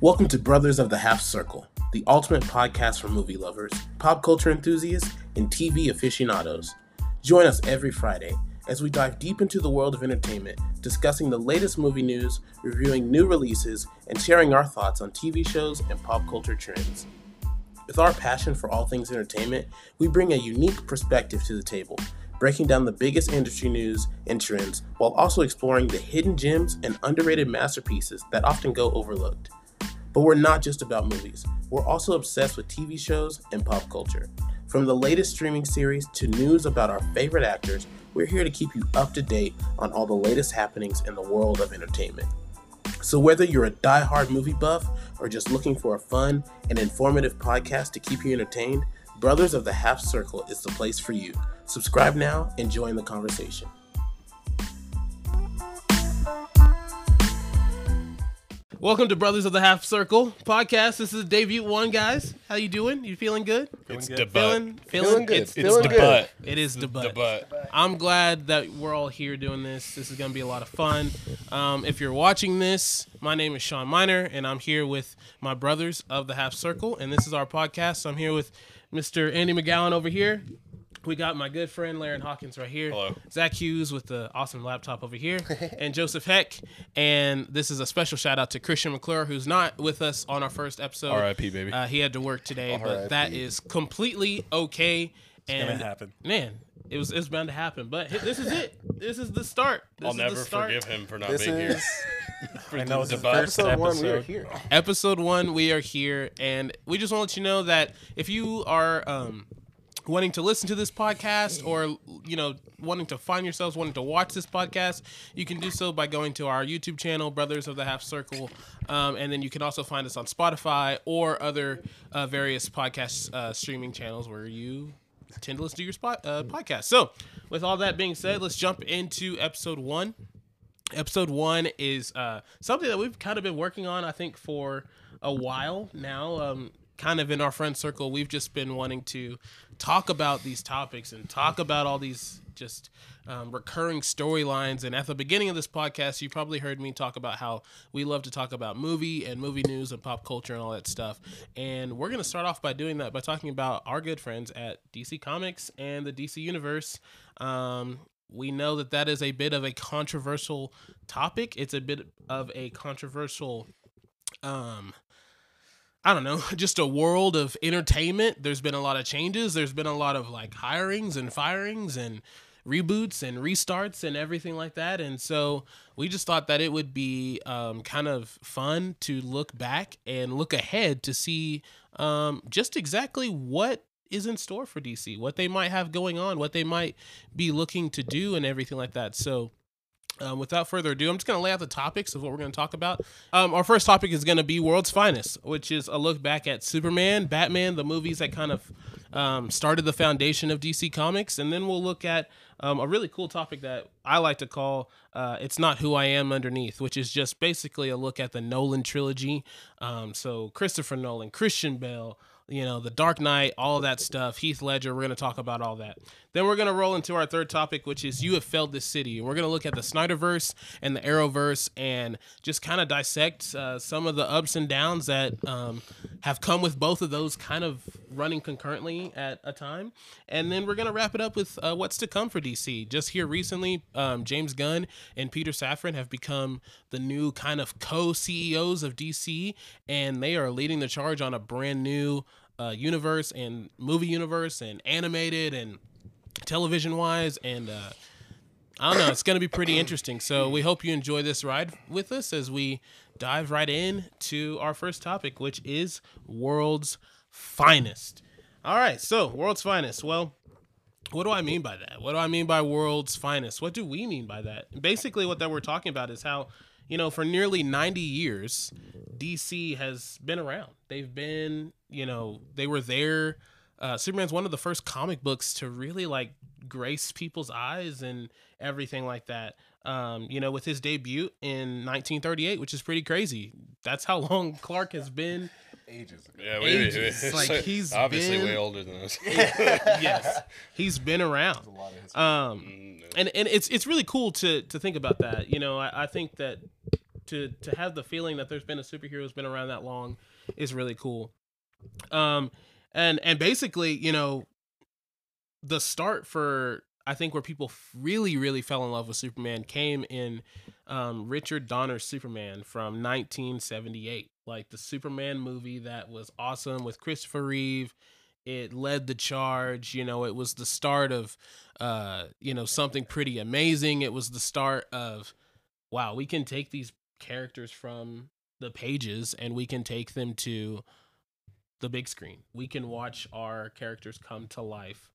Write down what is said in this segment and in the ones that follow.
Welcome to Brothers of the Half Circle, the ultimate podcast for movie lovers, pop culture enthusiasts, and TV aficionados. Join us every Friday as we dive deep into the world of entertainment, discussing the latest movie news, reviewing new releases, and sharing our thoughts on TV shows and pop culture trends. With our passion for all things entertainment, we bring a unique perspective to the table, breaking down the biggest industry news and trends while also exploring the hidden gems and underrated masterpieces that often go overlooked. But we're not just about movies, we're also obsessed with TV shows and pop culture. From the latest streaming series to news about our favorite actors, we're here to keep you up to date on all the latest happenings in the world of entertainment. So, whether you're a die-hard movie buff or just looking for a fun and informative podcast to keep you entertained, Brothers of the Half Circle is the place for you. Subscribe now and join the conversation. Welcome to Brothers of the Half Circle podcast. This is debut one, guys. How you doing? You feeling good? It's good. debut. Feeling, Feeling good. It's, Feeling It's good. debut. it is debut. Debut. I'm glad that we're all here doing this. This is going to be a lot of fun. Um, if you're watching this, my name is Sean Miner, and I'm here with my brothers of the Half Circle, and this is our podcast. So I'm here with Mr. Andy McGowan over here. We got my good friend Laren Hawkins right here. Hello. Zach Hughes with the awesome laptop over here, and Joseph Heck. And this is a special shout out to Christian McClure, who's not with us on our first episode. R.I.P. baby. Uh, he had to work today, but R.I.P.. that is completely okay. And gonna happen. man, it was it's bound to happen. But this is it. This is the start. This I'll is never the start. forgive him for not This being here. For I know the it's debut episode one. We are here. Episode one, we are here, and we just want to let you know that if you are um, wanting to listen to this podcast, or you know, wanting to find yourselves wanting to watch this podcast, you can do so by going to our YouTube channel, Brothers of the Half Circle, um, and then you can also find us on Spotify or other uh, various podcast uh, streaming channels where you tend to listen to your spot uh, podcast. So, with all that being said, let's jump into episode one. Episode one is uh, something that we've kind of been working on, I think, for a while now. Um, kind of in our friend circle, we've just been wanting to talk about these topics and talk about all these just um, recurring storylines. And at the beginning of this podcast, you probably heard me talk about how we love to talk about movie and movie news and pop culture and all that stuff. And we're going to start off by doing that by talking about our good friends at DC Comics and the DC Universe. Um, we know that that is a bit of a controversial topic. It's a bit of a controversial, um, I don't know, just a world of entertainment. There's been a lot of changes. There's been a lot of like hirings and firings and reboots and restarts and everything like that. And so we just thought that it would be um, kind of fun to look back and look ahead to see um, just exactly what is in store for DC, what they might have going on, what they might be looking to do, and everything like that. So, um, without further ado, I'm just going to lay out the topics of what we're going to talk about. Um, our first topic is going to be World's Finest, which is a look back at Superman, Batman, the movies that kind of um, started the foundation of DC Comics. And then we'll look at um, a really cool topic that I like to call uh, It's Not Who I Am Underneath, which is just basically a look at the Nolan trilogy. Um, so, Christopher Nolan, Christian Bale, you know, The Dark Knight, all that stuff. Heath Ledger, we're going to talk about all that. Then we're going to roll into our third topic, which is You Have Failed This City. We're going to look at the Snyderverse and the Arrowverse and just kind of dissect uh, some of the ups and downs that um, have come with both of those kind of running concurrently at a time. And then we're going to wrap it up with uh, what's to come for DC. Just here recently, um, James Gunn and Peter Safran have become the new kind of co CEOs of DC, and they are leading the charge on a brand new uh, universe and movie universe and animated and television wise and uh, I don't know. It's going to be pretty interesting. So we hope you enjoy this ride with us as we dive right in to our first topic, which is world's finest. All right. So world's finest. Well, what do I mean by that? What do I mean by world's finest? What do we mean by that? Basically, what that we're talking about is how, you know, for nearly 90 years, DC has been around. They've been, you know, they were there. Uh, Superman's one of the first comic books to really like grace people's eyes and everything like that. Um, you know, with his debut in 1938, which is pretty crazy. That's how long Clark has been. Ages ago. Yeah, we, Ages. we- Like, he's obviously been- way older than us. yes, he's been around. A lot of history. Um, and and it's it's really cool to to think about that. You know, I, I think that to to have the feeling that there's been a superhero who's been around that long is really cool. Um, and and basically, you know, the start for I think where people really really fell in love with Superman came in um, Richard Donner's Superman from 1978, like the Superman movie that was awesome with Christopher Reeve. It led the charge, you know. It was the start of, uh, you know, something pretty amazing. It was the start of, wow, we can take these characters from the pages and we can take them to the big screen. We can watch our characters come to life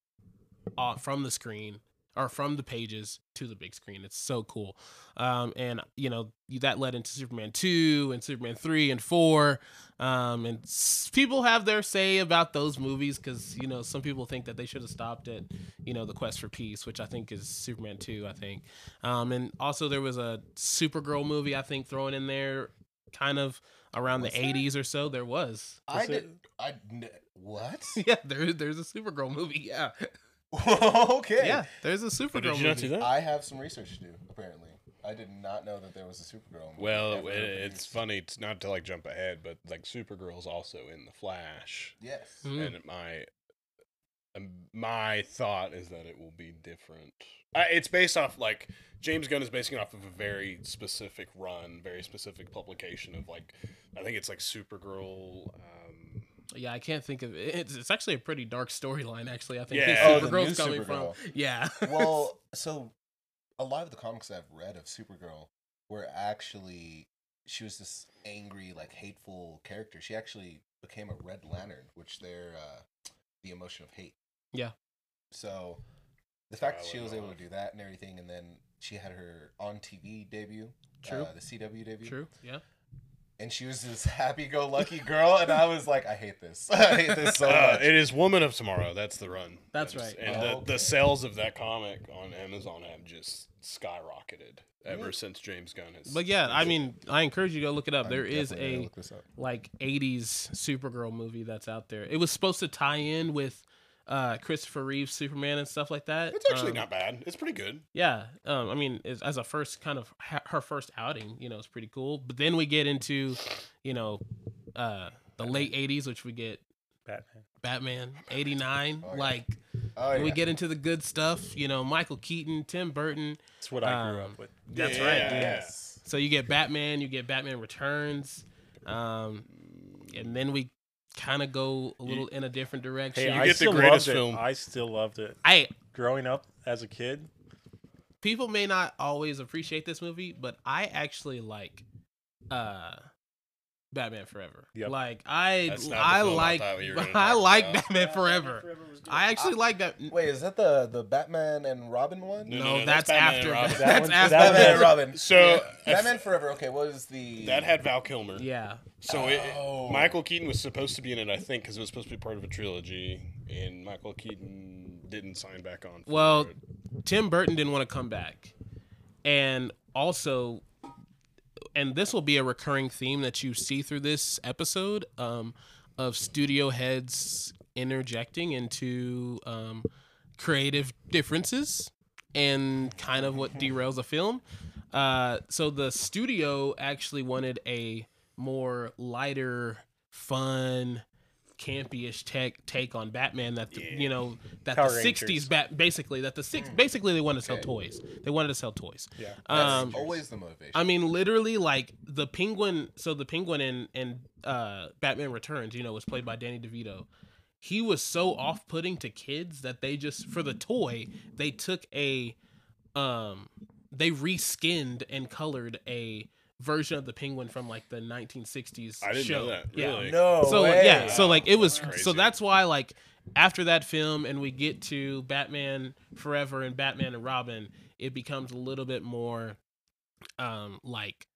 uh, from the screen or from the pages to the big screen. It's so cool. Um, and you know that led into Superman two and Superman three and four. Um, and s- people have their say about those movies because you know some people think that they should have stopped at you know the Quest for Peace, which I think is Superman two. I think. Um, and also there was a Supergirl movie I think thrown in there, kind of around Was the there? '80s or so. There was. I did. I n- what? Yeah, there, there's a Supergirl movie. Yeah, okay. yeah, there's a Supergirl did you movie. not see that? I have some research to do. Apparently, I did not know that there was a Supergirl. movie Well, it, it's funny. It's not to like jump ahead, but like Supergirl's also in the Flash, Yes. Mm. and my um, my thought is that it will be different. Uh, it's based off like James Gunn is basing it off of a very specific run, very specific publication of like I think it's like Supergirl. Um, Yeah, I can't think of it. It's, it's actually a pretty dark storyline. Actually, I think Yeah. yeah. Oh, the Supergirl's new coming Supergirl. from. Yeah. well, so a lot of the comics I've read of Supergirl were actually she was this angry, like hateful character. She actually became a Red Lantern, which they're uh, the emotion of hate. Yeah. So the fact that she was wouldn't able to do that and everything, and then she had her on TV debut, True. uh, the CW debut, True. Yeah. and she was this happy-go-lucky girl, and I was like, I hate this. I hate this so uh, much. it is Woman of Tomorrow. That's the run. That's That is- right. And Oh, the, okay. the sales of that comic on Amazon have just skyrocketed ever Yeah. since James Gunn has. But yeah, I mean, I encourage you to go look it up. I'm There is a look this up. like '80s Supergirl movie that's out there. It was supposed to tie in with uh Christopher Reeve Superman and stuff like that. it's actually Um, not bad. It's pretty good. Yeah, um, I mean, as, as a first kind of ha- her first outing, you know, it's pretty cool. But then we get into, you know, uh, the late '80s, which we get Batman. Batman '89. Oh, yeah. Like Oh, we get into the good stuff. You know, Michael Keaton, Tim Burton. That's what I grew Um, up with. That's Yeah. right. dude. Yes. So you get Batman, you get Batman Returns, um, and then we kind of go a little in a different direction. Hey, you I get the still greatest loved it. film. I still loved it. I Growing up as a kid, people may not always appreciate this movie, but I actually like uh Batman Forever. Yep. Like I That's not the I film I like thought you were gonna I like about. Batman Forever. I actually like that. Wait, is that the the Batman and Robin one? No, No, no, no, that's, that's Batman after. and Robin. That That's one's- after. that Batman and Robin. So, Yeah. Batman Forever. Okay, what was the That had Val Kilmer. Yeah. So it, Oh. Michael Keaton was supposed to be in it, I think, because it was supposed to be part of a trilogy, and Michael Keaton didn't sign back on. for Well, it. Tim Burton didn't want to come back. And also and this will be a recurring theme that you see through this episode um, of studio heads interjecting into um, creative differences and kind of what derails a film. Uh, so the studio actually wanted a more lighter, fun, campy-ish take take on Batman that the, you know that Power the Rangers. '60s bat basically that the six basically they wanted to sell Okay. toys. They wanted to sell toys. Yeah. That's Um, always the motivation. I mean, literally, like the penguin. So the penguin in in uh, Batman Returns, you know, was played by Danny DeVito. He was so off-putting to kids that they just for the toy they took a, um, they reskinned and colored a version of the penguin from like the 1960s I didn't show. know that. Yeah. Really? no So way. yeah, so like it was That's so that's why like after that film and we get to Batman Forever and Batman and Robin, it becomes a little bit more um like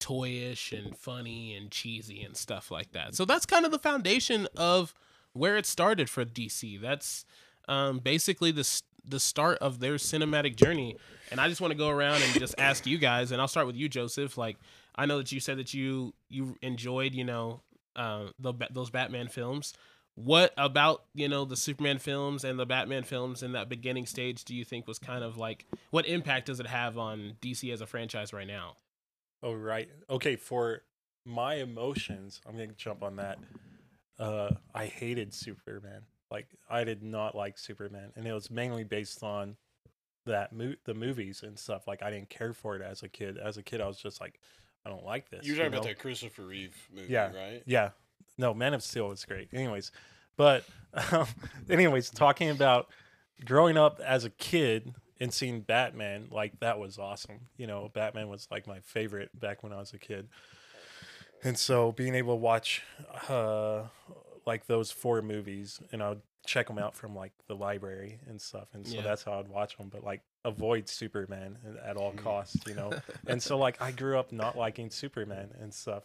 toyish and funny and cheesy and stuff like that. So that's kind of the foundation of where it started for DC. That's um basically the s- the start of their cinematic journey. And I just want to go around and just ask you guys and I'll start with you Joseph like I know that you said that you you enjoyed, you know, uh, the those Batman films. What about you know the Superman films and the Batman films in that beginning stage do you think was kind of like what impact does it have on DC as a franchise right now? Oh right. Okay, for my emotions, I'm gonna jump on that. Uh, I hated Superman. Like I did not like Superman, and it was mainly based on that mo- the movies and stuff. Like I didn't care for it as a kid. As a kid, I was just like, I don't like this. You're talking you about that Christopher Reeve movie, Yeah. right? Yeah. No, Man of Steel was great. Anyways, but um, anyways, talking about growing up as a kid and seeing Batman, like that was awesome. You know, Batman was like my favorite back when I was a kid. And so being able to watch uh like those four movies and I would check them out from like the library and stuff. And so Yeah. that's how I'd watch them, but like avoid Superman at all Mhm. costs, you know. and so like I grew up not liking Superman and stuff.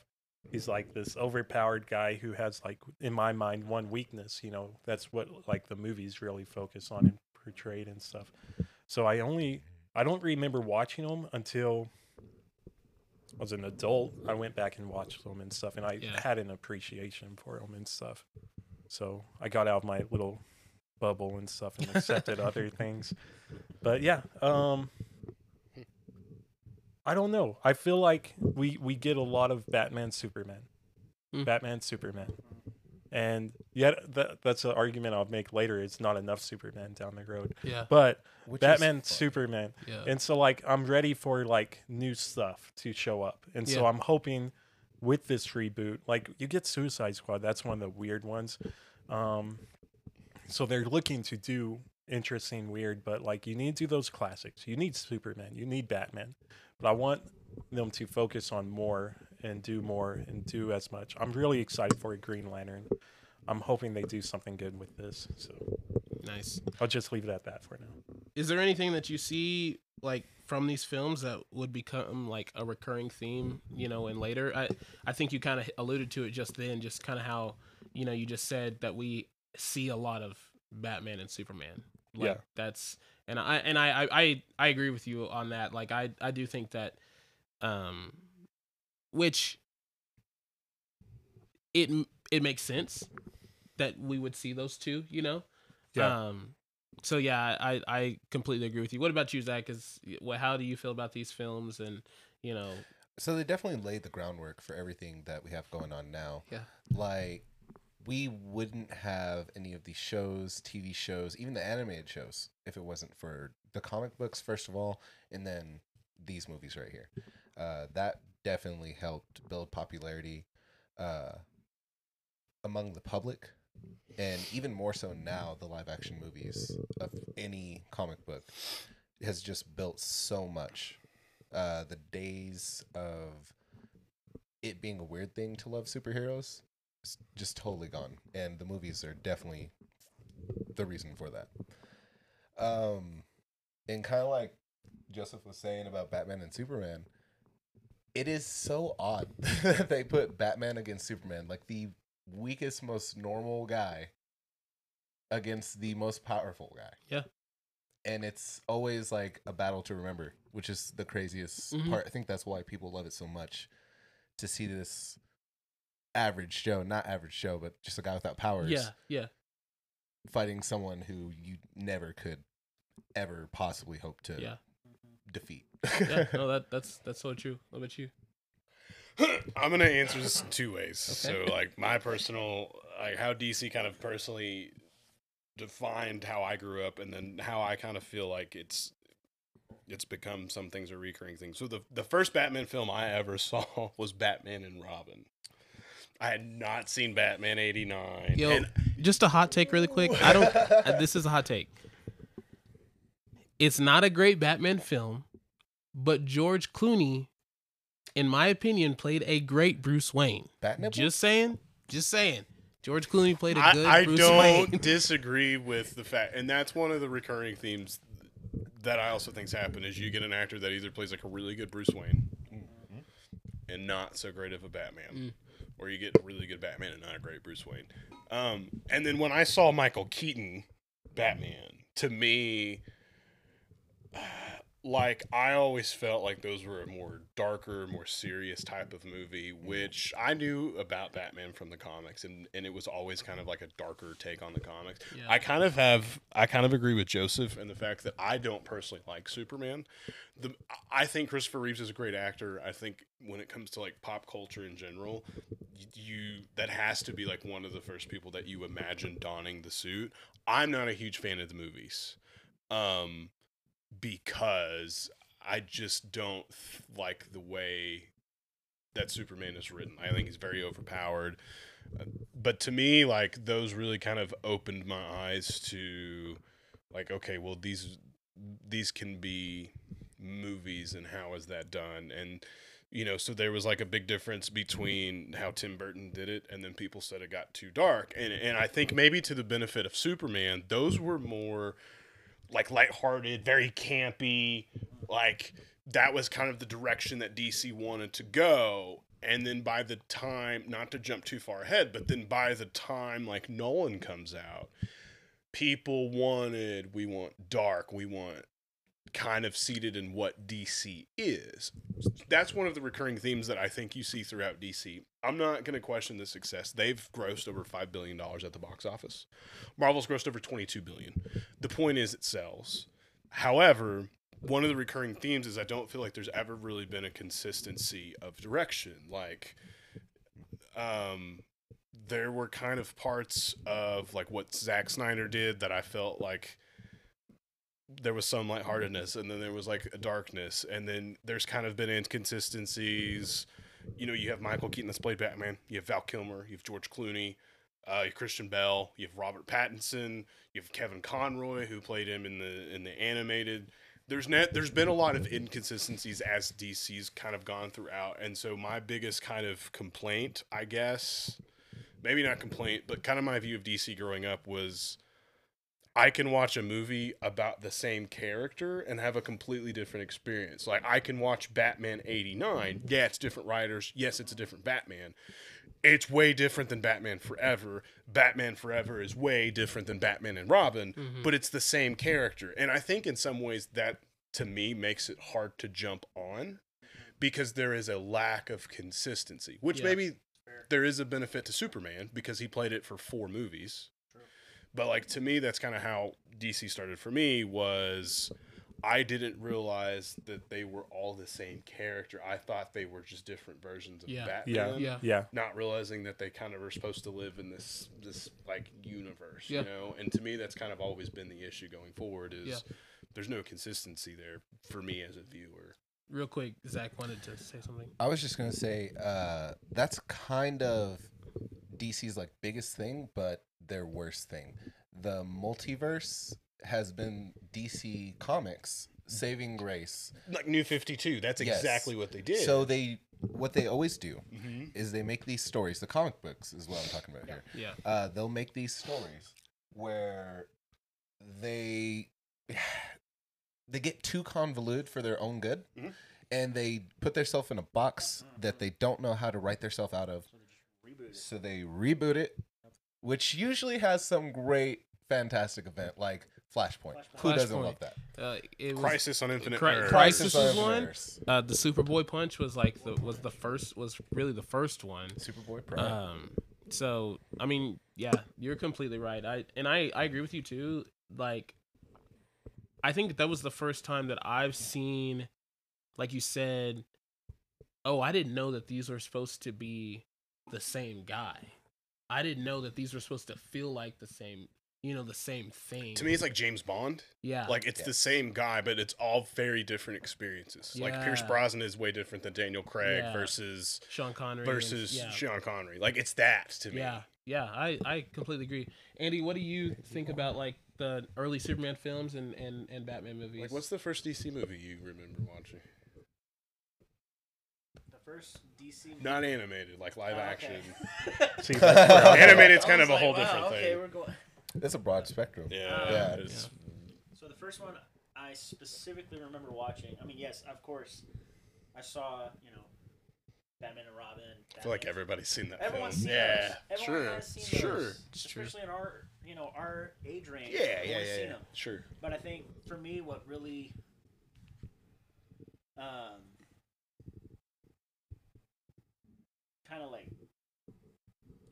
He's like this overpowered guy who has like in my mind one weakness, you know. That's what like the movies really focus on and portrayed and stuff. So I only I don't remember watching them until I was an adult. I went back and watched them and stuff and I Yeah. had an appreciation for them and stuff. So I got out of my little bubble and stuff and accepted other things. But yeah, um I don't know. I feel like we we get a lot of Batman Superman. Hmm. Batman Superman. And yet that that's an argument I'll make later. It's not enough Superman down the road. Yeah. But Which Batman. Superman. Yeah. And so like I'm ready for like new stuff to show up. And so Yeah. I'm hoping with this reboot, like you get Suicide Squad, that's one of the weird ones. Um so they're looking to do interesting weird, but like you need to do those classics. You need Superman, you need Batman. But I want them to focus on more and do more and do as much. I'm really excited for a Green Lantern. I'm hoping they do something good with this. So Nice. I'll just leave it at that for now. Is there anything that you see like from these films that would become like a recurring theme, you know, and later? I I think you kind of alluded to it just then, just kind of how, you know, you just said that we see a lot of Batman and Superman. Like, Yeah. That's and I and I, I I I agree with you on that. Like I I do think that um which it it makes sense that we would see those two, you know? Yeah. Um, so yeah, I I completely agree with you. What about you, Zach? Is what? How do you feel about these films? And you know, So they definitely laid the groundwork for everything that we have going on now. Yeah. Like we wouldn't have any of these shows, TV shows, even the animated shows if it wasn't for the comic books first of all and then these movies right here. Uh that definitely helped build popularity uh among the public and even more so now the live action movies of any comic book has just built so much uh, the days of it being a weird thing to love superheroes is just totally gone, and the movies are definitely the reason for that. Um, and kind of like Joseph was saying about Batman and Superman, it is so odd that they put Batman against Superman, like the weakest, most normal guy, against the most powerful guy. Yeah. And it's always like a battle to remember, which is the craziest Mhm. part. I think that's why people love it so much to see this average Joe, not average Joe, but just a guy without powers yeah, yeah, fighting someone who you never could ever possibly hope to yeah, defeat. yeah. No, that that's that's so true. What about you? I'm gonna answer this two ways. Okay. So, like my personal, like how DC kind of personally defined how I grew up, and then how I kind of feel like it's it's become some things are recurring things. So the the first Batman film I ever saw was Batman and Robin. I had not seen Batman '89. Yo, and just a hot take, really quick. I don't. this is a hot take. It's not a great Batman film, but George Clooney, in my opinion, played a great Bruce Wayne. Bat nipple? Just saying. Just saying. George Clooney played a I, good I Bruce don't Wayne. disagree with the fact, and that's one of the recurring themes that I also think's happened is you get an actor that either plays like a really good Bruce Wayne and not so great of a Batman, Mm. or you get a really good Batman and not a great Bruce Wayne. Um, and then when I saw Michael Keaton Batman, to me, like I always felt like those were a more darker, more serious type of movie, which I knew about Batman from the comics, and and it was always kind of like a darker take on the comics. Yeah. I kind of have, I kind of agree with Joseph and the fact that I don't personally like Superman. The I think Christopher Reeves is a great actor. I think when it comes to like pop culture in general, you that has to be like one of the first people that you imagine donning the suit. I'm not a huge fan of the movies. Um, because I just don't like the way that Superman is written. I think he's very overpowered. Uh, but to me, like those really kind of opened my eyes to, like, okay, well these these can be movies, and how is that done? And you know, so there was like a big difference between how Tim Burton did it, and then people said it got too dark. And and I think maybe to the benefit of Superman, those were more like lighthearted, very campy, like that was kind of the direction that DC wanted to go. And then by the time, not to jump too far ahead, but then by the time like Nolan comes out, people wanted, we want dark, we want kind of seated in what DC is. That's one of the recurring themes that I think you see throughout DC. I'm not going to question the success. They've grossed over 5 billion dollars at the box office. Marvel's grossed over 22 billion. The point is it sells. However, one of the recurring themes is I don't feel like there's ever really been a consistency of direction. Like um there were kind of parts of like what Zack Snyder did that I felt like there was some lightheartedness and then there was like a darkness and then there's kind of been inconsistencies. You know, you have Michael Keaton that's played Batman, you have Val Kilmer, you have George Clooney, uh, you have Christian Bale, you have Robert Pattinson, you have Kevin Conroy who played him in the in the animated. There's net there's been a lot of inconsistencies as DC's kind of gone throughout, and so my biggest kind of complaint, I guess, maybe not complaint, but kind of my view of DC growing up was I can watch a movie about the same character and have a completely different experience. Like I can watch Batman 89. Yeah, it's different writers. Yes, it's a different Batman. It's way different than Batman Forever. Batman Forever is way different than Batman and Robin, mm-hmm. but it's the same character. And I think in some ways that to me makes it hard to jump on because there is a lack of consistency, which Yeah. maybe there is a benefit to Superman because he played it for four movies. But like to me, that's kind of how DC started for me. Was I didn't realize that they were all the same character. I thought they were just different versions of Yeah. Batman. Yeah. Yeah. Yeah. Not realizing that they kind of were supposed to live in this this like universe, Yeah. you know. And to me, that's kind of always been the issue going forward. Is Yeah. there's no consistency there for me as a viewer. Real quick, Zach wanted to say something. I was just gonna say uh, that's kind of DC's like biggest thing, but their worst thing. The multiverse has been DC Comics saving grace. Like New Fifty Two, that's Yes. exactly what they did. So they what they always do Mhm. is they make these stories. The comic books is what I'm talking about here. Yeah. Uh, they'll make these stories where they they get too convoluted for their own good, Mhm. and they put themselves in a box that they don't know how to write themselves out of. So they reboot it. So they reboot it, which usually has some great, fantastic event like Flashpoint. Flashpoint. Who doesn't Flashpoint. love that? Uh, it was Crisis on Infinite Cri- Earths. Crisis on was one. Uh, the Superboy punch was like the was the first was really the first one. Superboy Prime. Um, so I mean, yeah, you're completely right. I and I I agree with you too. Like, I think that was the first time that I've seen, like you said, oh, I didn't know that these were supposed to be the same guy. I didn't know that these were supposed to feel like the same, you know, the same thing. To me, it's like James Bond. yeah, Like it's Yeah. the same guy, but it's all very different experiences. Like Pierce Brosnan is way different than Daniel Craig Yeah. versus Sean Connery and- versus yeah. Sean Connery. Like it's that to me. Yeah, yeah, I, I completely agree. Andy, what do you think about like the early Superman films and, and, and Batman movies? Like what's the first DC movie you remember watching? The first DC. movie- Not animated, like live Oh, action. okay. See, that's where I'm- Animated's I kind was of a like, whole wow, different okay, thing. we're going. It's a broad spectrum. Yeah, Yeah. it's- So the first one I specifically remember watching. I mean, yes, of course, I saw you know Batman and Robin. I feel like Batman- everybody's seen that Everyone's film. seen yeah, those. Everyone sure, has seen sure, those, It's true. especially in our you know our age range. Yeah, yeah, yeah, seen yeah. them. sure. But I think for me, what really um, kind of like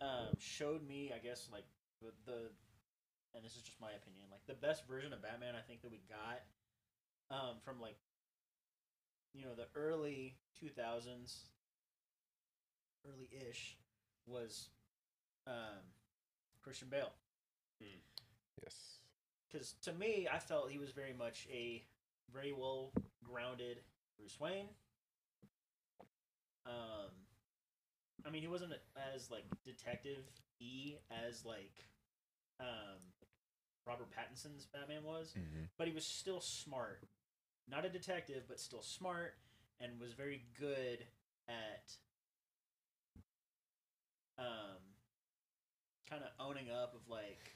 um, showed me, I guess, like the, the, and this is just my opinion, like the best version of Batman I think that we got um, from like, you know, the early 2000s, early ish, was um, Christian Bale. Yes. Because to me, I felt he was very much a very well grounded Bruce Wayne. Um, I mean, he wasn't as like detective e as like um Robert Pattinson's Batman was, Mm-hmm. but he was still smart. Not a detective, but still smart, and was very good at um kind of owning up of like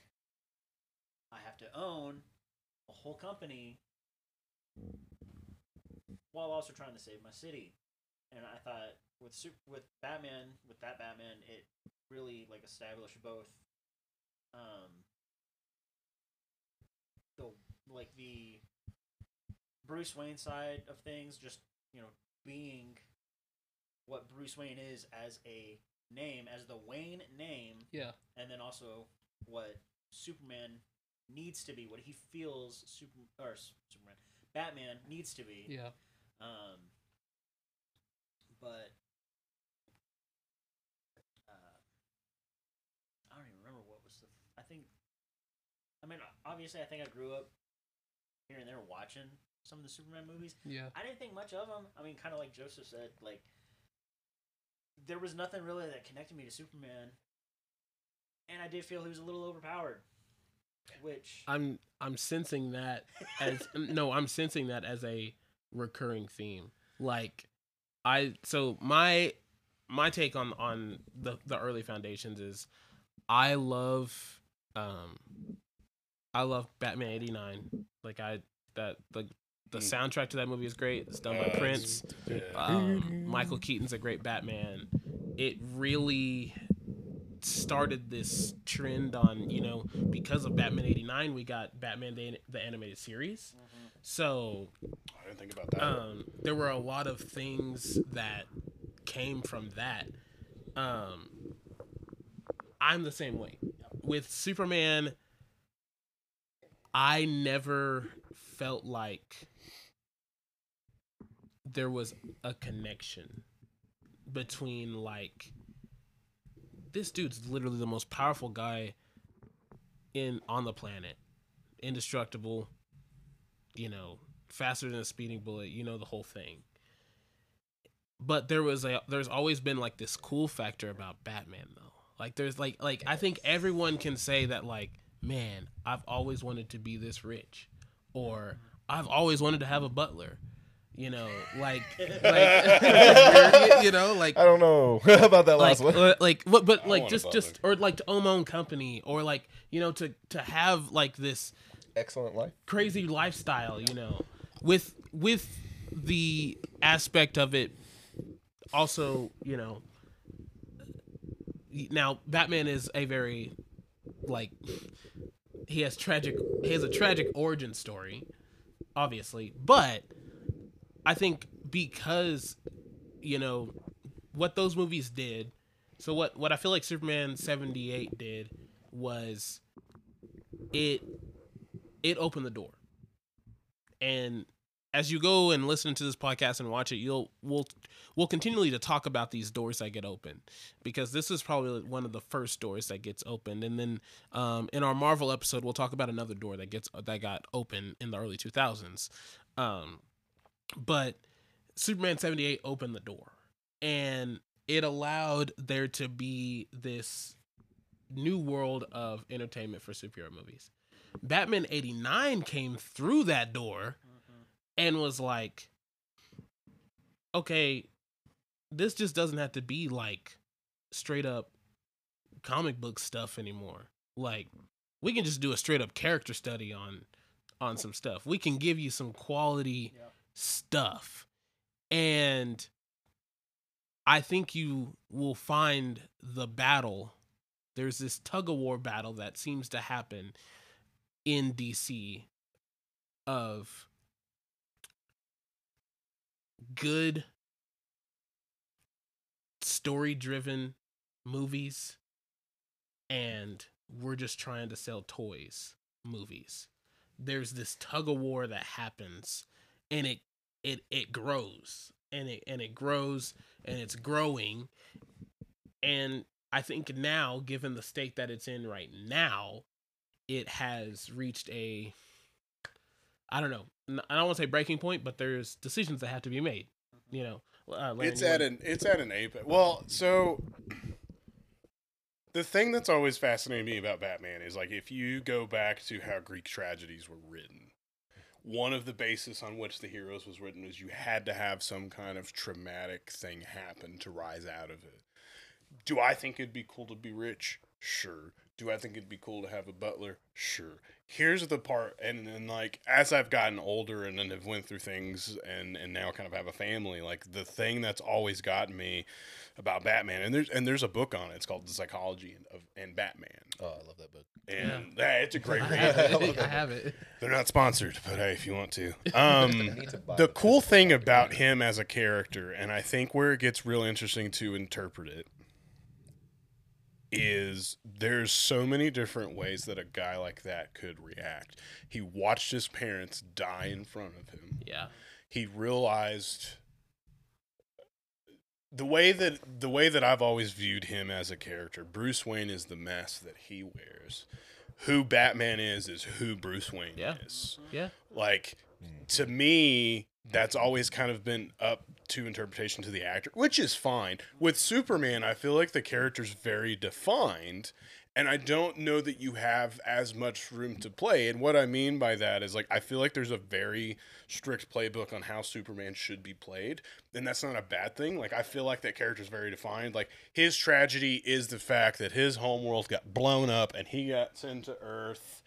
I have to own a whole company while also trying to save my city. And I thought with super, with Batman, with that Batman, it really like established both um the like the Bruce Wayne side of things, just you know, being what Bruce Wayne is as a name, as the Wayne name, Yeah. and then also what Superman needs to be, what he feels super or Superman, Batman needs to be. Yeah. Um, but uh, I don't even remember what was the. I think. I mean, obviously, I think I grew up here and there watching some of the Superman movies. Yeah. I didn't think much of them. I mean, kind of like Joseph said, like there was nothing really that connected me to Superman, and I did feel he was a little overpowered. Which I'm I'm sensing that as no, I'm sensing that as a recurring theme. Like I so my my take on on the the early foundations is I love um I love Batman 89. Like I that the the Mm. soundtrack to that movie is great. It's done by Prince. Um, Michael Keaton's a great Batman. It really started this trend on you know because of Batman '89 we got Batman the, the animated series. So I didn't think about that. um, there were a lot of things that came from that. Um, I'm the same way with Superman. I never felt like there was a connection between like this dude's literally the most powerful guy in on the planet. Indestructible you know faster than a speeding bullet you know the whole thing. But there was a there's always been like this cool factor about batman though. Like there's like like i think everyone can say that like man i've always wanted to be this rich or i've always wanted to have a butler you know like like you know like I don't know about that like last one. uh, like what but I like just just or like to own my own company or like you know to to have like this Excellent life. crazy lifestyle you know with with the aspect of it also you know now batman is a very like he has tragic he has a tragic origin story obviously but i think because you know what those movies did so what what i feel like superman 78 did was it it opened the door. And as you go and listen to this podcast and watch it you'll we'll we'll continually to talk about these doors that get opened because this is probably one of the first doors that gets opened. And then um, in our marvel episode we'll talk about another door that gets that got open in the early 2000s um, but superman 78 opened the door and it allowed there to be this new world of entertainment for superhero movies. Batman 89 came through that door and was like, okay, this just doesn't have to be like straight up comic book stuff anymore. Like, we can just do a straight up character study on on some stuff. We can give you some quality stuff. And I think you will find the battle. There's this tug of war battle that seems to happen in DC of good story driven movies and we're just trying to sell toys movies. There's this tug of war that happens and it it it grows and it and it grows and it's growing and I think now given the state that it's in right now it has reached a I don't know. I don't want to say breaking point, but there's decisions that have to be made. You know, uh, it's at an it's at an apex. Well, so the thing that's always fascinated me about Batman is like if you go back to how Greek tragedies were written, one of the basis on which the heroes was written is you had to have some kind of traumatic thing happen to rise out of it. Do I think it'd be cool to be rich? Sure. Do I think it'd be cool to have a butler? Sure. Here's the part, and then like as I've gotten older and then have went through things and and now kind of have a family, like the thing that's always gotten me about Batman, and there's and there's a book on it. It's called The Psychology of and Batman, Oh, I love that book. and that, it's a great I read. have I love it. I that. have it. They're not sponsored, but hey, if you want to. Um, to the the cool thing about him as a character, and I think where it gets real interesting to interpret it, is there's so many different ways that a guy like that could react. He watched his parents die in front of him. Yeah. He realized the way that the way that I've always viewed him as a character, Bruce Wayne is the mask that he wears. Who Batman is is who Bruce Wayne Yeah. is Yeah. like mm-hmm. to me that's always kind of been up to interpretation to the actor which is fine. With superman i feel like the character's very defined and i don't know that you have as much room to play. And what i mean by that is like i feel like there's a very strict playbook on how superman should be played and that's not a bad thing. Like i feel like that character's very defined. Like his tragedy is the fact that his homeworld got blown up and he got sent to earth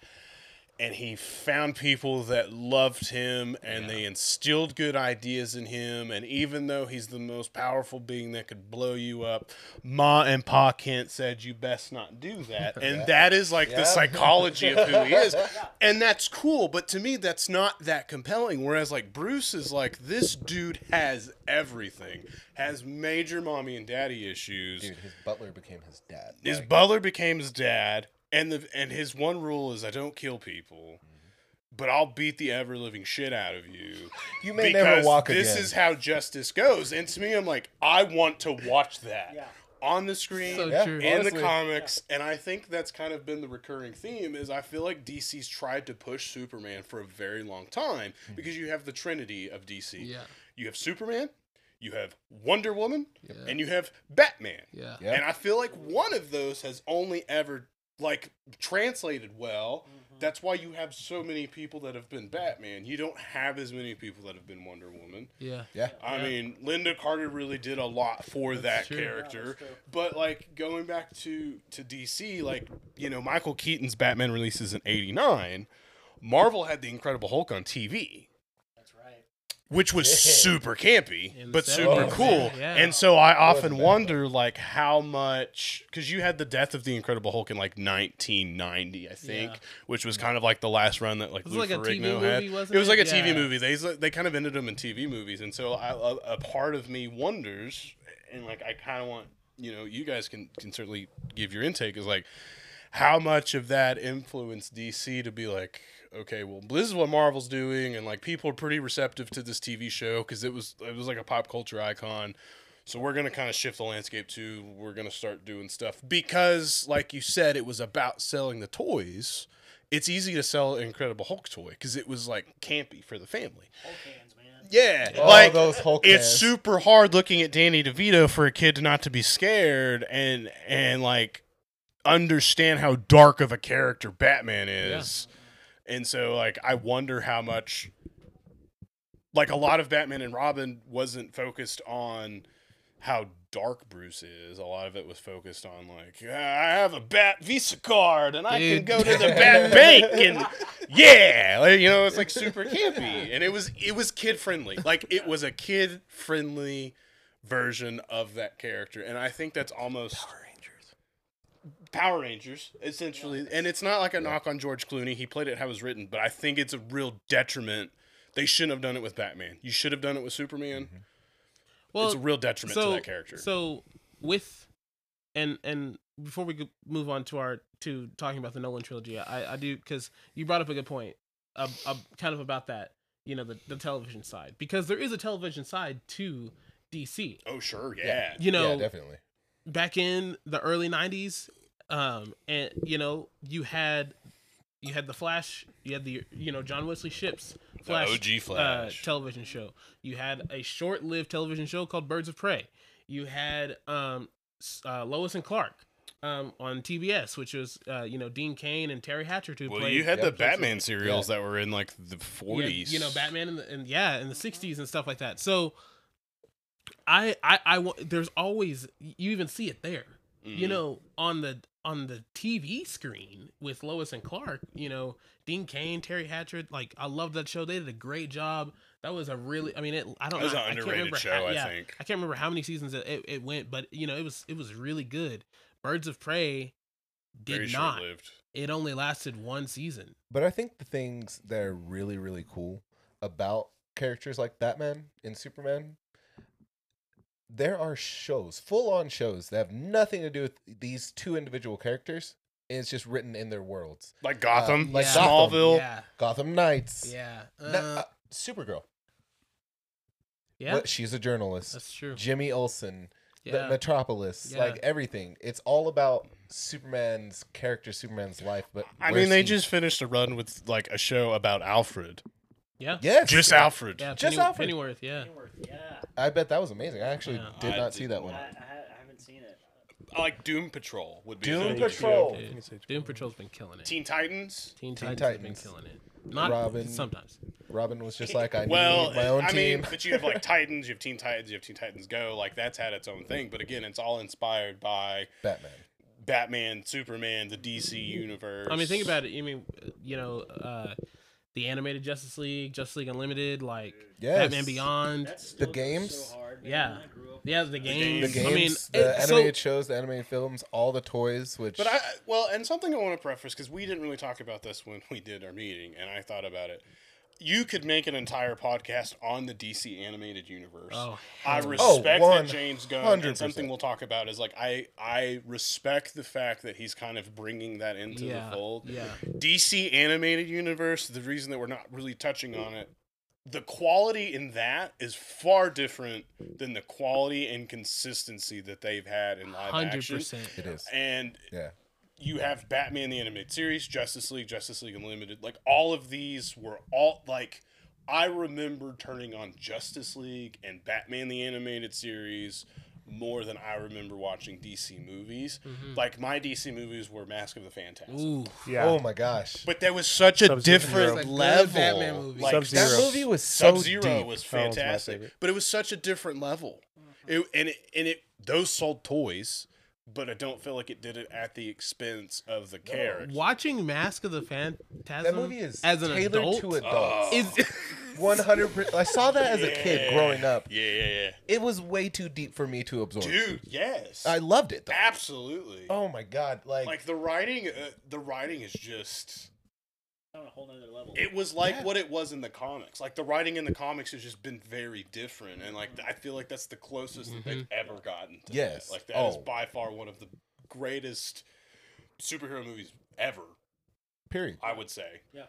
and he found people that loved him and they instilled good ideas in him and even though he's the most powerful being that could blow you up ma and pa kent said you best not do that. And that is like the psychology of who he is. And that's cool but to me that's not that compelling. Whereas like bruce is like this dude has everything has major mommy and daddy issues. Dude, his butler became his dad. his Like, butler became his dad, and the and his one rule is I don't kill people, but I'll beat the ever living shit out of you. You may because never walk this again. is how justice goes. And to me, I'm like, I want to watch that Yeah. on the screen. So Yeah. true. in honestly. the comics, and I think that's kind of been the recurring theme. Is I feel like DC's tried to push Superman for a very long time Hmm. because you have the trinity of DC. Yeah. You have Superman, you have Wonder Woman, Yeah. and you have Batman. Yeah. Yeah. And I feel like one of those has only ever like translated well. Mm-hmm. That's why you have so many people that have been Batman. You don't have as many people that have been Wonder Woman. Yeah. yeah. I Yeah. mean, Lynda Carter really did a lot for that true. Character. that's true. But like going back to to DC, like you know, Michael Keaton's Batman releases in '89. Marvel had the Incredible Hulk on TV, That's right. Which was Yeah. super campy, In but 70s. super cool. yeah. And so I often wonder, like, how much because you had the death of the Incredible Hulk in like 1990, I think, Yeah. which was kind of like the last run that like it Lou like a TV Ferrigno had. movie, wasn't it was it? like a TV movie. They they kind of ended them in TV movies, and so I, a, a part of me wonders, and like I kind of want you know you guys can can certainly give your intake is like how much of that influenced DC to be like, okay, well, this is what Marvel's doing, and like people are pretty receptive to this TV show because it was it was like a pop culture icon. So we're gonna kind of shift the landscape to we're gonna start doing stuff because, like you said, it was about selling the toys. It's easy to sell an Incredible Hulk toy because it was like campy for the family. Hulk hands, man. Yeah, All like those Hulk it's hands. super hard looking at Danny DeVito for a kid not to be scared and and like understand how dark of a character Batman is. And so like I wonder how much like a lot of Batman and Robin wasn't focused on how dark Bruce is. A lot of it was focused on like "Ah, I have a Bat Visa card and I can go to the Bat Bank and yeah, like, you know, it's like super campy and it was it was kid friendly. Like it was a kid friendly version of that character and I think that's almost Rangers. Power Rangers essentially. And it's not like a knock on George Clooney. He played it how it was written, but I think it's a real detriment. They shouldn't have done it with Batman. You should have done it with Superman. Well, it's a real detriment so to that character. So with and and before we move on to our to talking about the Nolan trilogy, I I do because you brought up a good point, uh, uh, kind of about that. You know the the television side because there is a television side to DC. oh sure, yeah. Yeah. You know, yeah, definitely. back in the early 90s um and you know you had you had the flash you had the you know John Wesley Shipp's The flash, OG Flash. Uh, television show you had a short-lived television show called birds of prey you had um uh, lois and clark um on tbs which was uh you know Dean Cain and Teri Hatcher who well, played you had the. Batman serials that were in like the yeah, forties. you know batman in the and yeah in the 60s and stuff like that so i i i there's always you even see it there you Mhm. know on the on the tv screen with lois and clark you know Dean Cain Teri Hatcher like i love that show. They did a great job. That was a really i mean it i don't That was know an I can't underrated remember show, how- I think. i can't remember how many seasons it, it, it went but you know it was it was really good. Birds of prey did Very not. short-lived. it only lasted one season. But I think the things that are really, really cool about characters like Batman and Superman, there are shows, full on shows that have nothing to do with these two individual characters. And it's just written in their worlds. Like Gotham, like Yeah. Gotham, Smallville. yeah Gotham Knights. yeah Na- uh, uh, Supergirl. yeah What- she's a journalist. that's true Jimmy Olsen. the yeah Metropolis. Yeah. Like everything. It's all about Superman's character, Superman's life. But I mean, they he? just finished a run with like a show about Alfred. Yeah Yes. Just Alfred. yeah Just Penny- Alfred. pennyworth yeah Pennyworth, yeah. I bet that was amazing. I actually Yeah. did I not see did that I, one. I, I haven't seen it. I like Doom Patrol would be Doom another Patrol. show. Dude, think it's HBO. Doom Patrol's been killing it. Teen Titans. Teen, Teen Titans, have been Titans. killing it. Not Robin. sometimes. Robin was just like, I well, need my own I team. mean, but you have like Titans, you have Teen Titans, you have Teen Titans Go. Like that's had its own thing. But again, it's all inspired by Batman. Batman, Superman, the DC universe. I mean, think about it. You mean, you know, uh, the animated Justice League, Justice League Unlimited, like Yes. Batman Beyond. the games? So hard. Yeah. I grew up Yeah, the games. The games. games, I mean, the it- so- animated shows, the animated films, all the toys, which But I well, and something I want to preface because we didn't really talk about this when we did our meeting, and I thought about it. You could make an entire podcast on the DC animated universe. Oh, I respect Oh, that James Gunn, and something we'll talk about is like I I respect the fact that he's kind of bringing that into yeah, the fold. yeah, DC animated universe, the reason that we're not really touching on it, the quality in that is far different than the quality and consistency that they've had in live hundred action. percent. it is. And Yeah. You have Batman the animated series, Justice League, Justice League Unlimited. Like all of these were all like I remember turning on Justice League and Batman the animated series more than I remember watching DC movies. Mm-hmm. Like my DC movies were Mask of the Phantasm. Ooh, Yeah. Oh my gosh. But there was such a Sub-Zero. different Like level. Batman movies. Like Sub-Zero. that movie was so Sub Zero deep. was That one's my fantastic, favorite. but it was such a different level. Mm-hmm. It, and it and it those sold toys, but I don't feel like it did it at the expense of the character. watching Mask of the Phantasm. that movie is as an tailored adult to adults. is One hundred percent. I saw that as a kid growing up. Yeah, yeah, yeah. It was way too deep for me to absorb. Dude, yes. I loved it though. Absolutely. Oh my god! Like, Like the writing, uh, the writing is just. On a whole nother level. It was like Yeah. what it was in the comics. Like the writing in the comics has just been very different, and like I feel like that's the closest that they've ever gotten. To Yes. that. like that is Oh. by far one of the greatest superhero movies ever. period. I would say. yeah.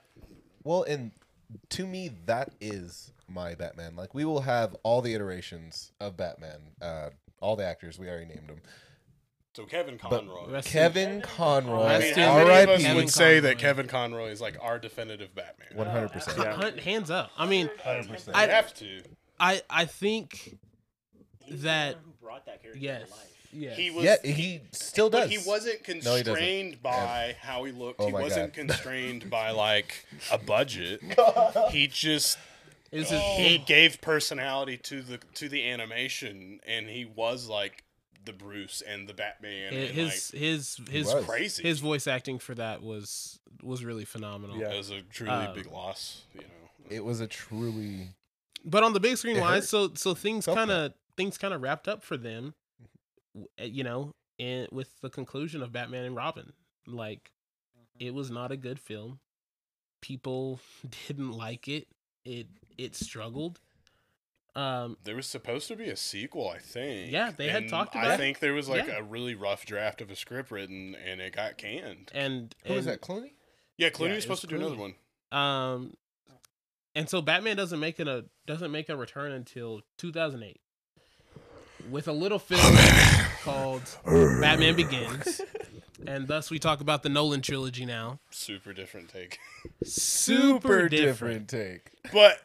Well, and to me, that is my Batman. Like, we will have all the iterations of Batman. Uh, all the actors we already named them. So Kevin Conroy. Rest in- Kevin Conroy, I Rest mean, in how many of us Kevin R.I.P. would say that Kevin Conroy is like our definitive Batman? One hundred percent. Hun- hands up. I mean, Hundred percent. I I- have to. I I think He's that- one who brought that character yes, to life. yes. He was. Yeah, he still does. But he wasn't No, he doesn't. constrained by how he looked. Oh he my wasn't God. constrained by like a budget. he just It's a- he gave personality to the to the animation, and he was like the Bruce and the Batman. and, his his his was. crazy. his voice acting for that was was really phenomenal. Yeah. it was a truly Um, big loss. You know. It was a truly. But on the big screen wise, so so things kind of things kind of wrapped up for them, uh, you know, and with the conclusion of Batman and Robin. Like, it was not a good film. People didn't like it. It it struggled. Um, There was supposed to be a sequel, I think. Yeah, they had And talked I about it. I think there was like Yeah. a really rough draft of a script written, and it got canned. and Who was that? Clooney? Yeah, Clooney Yeah, was it was supposed to do another one. Um, and so Batman doesn't make it a doesn't make a return until 2008 with a little film called Batman Begins, and thus we talk about the Nolan trilogy now. Super different take. Super different. take. But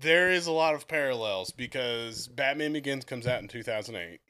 there is a lot of parallels because Batman Begins comes out in 2008.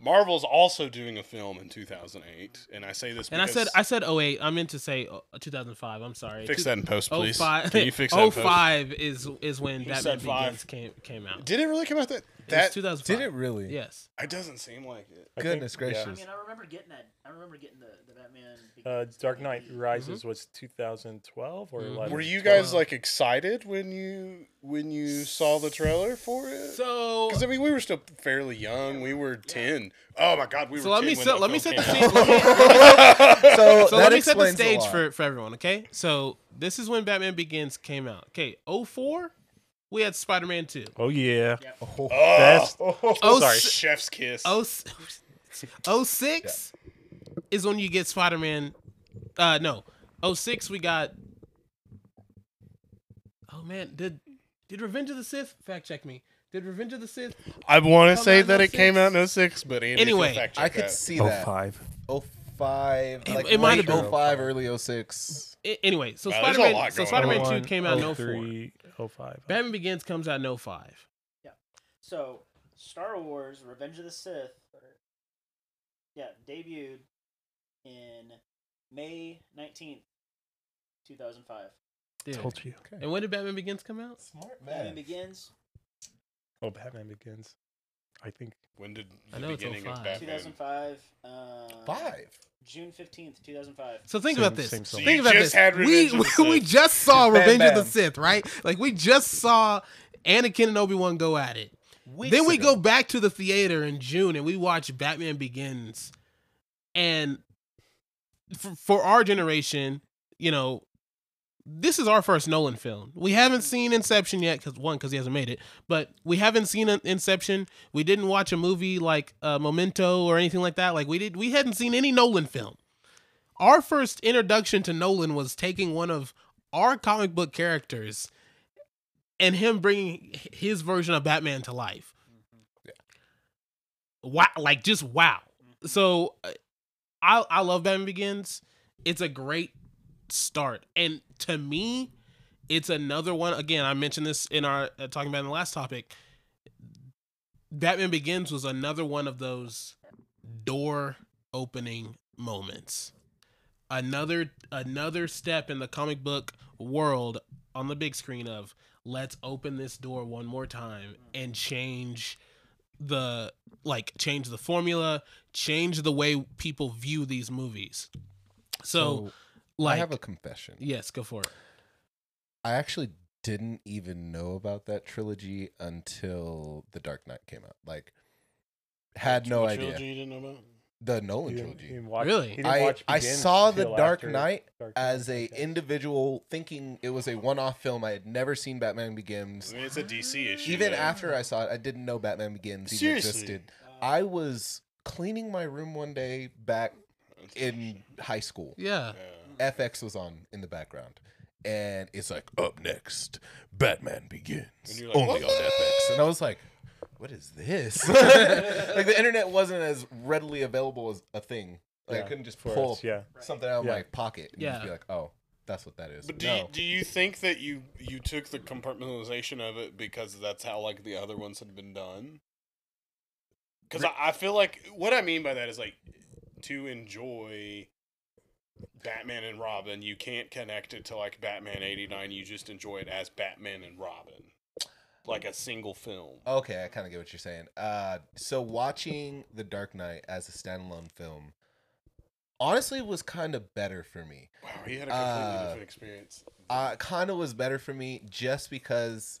Marvel's also doing a film in 2008, and I say this And I said I said 08. I meant to say uh, 2005. I'm sorry. fix that in post, please. 05 Can you fix that in post? 05 is is when Batman. Begins came came out. Did it really come out that? It was That 2005. Did it really? Yes. it doesn't seem like it. I Goodness think- yeah. I gracious. mean, I remember getting that. I remember getting the, the Batman. Uh, Dark Knight DVD. Rises was 2012 or Mhm. 11. Were you 12? guys like excited when you when you saw the trailer for it? So Because I mean, we were still fairly young. We were ten. Oh my god, we so were. let 10 me when set let me set the scene. Let me, so so that let me set the stage for for everyone. Okay, so this is when Batman Begins came out. Okay, 04, we had Spider Man Two. Oh yeah. Oh, Best. Oh, sorry. Chef's kiss. Oh, s- 06 is when you get Spider Man. Uh, no, 06 we got. Oh man, did did Revenge of the Sith fact check me? Did Revenge of the Sith? I want to say that it came out in 06, but Andy Anyway, can fact I could that. see Oh that. five. 05, It- like it might have been. 05, early 06. I- anyway, so Wow, Spider Man. So Spider Man. Two came out in 04. 03, 05. Batman Begins comes out in 05. Yeah, So, Star Wars: Revenge of the Sith, yeah, debuted in May nineteenth, two thousand five. Dude. Told you. And when did Batman Begins come out? Smart man. Batman Begins, Oh, Batman Begins. I think. When did I the know it's beginning of 05. Batman? two thousand five. Uh, Five. June fifteenth, two thousand five. So think Same- about this. same song. Think You about just this. had we of the we Sith. just saw Bam, Revenge of the bam. Sith, right? Like we just saw Anakin and Obi Wan go at it. then we go back to the theater in June and we watch Batman Begins. And for, for our generation, you know, this is our first Nolan film. We haven't seen Inception yet because one, because he hasn't made it, but we haven't seen an Inception. We didn't watch a movie like uh, Memento or anything like that. Like we did, we hadn't seen any Nolan film. Our first introduction to Nolan was taking one of our comic book characters and him bringing his version of Batman to life. Wow, like just wow. So uh, I I love Batman Begins. It's a great start, and to me, it's another one. Again, I mentioned this in our uh, talking about in the last topic. Batman Begins was another one of those door opening moments. Another another step in the comic book world on the big screen of let's open this door one more time and change the like change the formula, change the way people view these movies. So, like I have a confession. yes, go for it. I actually didn't even know about that trilogy until The Dark Knight came out. Like, had no What idea. trilogy you didn't know about? The Nolan You didn't- trilogy. you didn't watch- Really? he didn't I, watch I saw The Dark Knight Dark as a okay. individual, thinking it was a one-off film. I had never seen Batman Begins. I mean, it's a DC issue. Even man. after I saw it, I didn't know Batman Begins even Seriously? existed. Uh, I was cleaning my room one day back in high school. Yeah. Yeah. FX was on in the background. And it's like, up next, Batman Begins. And you're like, only "What?" on FX. And I was like, what is this? like, the internet wasn't as readily available as a thing. Like, I couldn't just for pull us, yeah. something out of Yeah. my pocket and Yeah. just be like, oh, that's what that is. But do no. you, do you think that you you took the compartmentalization of it because that's how like the other ones had been done? Because I, I feel like what I mean by that is like to enjoy Batman and Robin, you can't connect it to like Batman '89. You just enjoy it as Batman and Robin, like a single film. Okay, I kind of get what you're saying. Uh, so watching The Dark Knight as a standalone film, honestly, was kind of better for me. Wow, he had a completely Uh, different experience. Uh, kind of was better for me just because,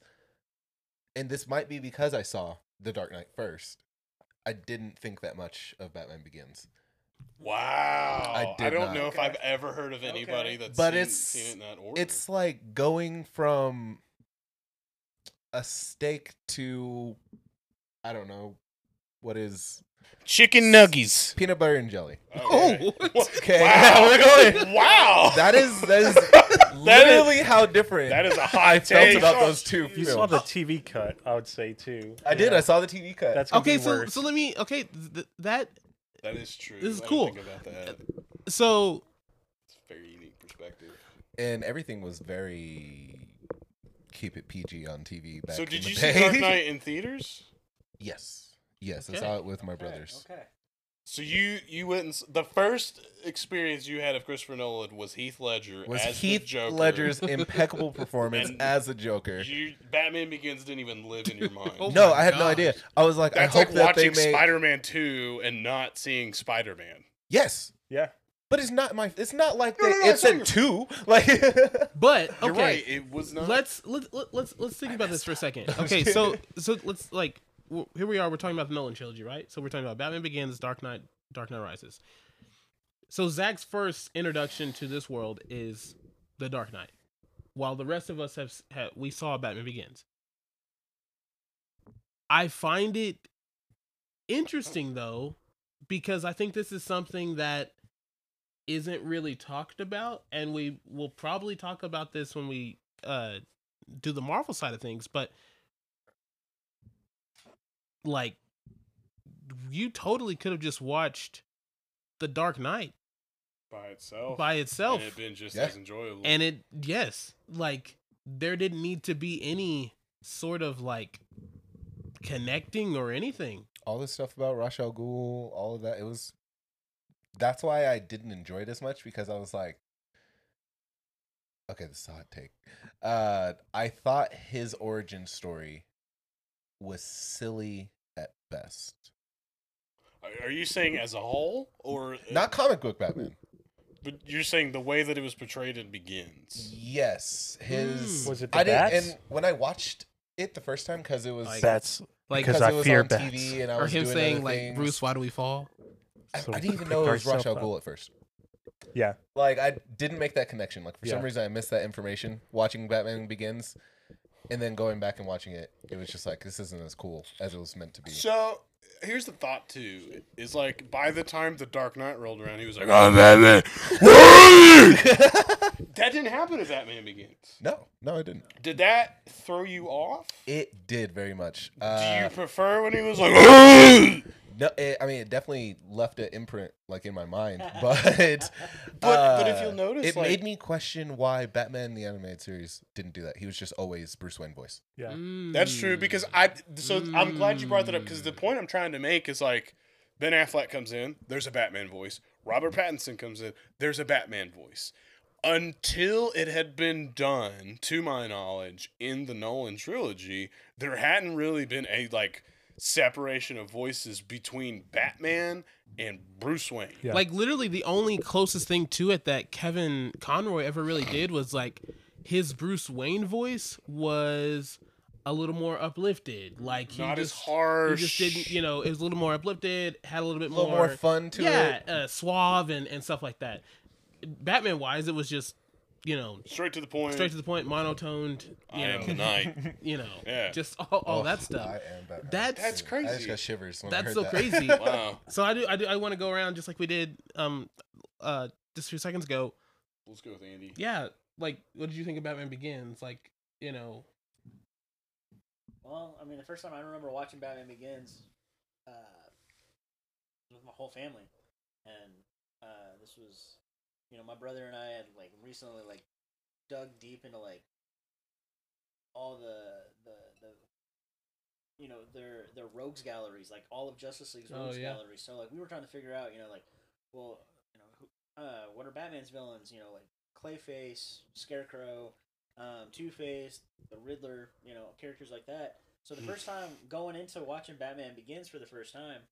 and this might be because I saw The Dark Knight first. I didn't think that much of Batman Begins. Wow, I, I don't not. know if I've ever heard of anybody Okay. that's But seen, it's- seen it in that order. It's like going from a steak to, I don't know, what is Chicken nuggies. peanut butter and jelly. Okay. Oh. what? Okay, Wow. we're going. Wow. That is that is literally how different that is a I hot felt take. about those two You films. saw the TV cut, I would say too. I did. I saw the TV cut. That's Okay, be so worse. so let me. Okay, th- that That is true. This is I didn't cool. think about that. so It's a very unique perspective. and everything was very keep it PG on TV back so in did the you see day. Dark Knight in theaters? yes. Yes, I Okay. saw it with my Okay, brothers. Okay. So you you went and the first experience you had of Christopher Nolan was Heath Ledger Was as the Heath Joker. Ledger's impeccable performance And as a Joker? You, Batman Begins didn't even live in your mind. Oh no, I had no idea. I was like, That's I hope like that they watching made. Spider-Man 2 and not seeing Spider-Man. yes, yeah. but it's not my. It's not like No, they, no, no, it's a two. Like, but okay. You're right. It was not. let's let, let, let's let's think about this for a second. Okay, so so let's like w- here we are. We're talking about the Nolan trilogy, right? So we're talking about Batman Begins, Dark Knight, Dark Knight Rises. So Zach's first introduction to this world is the Dark Knight, while the rest of us have, have we saw Batman Begins. I find it interesting though, because I think this is something that isn't really talked about, and we will probably talk about this when we uh do the Marvel side of things, but like you totally could have just watched The Dark Knight by itself. by itself And it been just Yeah. as enjoyable. and it yes, like there didn't need to be any sort of like connecting or anything. all this stuff about Ra's al Ghul, all of that. It was. That's why I didn't enjoy it as much because I was like, okay, this is a hot take. Uh, I thought his origin story was silly at best. Are- Are you saying as a whole, or Not comic book Batman. But you're saying the way that it was portrayed in Begins. Yes, his Mm. Was it the I didn't, bats? and when I watched it the first time because it was Like- That's Like Because because I it was fear on bats. TV and I or was him doing saying other like things. Bruce, why do we fall? I, So I didn't even know it was Ra's ourself al. Ghul at first. yeah. Like I didn't make that connection. Like for some reason I missed that information watching Batman Begins, and then going back and watching it, it was just like this isn't as cool as it was meant to be. So here's the thought too: is like by the time the Dark Knight rolled around, he was like, "Oh, Batman." that didn't happen at Batman Begins. no, no, it didn't. Did that throw you off? It did very much. Do Uh, you prefer when he was like, "Oh"? It, I mean it definitely left an imprint like in my mind, but But- but if uh, you'll notice, it like- made me question why Batman the animated series didn't do that. He was just always Bruce Wayne voice. Yeah. That's true because I. So I'm glad you brought that up because Mm. the point I'm trying to make is like Ben Affleck comes in, there's a Batman voice. Robert Pattinson comes in, there's a Batman voice. Until it had been done, to my knowledge, in the Nolan trilogy, there hadn't really been a like separation of voices between Batman and Bruce Wayne. Yeah. Like literally the only closest thing to it that Kevin Conroy ever really did was like his Bruce Wayne voice was a little more uplifted. Like he Not as just, harsh. He just didn't, you know, it was a little more uplifted, had a little bit A little more, more fun to yeah, it. uh, suave and, and stuff like that. Batman wise, it was just, you know, Straight to the point. straight to the point, monotoned, I you am know, the night. you know, Yeah. just all, all Oh, that stuff. I am Batman. That's That's crazy. I just got shivers. When I that's heard so that. crazy. Wow. So I do, I do, I want to go around just like we did, um, uh, just a few seconds ago. Let's go with Andy. Yeah, like what did you think of Batman Begins? Like, you know, Well, I mean, the first time I remember watching Batman Begins uh, was with my whole family, and uh, this was, you know, my brother and I had like recently like dug deep into like all the the the you know their their rogues galleries, like all of Justice League's Oh, rogues yeah. galleries. So like we were trying to figure out, you know, like well, you know, who, uh, what are Batman's villains? You know, like Clayface, Scarecrow, um, Two Face, the Riddler, you know, characters like that. So the first time going into watching Batman Begins for the first time,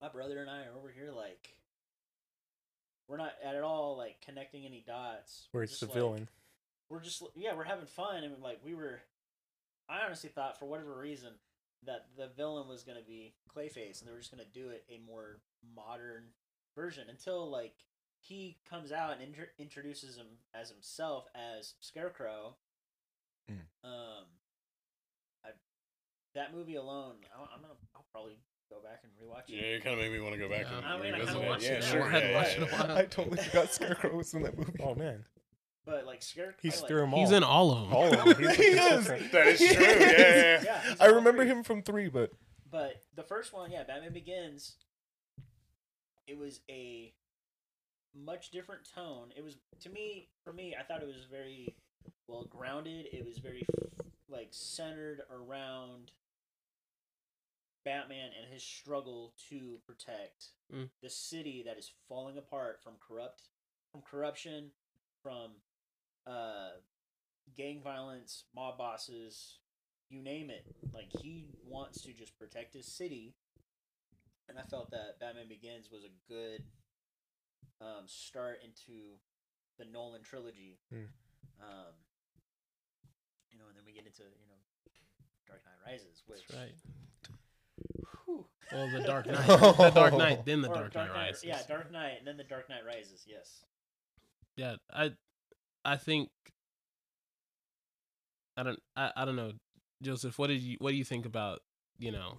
my brother and I are over here like we're not at all like connecting any dots. We're Where it's the just, like- villain. We're just yeah, we're having fun and like we were. I honestly thought for whatever reason that the villain was gonna be Clayface and they were just gonna do it a more modern version until like he comes out and intro- introduces him as himself as Scarecrow. Mm. Um, that movie alone, I, I'm gonna I'll probably go back and rewatch it. Yeah, you kind of made me want to go back Yeah. and I mean, I revisit kinda it. watched Yeah, it. sure. I hadn't yeah, watched yeah, it in a yeah. while. I totally forgot Scarecrow was in that movie. Oh man, But like Scarecrow, he's like, through them all. He's in all of them. all of them. He's He is. consistent- That is He true. Yeah, yeah, yeah. Yeah, he's I all remember three. him from three, but But the first one, yeah, Batman Begins, it was a much different tone. It was to me, for me, I thought it was very well grounded. It was very like centered around Batman and his struggle to protect Mm. the city that is falling apart from corrupt from corruption, from uh gang violence, mob bosses, you name it. Like he wants to just protect his city, and I felt that Batman Begins was a good um, start into the Nolan trilogy. Hmm. Um, you know, and then we get into you know Dark Knight Rises, which right. Whew, Well, the Dark Knight, the Dark Knight, then the or Dark Knight Rises. Yeah, Dark Knight, and then the Dark Knight Rises. Yes. yeah. I, I think. I don't. I, I don't know, Joseph. What did you What do you think about you know,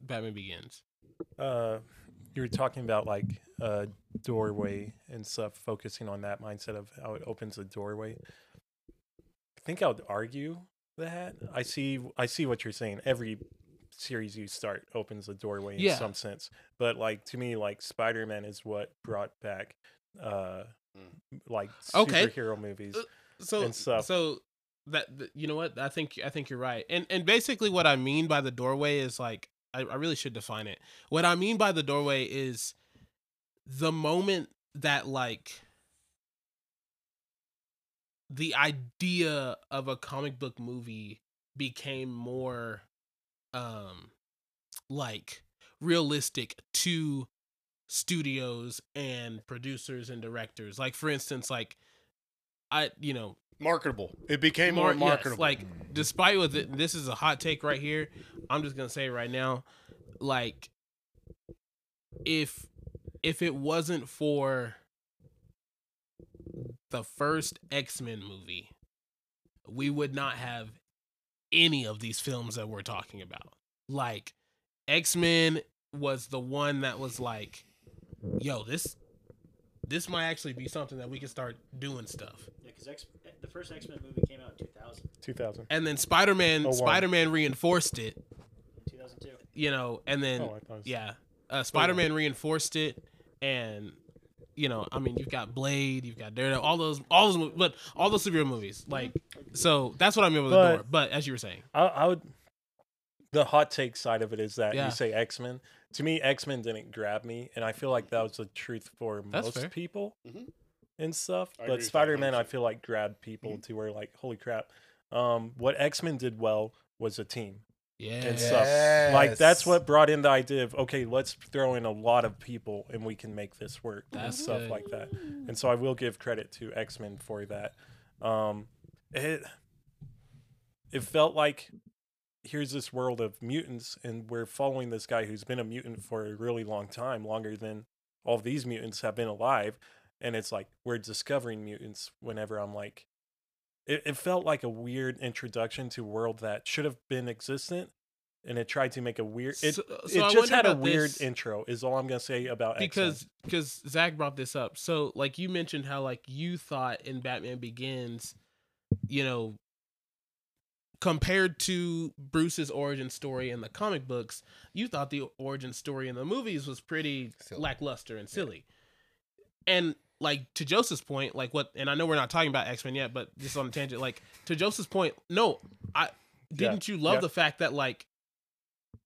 Batman Begins? uh, you were talking about like uh, doorway and stuff, focusing on that mindset of how it opens a doorway. I think I would argue that I see I see what you're saying. Every series you start opens the doorway in Yeah. some sense, but like to me, like Spider Man is what brought back uh, like Okay. superhero movies. Uh, So and stuff. so that you know what I think I think you're right. And and basically what I mean by the doorway is like I, I really should define it. What I mean by the doorway is the moment that like the idea of a comic book movie became more um like realistic to studios and producers and directors like for instance like i you know Marketable. It became more, more yes, marketable. like despite with it this is a hot take right here i'm just gonna say right now like if if it wasn't for the first x-men movie we would not have any of these films that we're talking about like x-men was the one that was like yo this this might actually be something that we can start doing stuff Yeah, because X the first X Men movie came out in 2000. 2000. and then spider-man Oh, wow. spider-man reinforced it In 2002. you know and then Oh, I thought it was- yeah uh, spider-man reinforced it and you know i mean you've got blade you've got daredevil all those all those mo- but all those superhero movies like so that's what i mean with the But- door but as you were saying I, I would. The hot take side of it is that Yeah. you say X Men. To me, X Men didn't grab me, and I feel like that was the truth for That's most fair. people Mhm. and stuff. I but Spider Man, I feel like grabbed people to where like, holy crap. Um, what X Men did well was a team yeah and stuff. Like that's what brought in the idea of okay, let's throw in a lot of people and we can make this work and stuff good. like that. And so I will give credit to X Men for that. Um, it it felt like here's this world of mutants and we're following this guy who's been a mutant for a really long time, longer than all these mutants have been alive. And it's like we're discovering mutants whenever I'm like it, it felt like a weird introduction to a world that should have been existent and it tried to make a weird it, So- uh, it so I just had a weird this- intro is all i'm gonna say about X-Men. because because Zach brought this up. So like you mentioned how like you thought in Batman Begins, you know, compared to Bruce's origin story in the comic books, you thought the origin story in the movies was pretty Silly. lackluster and silly. And like to Joseph's point, like what and I know we're not talking about X-Men yet, but just on a tangent, like to Joseph's point, no, I didn't you love yeah. the fact that like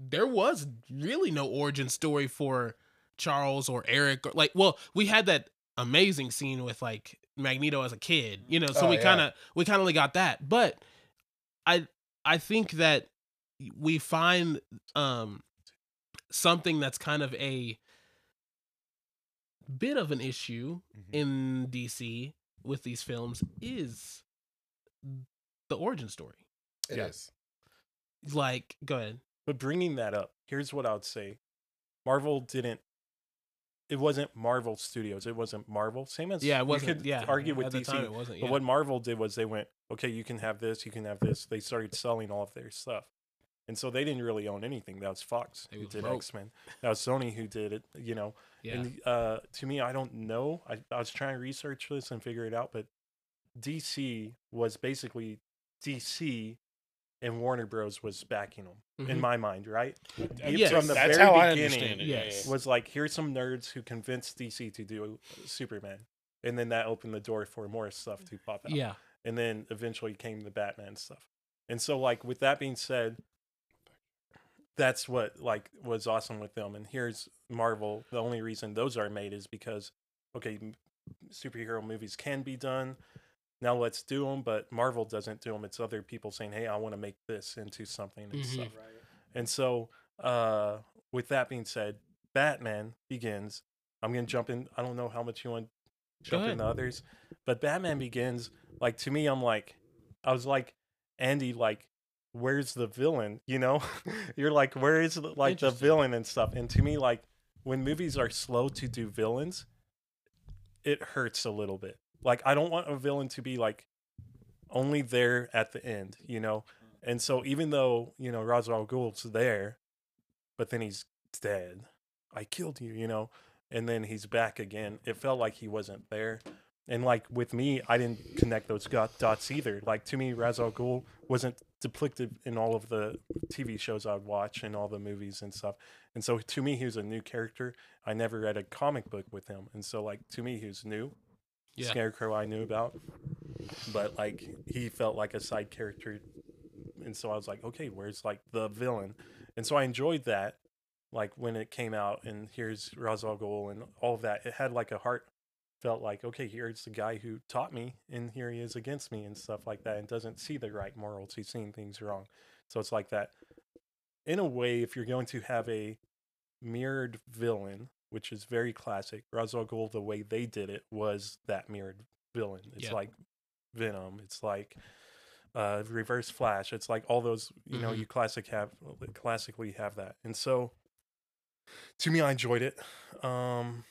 there was really no origin story for Charles or Eric or like well, we had that amazing scene with like Magneto as a kid, you know, so Oh, we yeah. kind of we kind of got that. But I I think that we find um something that's kind of a bit of an issue Mhm. in DC with these films is the origin story. It Yeah. is. Like, go ahead. but bringing that up here's what i would say marvel didn't it wasn't marvel studios it wasn't marvel same as Yeah, it wasn't. could Yeah, argue with at the dc time it wasn't. But what Marvel did was they went, okay, you can have this, you can have this. They started selling all of their stuff. And so they didn't really own anything. That was Fox They who did. X Men. That was Sony who did it. You know, Yeah. and uh, to me, I don't know. I, I was trying to research this and figure it out, but DC was basically DC, and Warner Bros was backing them in Mhm. my mind, right? Yes. From the That's very how I beginning, understand it. yes. was like, here's some nerds who convinced DC to do Superman, and then that opened the door for more stuff to pop out. yeah. and then eventually came the Batman stuff. And so, like, with that being said, that's what like was awesome with them. And here's Marvel. The only reason those are made is because, okay, superhero movies can be done. Now let's do them, but Marvel doesn't do them. It's other people saying, "Hey, I want to make this into something and Mhm. stuff." Right. And so, uh, with that being said, Batman begins. I'm gonna jump in. I don't know how much you want to jump into others, but Batman begins. Like to me, I'm like, I was like, Andy, like, where's the villain? You know, you're like, where is like the villain and stuff? And to me, like, when movies are slow to do villains, it hurts a little bit. Like, I don't want a villain to be like only there at the end, you know. And so even though, you know, Ra's al Ghul's there, but then he's dead. I killed you, you know, and then he's back again. It felt like he wasn't there. And like with me, I didn't connect those got dots either. Like to me, Ra's al Ghul wasn't depicted in all of the TV shows I'd watch and all the movies and stuff. And so to me, he was a new character. I never read a comic book with him, and so like to me, he was new. Yeah. Scarecrow I knew about, but like he felt like a side character, and so I was like, okay, where's like the villain? And so I enjoyed that, like when it came out, and here's Ra's al Ghul and all of that. It had like a heart. Felt like okay, here's the guy who taught me, and here he is against me and stuff like that, and doesn't see the right morals. He's seeing things wrong. So it's like that. In a way, if you're going to have a mirrored villain, which is very classic, Ra's al Ghul, the way they did it was that mirrored villain. It's Yeah. like Venom. It's like uh, Reverse Flash. It's like all those you know Mhm. you classic have classically have that. And so, to me, I enjoyed it. Um,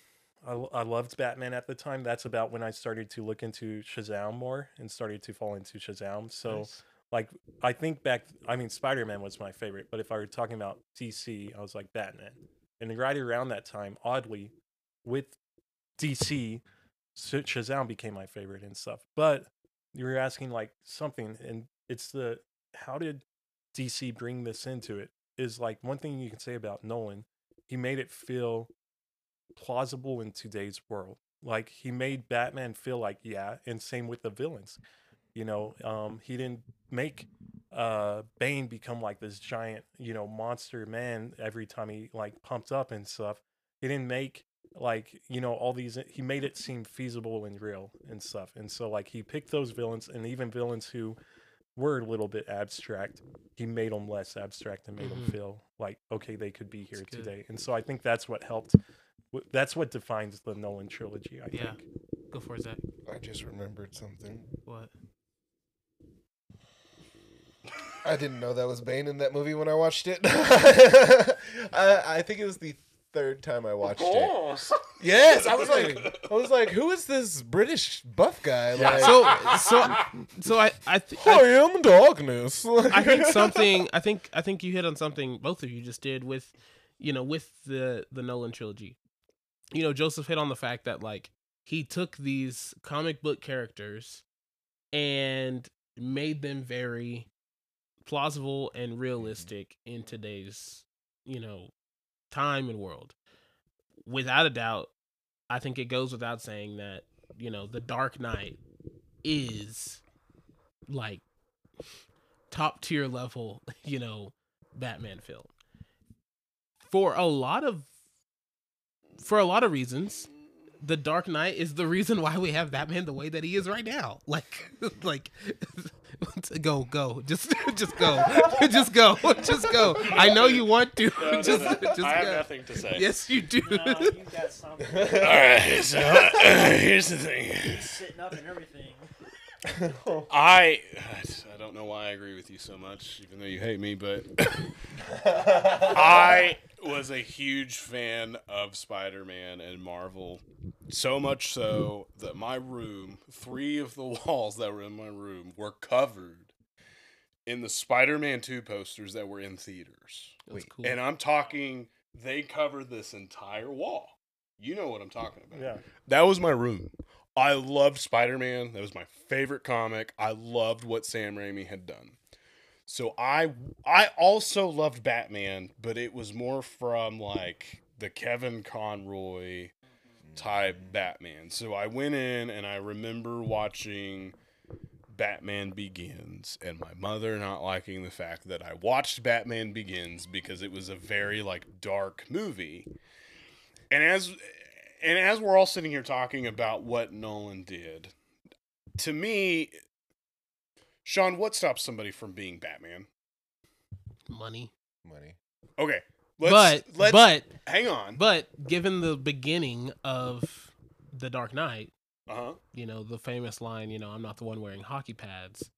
I, I loved Batman at the time. That's about when I started to look into Shazam more and started to fall into Shazam. So Nice. like I think back I mean Spider Man was my favorite, but if I were talking about DC, I was like Batman. And right around that time, oddly, with DC, Shazam became my favorite and stuff. But you were asking like something, and it's the how did DC bring this into it? Is like one thing you can say about Nolan, he made it feel plausible in today's world. Like he made Batman feel like yeah, and same with the villains. You know, um, he didn't make uh Bane become like this giant, you know, monster man every time he like pumped up and stuff. He didn't make like, you know, all these he made it seem feasible and real and stuff. And so like he picked those villains and even villains who were a little bit abstract, he made them less abstract and made them Mhm. feel like okay, they could be here That's good. today. And so I think that's what helped that's what defines the Nolan trilogy, I Yeah. think. Go for it, Zach. I just remembered something. What? I didn't know that was Bane in that movie when I watched it. I, I think it was the third time I watched it. Yes, I was like, I was like, who is this British buff guy? Like, So, so, so I, I, th- I I, am darkness. I think something. I think, I think you hit on something. Both of you just did with, you know, with the the Nolan trilogy. You know, Joseph hit on the fact that like he took these comic book characters and made them very plausible and mm-hmm. realistic in today's, you know, time and world. Without a doubt, I think it goes without saying that, you know, The Dark Knight is like top tier level, you know, Batman film. For a lot of for a lot of reasons, The Dark Knight is the reason why we have Batman the way that he is right now. Like like go go just just go just go just go i know you want to No, no, just no. just I have go nothing to say. yes you do No, you got something. All right. So uh, here's the thing. He's sitting up and everything. I I don't know why I agree with you so much, even though you hate me, but I was a huge fan of Spider-Man and Marvel, so much so that my room, three of the walls that were in my room, were covered in the Spider-Man 2 posters that were in theaters. It was Wait, cool. And I'm talking they covered this entire wall. You know what I'm talking about. Yeah. That was my room. I loved Spider Man. That was my favorite comic. I loved what Sam Raimi had done. So I I also loved Batman, but it was more from like the Kevin Conroy type mm-hmm. Batman. So I went in and I remember watching Batman Begins and my mother not liking the fact that I watched Batman Begins because it was a very like dark movie. And as and as we're all sitting here talking about what Nolan did, to me Sean, what stops somebody from being Batman? money. Money. Okay. Let's, but let's but hang on. but given the beginning of the Dark Knight, uh-huh. you know the famous line, you know, I'm not the one wearing hockey pads.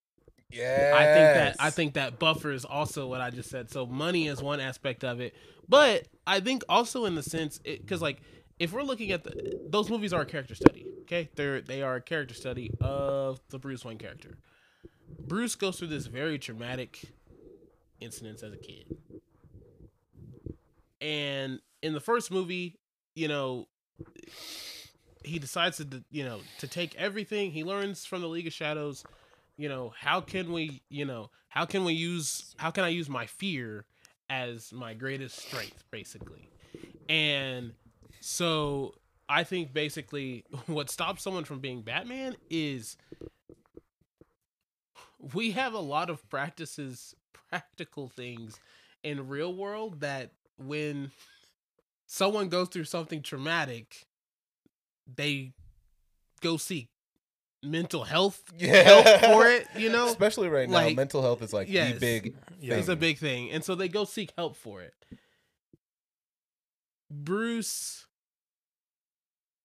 Yeah. I think that I think that buffer is also what I just said. So money is one aspect of it, but I think also in the sense because like if we're looking at the those movies are a character study. Okay, they're they are a character study of the Bruce Wayne character. Bruce goes through this very traumatic incidents as a kid, and in the first movie, you know. He decides to, you know, to take everything he learns from the League of Shadows you know how can we you know how can we use how can i use my fear as my greatest strength basically and so i think basically what stops someone from being batman is we have a lot of practices practical things in real world that when someone goes through something traumatic they go seek mental health Yeah. help for it, you know? Especially right now, Like, mental health is like yes. the big. Yeah. It's a big thing. And so they go seek help for it. Bruce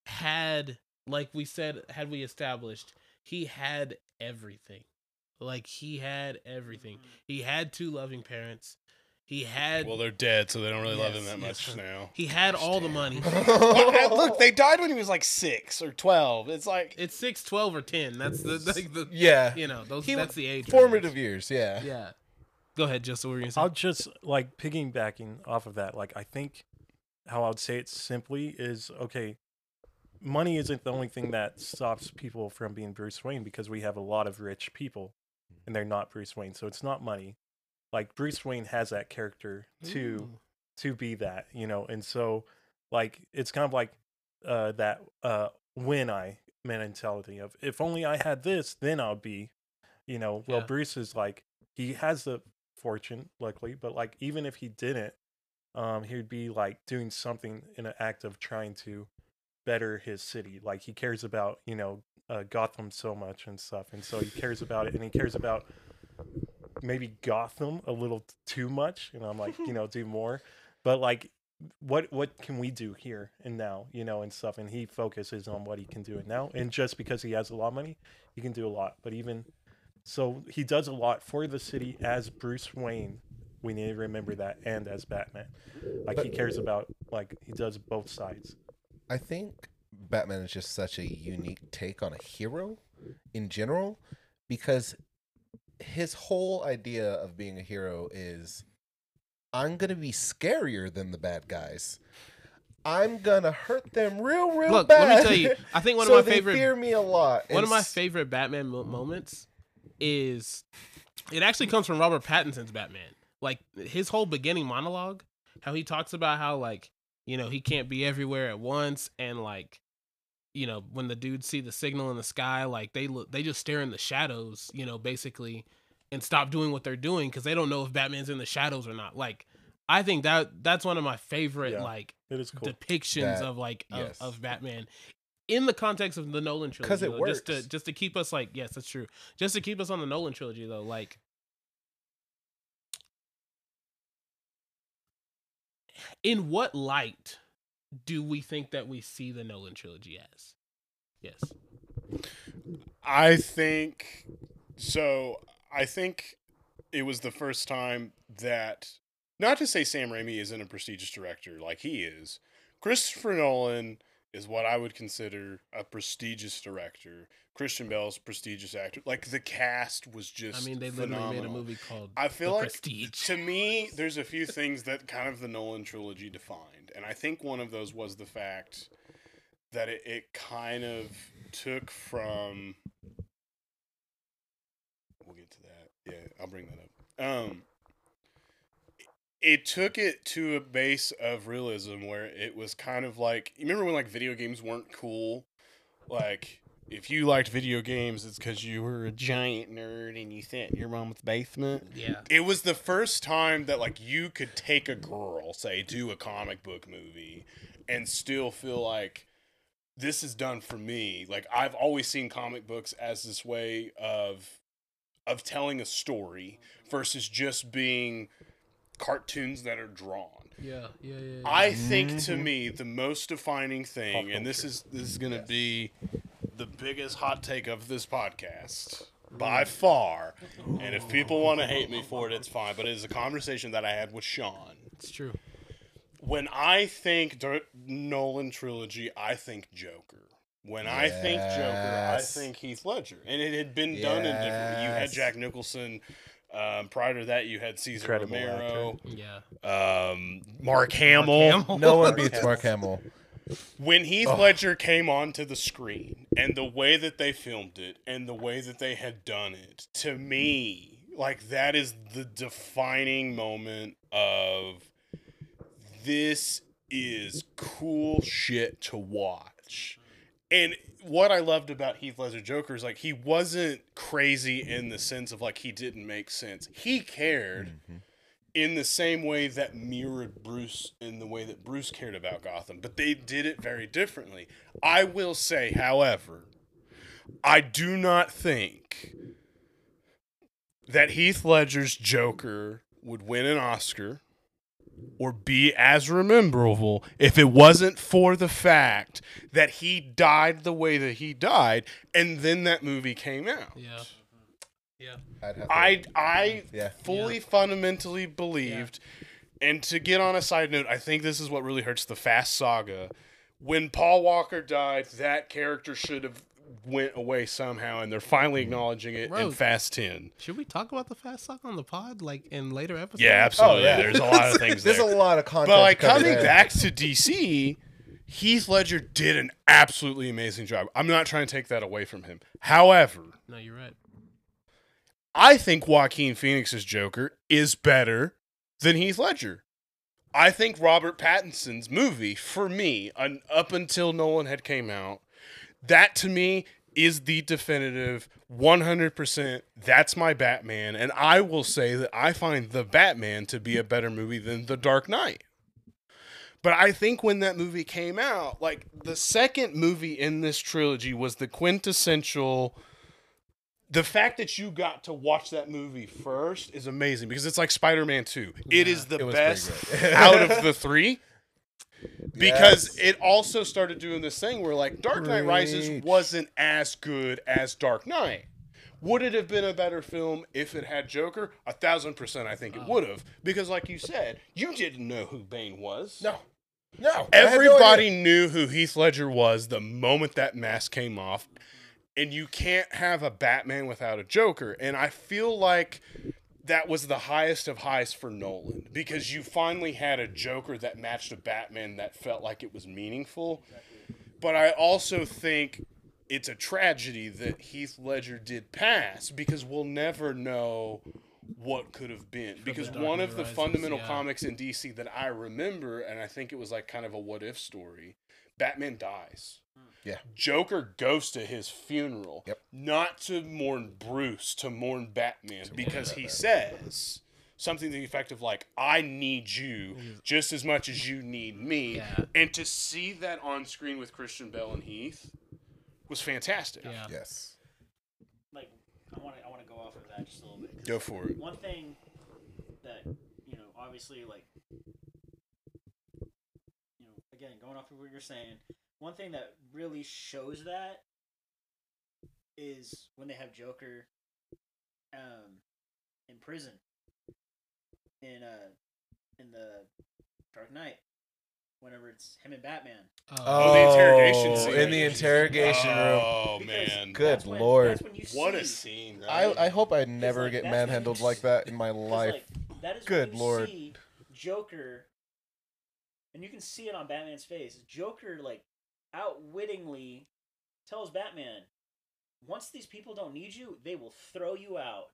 had, like we said, had we established, he had everything. Like he had everything. Mm-hmm. He had two loving parents. He had Well, they're dead, so they don't really love him that yes. much now. he had all the money. Look, they died when he was like six or twelve. It's like It's six, twelve, or ten. That's the like the yeah. you know those. He that's the age. range. Formative years, yeah. Yeah. Go ahead, just so we're gonna. I'll just like piggybacking off of that. Like I think how I would say it simply is okay. Money isn't the only thing that stops people from being Bruce Wayne because we have a lot of rich people, and they're not Bruce Wayne. So it's not money. Like Bruce Wayne has that character to Ooh. to be that, you know. And so like it's kind of like uh that uh when I mentality of if only I had this, then I'll be, you know. Well, Yeah. Bruce is like he has the fortune, luckily, but like even if he didn't, um, he'd be like doing something in an act of trying to better his city. Like he cares about, you know, uh, Gotham so much and stuff, and so he cares about it, and he cares about maybe Gotham a little t- too much. And I'm like, you know, do more, but like. What what can we do here and now, you know, and stuff, and he focuses on what he can do and now, and just because he has a lot of money, he can do a lot. But even so, he does a lot for the city as Bruce Wayne. We need to remember that, and as Batman, like he cares about, like he does both sides. I think Batman is just such a unique take on a hero in general because his whole idea of being a hero is I'm going to be scarier than the bad guys. I'm going to hurt them real, real Look, bad. let me tell you. I think one so of my favorite fear me a lot. one of my favorite Batman mo- moments is it actually comes from Robert Pattinson's Batman. Like his whole beginning monologue, how he talks about how like you know he can't be everywhere at once, and like you know when the dudes see the signal in the sky, like they look they just stare in the shadows, you know, basically, and stop doing what they're doing because they don't know if Batman's in the shadows or not. Like I think that that's one of my favorite Yeah. like It is cool. depictions That- of like of, yes. of Batman in the context of the Nolan trilogy. 'Cause it though, Just to just to keep us like yes, that's true. Just to keep us on the Nolan trilogy though, like in what light do we think that we see the Nolan trilogy as? Yes. I think so. I think it was the first time that, not to say Sam Raimi isn't a prestigious director like he is, Christopher Nolan is what I would consider a prestigious director. Christian Bale's prestigious actor. Like the cast was just. I mean, they literally made a movie called I feel like Prestige. to me, there's a few things that kind of the Nolan trilogy defined, and I think one of those was the fact that it, it kind of took from. We'll get to that. Yeah, I'll bring that up. Um, it took it to a base of realism where it was kind of like you remember when like video games weren't cool, like. If you liked video games, it's because you were a giant nerd and you sat in your mom's basement yeah. it was the first time that like you could take a girl say do a comic book movie and still feel like this is done for me like i've always seen comic books as this way of of telling a story versus just being cartoons that are drawn Yeah, yeah, yeah. yeah. I think to Mhm. me the most defining thing, and this is this is gonna Yes. be the biggest hot take of this podcast by far. And if people want to hate me for it, it's fine. But it is a conversation that I had with Sean. it's true. When I think Dir- Nolan trilogy, I think Joker. When I think Joker, I think Heath Ledger, and it had been done in different. You had Jack Nicholson. Um, prior to that, you had Cesar Incredible Romero, Yeah. um, Mark Hamill. Hamill. No one beats Mark Hamill. when Heath Oh. Ledger came onto the screen and the way that they filmed it and the way that they had done it, to me, like that is the defining moment of this is cool shit to watch. And what I loved about Heath Ledger Joker is like he wasn't crazy in the sense of like he didn't make sense. He cared mm-hmm. in the same way that mirrored Bruce in the way that Bruce cared about Gotham, but they did it very differently. I will say, however, I do not think that Heath Ledger's Joker would win an Oscar or be as rememberable if it wasn't for the fact that he died the way that he died and then that movie came out. Yeah. Mm-hmm. Yeah. I'd to- I I Yeah. fully fundamentally believed. And to get on a side note, I think this is what really hurts the Fast Saga. When Paul Walker died, that character should have went away somehow, and they're finally mm-hmm. acknowledging it in Fast Ten. Should we talk about the fast talk on the pod, like in later episodes? Yeah, absolutely. Oh, yeah. There's a lot of things There's a lot of content. but like coming there. back to DC, Heath Ledger did an absolutely amazing job. I'm not trying to take that away from him. However, No, you're right. I think Joaquin Phoenix's Joker is better than Heath Ledger. I think Robert Pattinson's movie, for me, un, up until Nolan had came out, that to me is the definitive 100%. That's my Batman, and I will say that I find the Batman to be a better movie than The Dark Knight. But I think when that movie came out, like the second movie in this trilogy was the quintessential the fact that you got to watch that movie first is amazing because it's like Spider-Man 2. It is the It best out of the 3 because Yes. it also started doing this thing where like Dark Knight Rises wasn't as good as Dark Knight. Would it have been a better film if it had Joker? A thousand percent, I think it uh. would have. Because, like you said, you didn't know who Bane was. No. No. I had no Everybody knew who Heath Ledger was the moment that mask came off. And you can't have a Batman without a Joker. And I feel like that was the highest of highs for Nolan because you finally had a Joker that matched a Batman that felt like it was meaningful. But I also think it's a tragedy that Heath Ledger did pass because we'll never know what could have been. Because one of the Rises, fundamental yeah. comics in DC that I remember, and I think it was like kind of a what if story, Batman dies. Yeah. Joker goes to his funeral, Yep. not to mourn Bruce, to mourn Batman, because he Batman. says something to the effect of like, "I need you mm. just as much as you need me," Yeah. and to see that on screen with Christian Bale and Heath was fantastic. Yeah. Yes. Like, I want to I want to go off of that just a little bit. Go for it. One thing that you know, obviously, like, you know, again, going off of what you're saying, one thing that really shows that is when they have Joker, um, in prison, in uh, in the Dark Knight, whenever it's him and Batman. Oh, the interrogation scene. in the interrogation room. Oh Because man, Good that's when- lord. that's when you what a scene! Right? I, I hope I never like, get that's manhandled like that in my 'cause, life. like, that is Good when you lord. see Joker, and you can see it on Batman's face. Joker like outwittingly tells Batman, once these people don't need you, they will throw you out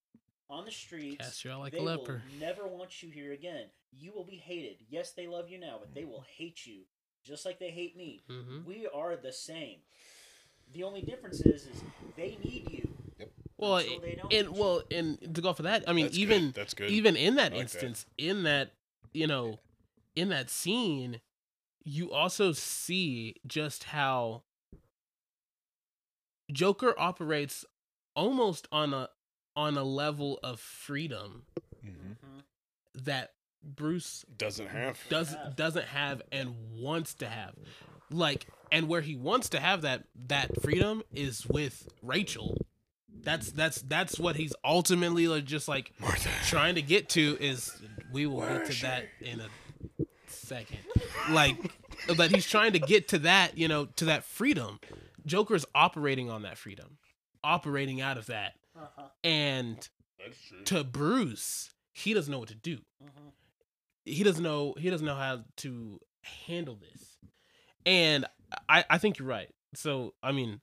on the streets. Cast you out like they a leper. will never want you here again. You will be hated. Yes, they love you now, but they will hate you just like they hate me. hmm We are the same. The only difference is, is they need you. Well, until they don't and need you. well, and to go for that, I mean, That's even good. that's good. even in that I like that. instance, in that you know, in that scene, you also see just how Joker operates almost on a on a level of freedom Mhm. that Bruce doesn't have. doesn't have. doesn't have and wants to have like and where he wants to have that that freedom is with Rachel that's that's that's what he's ultimately like, just like Martha. trying to get to is we will Where get to that in a second. Like but he's trying to get to that you know to that freedom. Joker's operating on that freedom operating out of that. Uh-huh. and to bruce he doesn't know what to do. Mhm. he doesn't know he doesn't know how to handle this. And i i think you're right. So i mean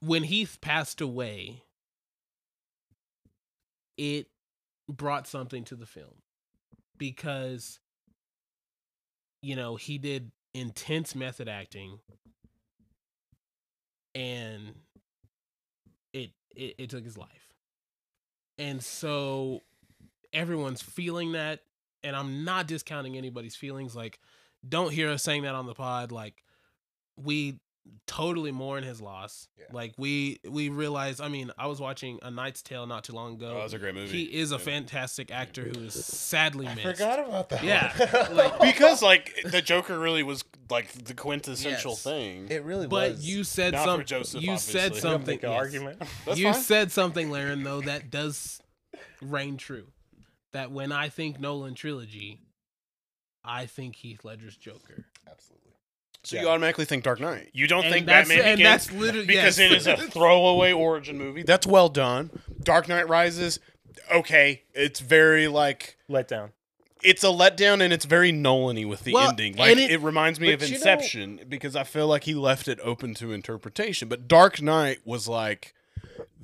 when heath passed away it brought something to the film because you know he did intense method acting and it it, it took his life. And so everyone's feeling that and i'm not discounting anybody's feelings like don't hear us saying that on the pod like we totally mourn his loss Yeah. like we we realize i mean i was watching a knight's tale not too long ago Oh, that was a great movie. he is a Yeah. fantastic actor who is sadly I missed forgot about that. Yeah, like- because like the Joker really was like the quintessential Yes. thing. it really but was. But you said something Joseph, you obviously. said something make yes. argument. That's you fine. said something Laren though that does reign true that when i think nolan trilogy i think heath ledger's joker absolutely. So Yeah. you automatically think Dark Knight. You don't And think that's- Batman and Begins that's literally because yes. it is a throwaway origin movie. That's well done. Dark Knight Rises. Okay, it's very like Let down. it's a letdown and it's very Nolan-y with the Well, ending. Like and it, it- reminds me of but you know- Inception because I feel like he left it open to interpretation. But Dark Knight was like,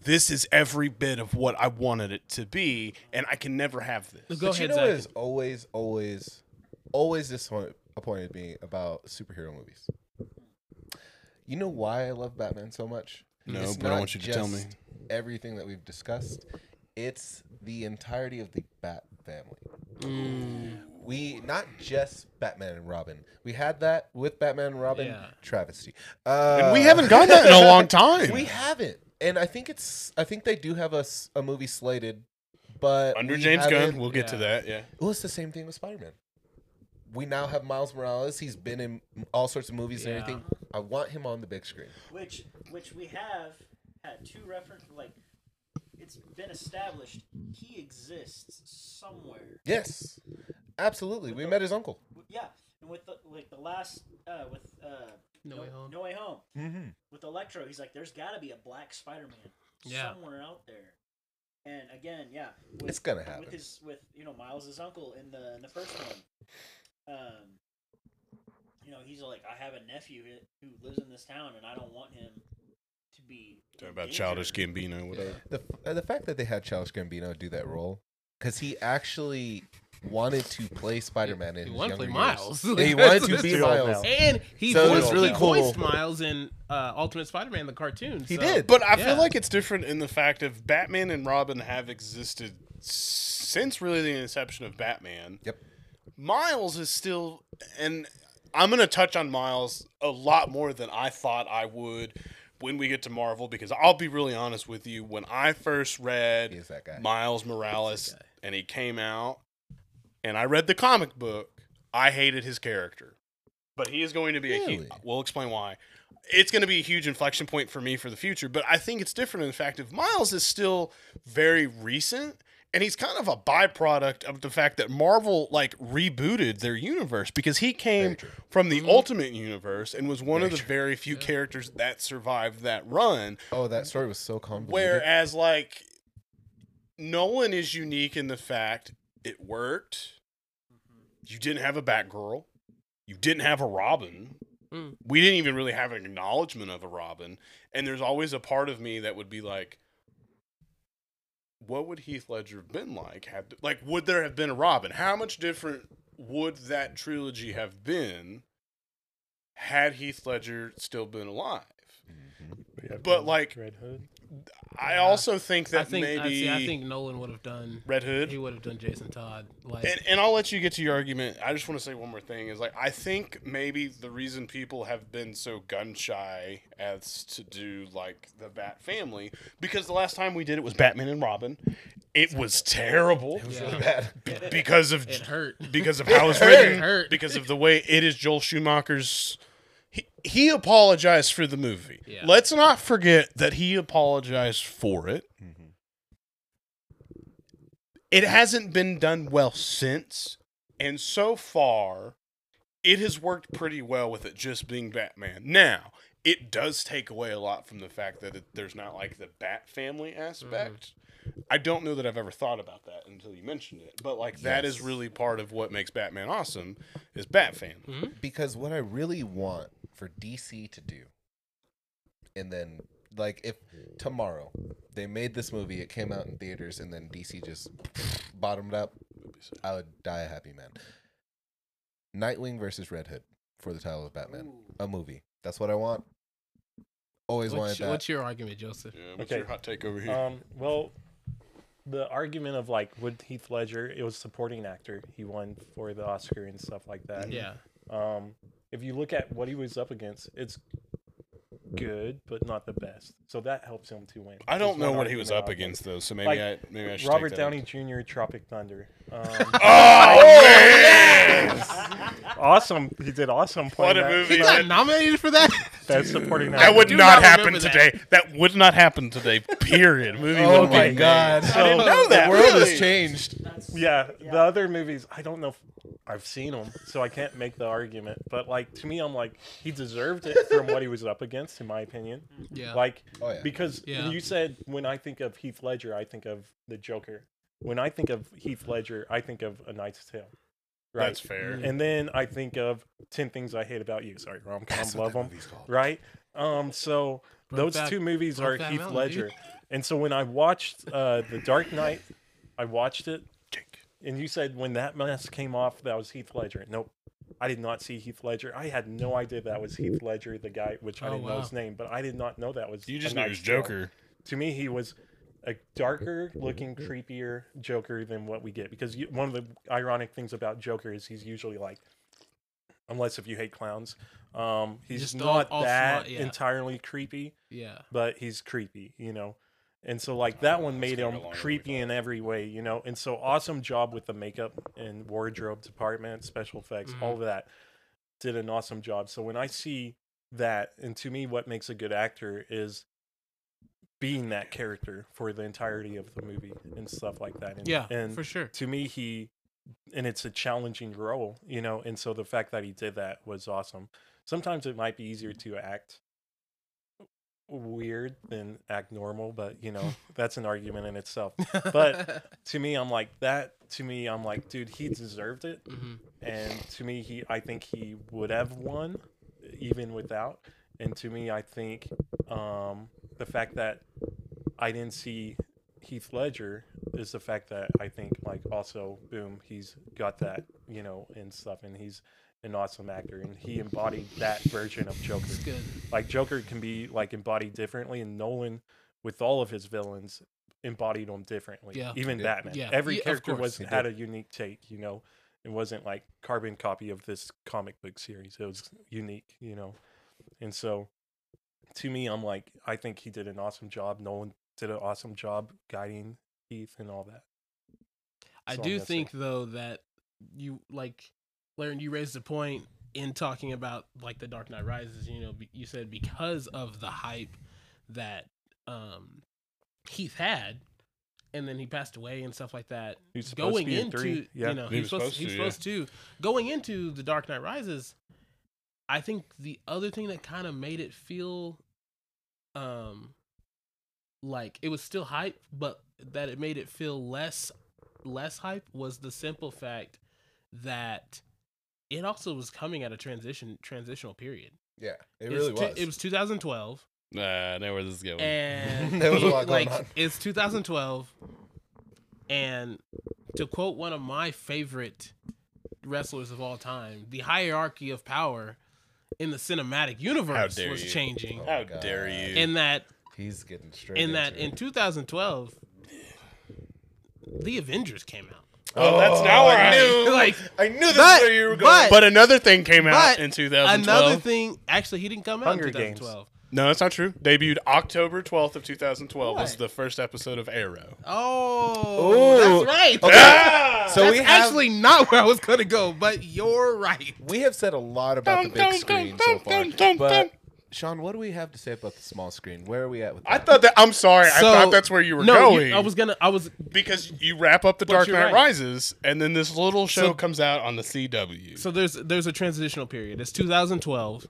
this is every bit of what I wanted it to be, and I can never have this. Go but ahead, you know Zach. what has always, always, always disappointed me about superhero movies? You know why I love Batman so much? No, It's but I want you to tell me. Everything that we've discussed, it's the entirety of the Bat family. Mm, We not just Batman and Robin. We had that with Batman and Robin. Yeah. Travesty. Uh, And we haven't done that in a long time. We haven't, and I think it's. I think they do have a, a movie slated, but Under James Gunn, we'll get to that. Yeah. Well, it's the same thing with Spider Man. We now have Miles Morales. He's been in all sorts of movies and Yeah. everything. I want him on the big screen. which which we have had two reference like it's been established he exists somewhere. Yes, absolutely. We met his uncle. W- Yeah, and with the like the last uh with uh No Way Home. No Way Home Mm-hmm. with Electro, he's like, there's got to be a black Spider-Man Yeah. somewhere out there. And again, yeah, with, It's gonna happen. with his with you know Miles' uncle in the in the first one. Um, you know, he's like, I have a nephew who- who lives in this town, and I don't want him to be Talking about danger." Childish Gambino, whatever. The uh, the fact that they had Childish Gambino do that role because he actually wanted to play Spider Man in He his wanted to younger play years. Miles. Yeah, he wanted to be Miles. And he So it was voiced, really he cool. voiced Miles in uh, Ultimate Spider-Man, the cartoon. He so- did. But I Yeah. feel like it's different in the fact of Batman and Robin have existed since really the inception of Batman. Yep. Miles is still, and I'm going to touch on Miles a lot more than I thought I would when we get to Marvel because I'll be really honest with you. When I first read He is that guy. Miles Morales and he came out and I read the comic book, I hated his character. But he is going to be a Really? huge. We'll explain why. It's going to be a huge inflection point for me for the future. But I think it's different in the fact of Miles is still very recent, and he's kind of a byproduct of the fact that Marvel like rebooted their universe because he came from the Mhm. Ultimate Universe and was one of the true. very few Yeah. characters that survived that run. Oh, that story was so convoluted. Whereas like Nolan is unique in the fact it worked. You didn't have a Batgirl. You didn't have a Robin. Mm. We didn't even really have an acknowledgement of a Robin. And there's always a part of me that would be like, what would Heath Ledger have been like? Had like, would there have been a Robin? How much different would that trilogy have been had Heath Ledger still been alive? Mhm. We have But, the like, Red Hood. I Yeah. also think that I think I, maybe see, I think Nolan would have done. Red Hood. He would have done Jason Todd. Like And, and I'll let you get to your argument. I just want to say one more thing is like I think maybe the reason people have been so gun shy as to do like the Bat family because the last time we did it was Batman and Robin. It was terrible It was Yeah. really bad. it, because of it hurt. because of how it's It written, hurt. because of the way it is Joel Schumacher's. He, he apologized for the movie. Yeah. Let's not forget that he apologized for it. Mm-hmm. It hasn't been done well since, and so far, it has worked pretty well with it just being Batman. Now, it does take away a lot from the fact that it, there's not like the Bat family aspect. I don't know that I've ever thought about that until you mentioned it, but like that is Yes. really part of what makes Batman awesome is Bat family. Mhm. because what I really want for DC to do, and then like if tomorrow they made this movie, it came out in theaters, and then DC just bottomed up, I would die a happy man. Nightwing versus Red Hood for the title of Batman, a movie. That's what I want. Always What's, wanted that. what's your argument, Joseph? Yeah, what's Okay. your hot take over here? Um, well, the argument of like, would Heath Ledger? It was supporting actor. He won for the Oscar and stuff like that. Yeah. Um, if you look at what he was up against, it's good, but not the best. So that helps him to win. I don't know what he was up against though, so maybe Like, I maybe I should Robert take that Downey into- Jr. Tropic Thunder. Um, Oh, man! awesome. He did awesome. What a that. movie! He got nominated for that. Best supporting that actor. would not not happen remember that. today. That. would not happen today. Period. Movie oh my be god! made. I didn't know that. The world really. has changed. Yeah, Yeah. the other movies i don't know if i've seen them so i can't make the argument but like to me i'm like he deserved it from what he was up against in my opinion mm. yeah. like Oh yeah. because Yeah. you said when i think of heath ledger i think of the joker when i think of heath ledger i think of a knight's tale right That's fair. Mm. and then i think of 10 things i hate about you sorry rom com That's love them right um so those Brokeback- two movies are heath Mountain, ledger dude. and so when i watched uh the dark knight i watched it Jake. and you said when that mask came off, that was Heath Ledger. Nope. I did not see Heath Ledger. I had no idea that was Heath Ledger, the guy, which I Oh, didn't know his name, but I did not know that was. You just knew it was Knight's Tale. Joker. To me, he was a darker looking, creepier Joker than what we get. Because you, one of the ironic things about Joker is he's usually like, unless if you hate clowns, um, he's Just not all that smart, yeah. entirely creepy yeah. but he's creepy, you know. And so like that one made him go longer than we creepy in every way, you know. And so awesome job with the makeup and wardrobe department, special effects, all of that. Did an awesome job. So when I see that, and to me what makes a good actor is being that character for the entirety of the movie and stuff like that. And, Yeah. and for sure. to me he and it's a challenging role you know and so the fact that he did that was awesome sometimes it might be easier to act weird than act normal but you know that's an argument in itself but- to me i'm like that to me i'm like dude he deserved it Mhm. and to me he i think he would have won even without and to me i think um the fact that i didn't see heath ledger is the fact that i think like also boom he's got that you know and stuff and he's an awesome actor and he embodied that version of joker It's good. like joker can be like embodied differently and nolan with all of his villains embodied them differently Yeah. even Yeah. batman Yeah. every Yeah, character was had a unique take you know it wasn't like carbon copy of this comic book series it was unique you know and so to me i'm like i think he did an awesome job nolan did an awesome job guiding heath and all that I do think though that you like, Larry, you raised a point in talking about like the Dark Knight Rises. You know, you said because of the hype that um Heath had, and then he passed away and stuff like that. He was supposed to going in into three, yeah. you know He he was supposed, supposed he was to, supposed to going into the Dark Knight Rises. I think the other thing that kind of made it feel, um, like it was still hype, but that it made it feel less less hype was the simple fact that it also was coming at a transition transitional period. Yeah, it It's really two- was. It was 2012, Nah, I know where this is going. and There was a lot going like on. it's 2012, and to quote one of my favorite wrestlers of all time, the hierarchy of power in the cinematic universe dare was you. changing. Oh, How God. dare you? In that, He's getting straight. in that, into in 2012, the Avengers came out. oh, that's oh, now where I knew. Like, I knew this but- is where you were going. but- But another thing came out in 2012. Another thing, actually, he didn't come out Hunger in Games. 2012. No, that's not true. Debuted October 12th of 2012 was What? the first episode of Arrow. Oh, Ooh. that's right. Okay. Ah! So that's we have actually not where I was gonna go, but you're right. we have said a lot about the Dum, big dum, screen dum, so dum, far, dum, dum, but dum. Sean, what do we have to say about the small screen? Where are we at with that? I thought that. I'm sorry. I So- thought that's where you were no, you- going. I was gonna. I was. because you wrap up the Dark you're Knight right. Rises, and then this little show So- comes out on the CW. So there's there's a transitional period. It's 2012,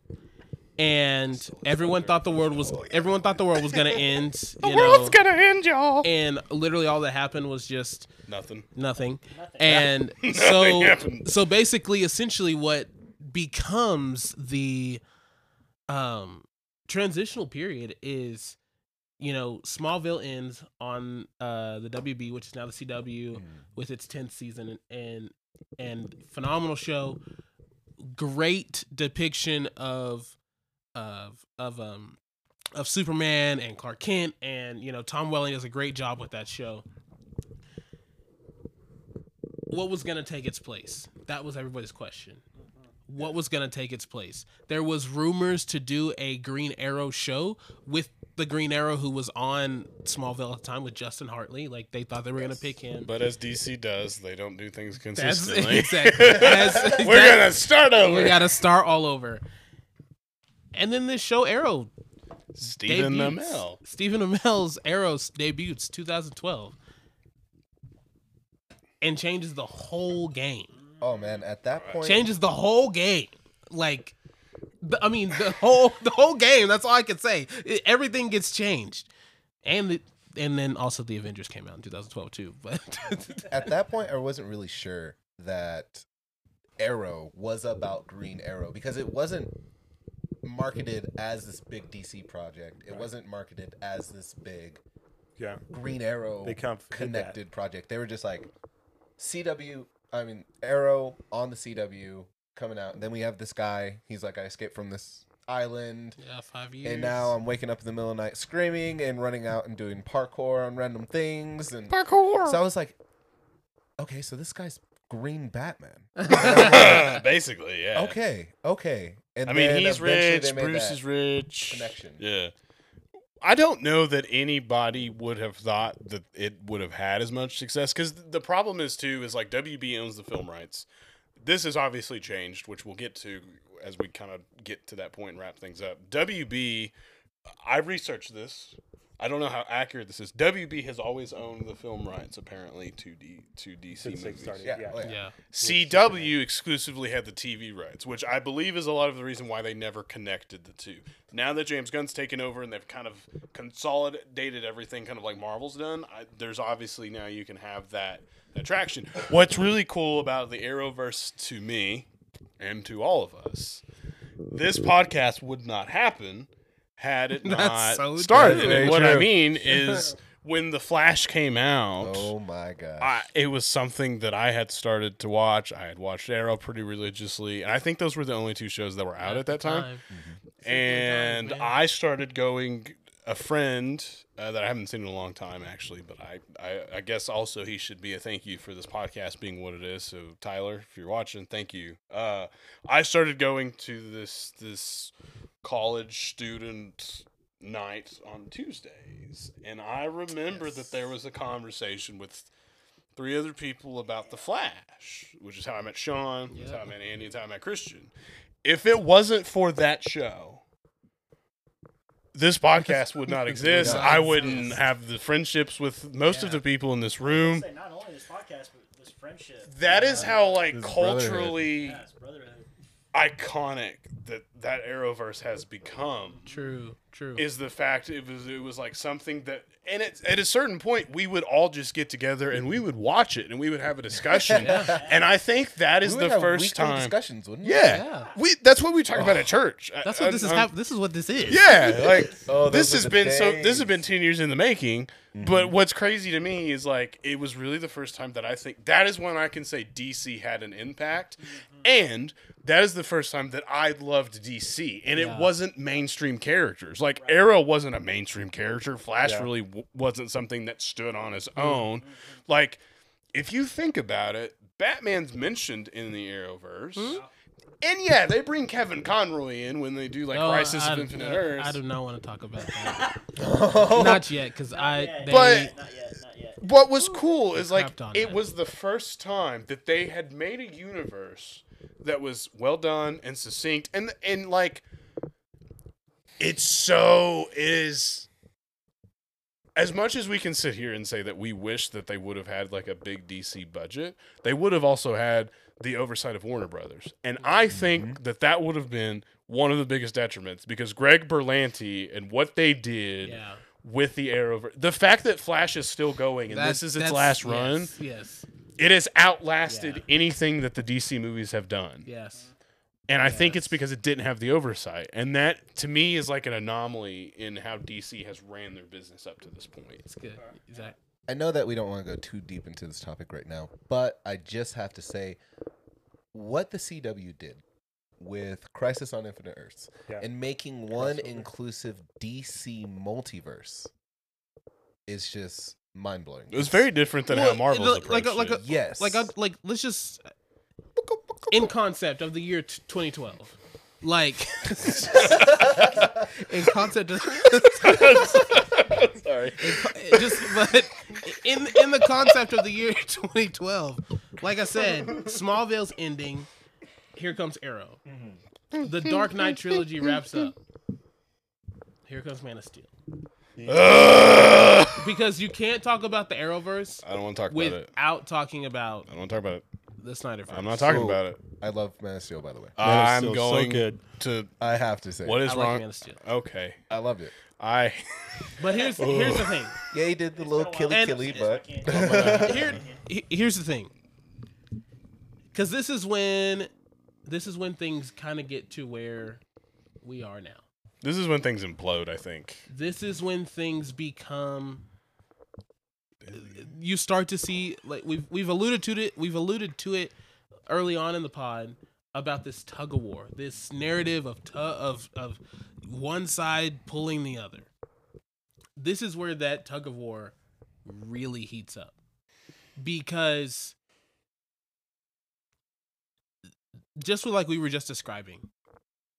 and everyone thought the world was everyone thought the world was gonna end. the You world's know, gonna end, y'all. and literally all that happened was just Nothing. nothing. Nothing. And so happened. so basically, essentially, what becomes the um transitional period is you know smallville ends on uh the wb which is now the cw with its 10th season and and phenomenal show great depiction of of of um of superman and clark kent and you know tom welling does a great job with that show what was going to take its place that was everybody's question what was going to take its place. There was rumors to do a Green Arrow show with the Green Arrow who was on Smallville at the time with Justin Hartley. Like they thought they were going to pick him. But as DC does, they don't do things That's consistently. exactly. That's- We're gonna start over. we got to start all over. And then this show Arrow Stephen debuts. Amell. Stephen Amell's Arrow debuts 2012 and changes the whole game. oh man, at that point, changes the whole game. Like, I mean, the whole the whole game. That's all I can say. It- everything gets changed, and the, and then also the Avengers came out in 2012 too. But at that point, I wasn't really sure that Arrow was about Green Arrow because it wasn't marketed as this big DC project. It wasn't marketed as this big Yeah. Green Arrow They kind of hid that. connected project. They were just like CW. I mean, Arrow on the CW coming out, and then we have this guy. He's like, I escaped from this island. yeah, five years. And now I'm waking up in the middle of the night screaming and running out and doing parkour on random things. And Parkour. so I was like, okay, so this guy's Green Batman. Basically, yeah. Okay, okay. And I mean, then he's rich. Bruce is rich. Connection. Yeah. I don't know that anybody would have thought that it would have had as much success because the problem is too is like WB owns the film rights. This has obviously changed, which we'll get to as we kind of get to that point and wrap things up. WB, I researched this. I don't know how accurate this is. WB has always owned the film rights apparently to D to DC Since they movies. started. Yeah, Yeah. oh, yeah. yeah, CW exclusively had the TV rights, which I believe is a lot of the reason why they never connected the two. Now that James Gunn's taken over and they've kind of consolidated everything, kind of like Marvel's done, I, there's obviously now you can have that attraction. What's really cool about the Arrowverse to me and to all of us, this podcast would not happen had it not so started. true. And Very what I mean is when the Flash came out. Oh my gosh. I, it was something that I had started to watch. I had watched Arrow pretty religiously, and I think those were the only two shows that were out at that time. And man. I started going. A friend uh, that I haven't seen in a long time, actually, but I, I, I guess also he should be a thank you for this podcast being what it is. So Tyler, if you're watching, thank you. Uh, I started going to this this college student night on Tuesdays, and I remember that there was a conversation with three other people about the Flash, which is how I met Sean, that's how I met Andy, that's how I met Christian. If it wasn't for that show, this podcast would not exist. I wouldn't have the friendships with most of the people in this room. Say not only this podcast, but this friendship. That is how like This brotherhood. culturally Yeah, brotherhood. iconic that that Arrowverse has become. True, true. is the fact it was it was like something that and it, at a certain point we would all just get together and we would watch it and we would have a discussion and I think that is We the have first weekly time discussions, wouldn't we? yeah, Yeah. we that's what we talk about at oh. church That's I- what this is. I'm- Hap- this is what this is. yeah like Oh, this has were the been so this has been 10 years in the making mm-hmm. but what's crazy to me is like it was really the first time that I think that is when I can say DC had an impact mm-hmm. and that is the first time that I loved DC and Yeah. it wasn't mainstream characters like Arrow wasn't a mainstream character Flash Yeah. really w- wasn't something that stood on its mm-hmm. own like if you think about it Batman's mentioned in the Arrowverse hmm? and yeah they bring Kevin Conroy in when they do like No, Crisis I, of Infinite I, Earths I do not want to talk about that. not yet, because I. yet. They, But- Not yet. Not yet. what was cool is like it that. was the first time that they had made a universe that was well done and succinct and and like it's so is as much as we can sit here and say that we wish that they would have had like a big DC budget, they would have also had the oversight of Warner Brothers. And I think mm-hmm. that that would have been one of the biggest detriments because Greg Berlanti and what they did yeah. with the Arrow. The fact that Flash is still going and That- this is its that's- last run, Yes. Yes. it has outlasted Yeah. anything that the DC movies have done. yes. And I think it's because it didn't have the oversight. And that to me is like an anomaly in how DC has ran their business up to this point. It's good. Zach. I know that we don't want to go too deep into this topic right now, but I just have to say what the CW did with Crisis on Infinite Earths Yeah. and making one Crossover. inclusive DC multiverse is just mind blowing. It was very different than Well, how Marvel's like- approached like a- like it. yes, Like, I, like, let's just in concept of the year t- 2012. Like, in concept of Sorry. it just but in in the concept of the year 2012 like i said smallville's ending here comes arrow mm-hmm. the dark knight trilogy wraps up here comes man of steel Ugh. because you can't talk about the arrowverse I don't want to talk about it. without talking about I don't want to talk about it. the snyderverse I'm not talking So- about it. I love Man of Steel, by the way. Of I'm Steel, so going good. to. I have to say, What is I like wrong? man of steel Okay. I loved it. I. but here's here's the thing Yeah, he did the little been a killy And- killy, but here he- here's the thing because this is when this is when things kind of get to where we are now This is when things implode. I think. this is when things become you start to see like we've we've alluded to it we've alluded to it early on in the pod about this tug of war this narrative of tu- of of one side pulling the other this is where that tug of war really heats up because just like we were just describing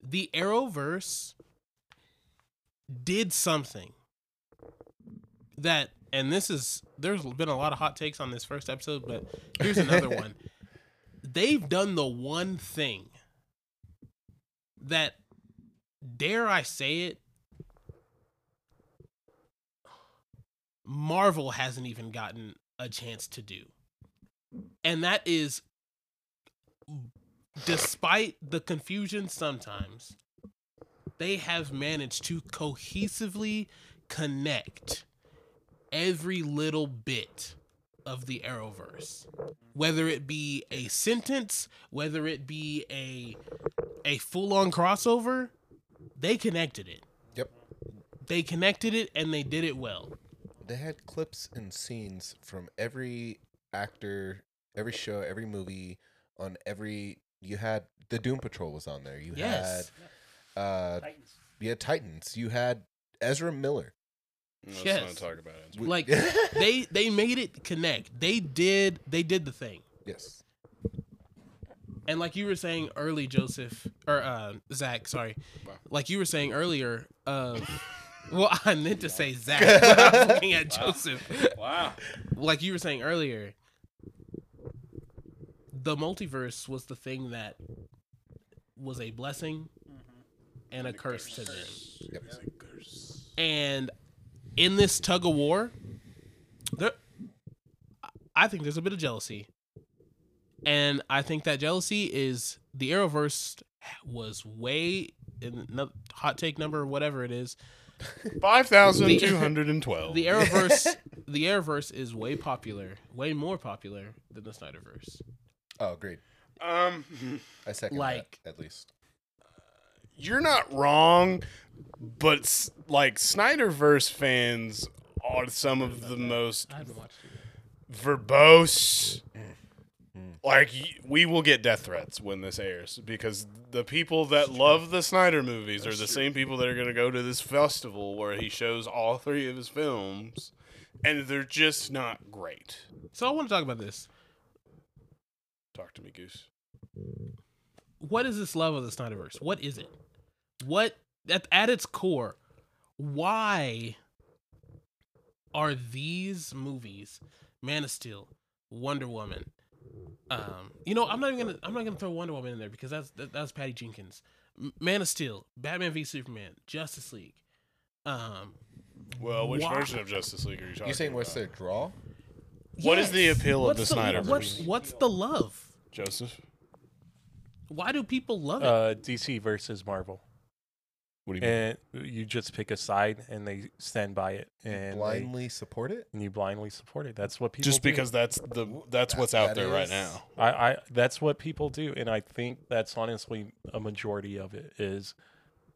the arrowverse did something that and this is there's been a lot of hot takes on this first episode but here's another one. They've done the one thing that dare i say it marvel hasn't even gotten a chance to do. And that is despite the confusion sometimes they have managed to cohesively connect every little bit of the Arrowverse. Whether it be a sentence, whether it be a a full-on crossover, they connected it. Yep. They connected it and they did it well. they had clips and scenes from every actor, every show, every movie, on every. You had the Doom Patrol was on there. You Yes. had uh, Titans. you had Titans. You had Ezra Miller. Let's Yes. not talk about it. We- Like they they made it connect. They did they did the thing. yes. And like you were saying early, Joseph or uh, Zach, sorry, Wow. like you were saying earlier. Uh, well, I meant to say Zach, but I was looking at Joseph. Wow. Like you were saying earlier, the multiverse was the thing that was a blessing and a curse to them. Yep. And in this tug of war, there, I think there's a bit of jealousy, and I think that jealousy is the Arrowverse was way in no- hot take number whatever it is. Five thousand two hundred and twelve. The Arrowverse, the Arrowverse is way popular, way more popular than the Snyderverse. Oh, agreed. Um, I second Like- that at least. You're not wrong, but like Snyderverse fans are some of the most I haven't watched it. verbose. Mm. Mm. Like we will get death threats when this airs because the people that love the Snyder movies are the same people that are going to go to this festival where he shows all three of his films, and they're just not great. So I want to talk about this. Talk to me, Goose. what is this love of the Snyderverse? What is it? What at at its core, why are these movies, Man of Steel, Wonder Woman? Um, you know, I'm not even gonna I'm not gonna throw Wonder Woman in there because that's that, that's Patty Jenkins. Man of Steel, Batman v Superman, Justice League. Um, Well, which Why? version of Justice League are you talking You saying what's about? their draw? What is the appeal of what's the Snyderverse? What's what's the love? Joseph? Why do people love it? Uh, DC versus Marvel, What do you mean? and you just pick a side and they stand by it, and they- Blindly support it? and you blindly support it. That's what people Just do. because that's the that's That- what's out that there right now. I, I that's what people do, and I think that's honestly a majority of it is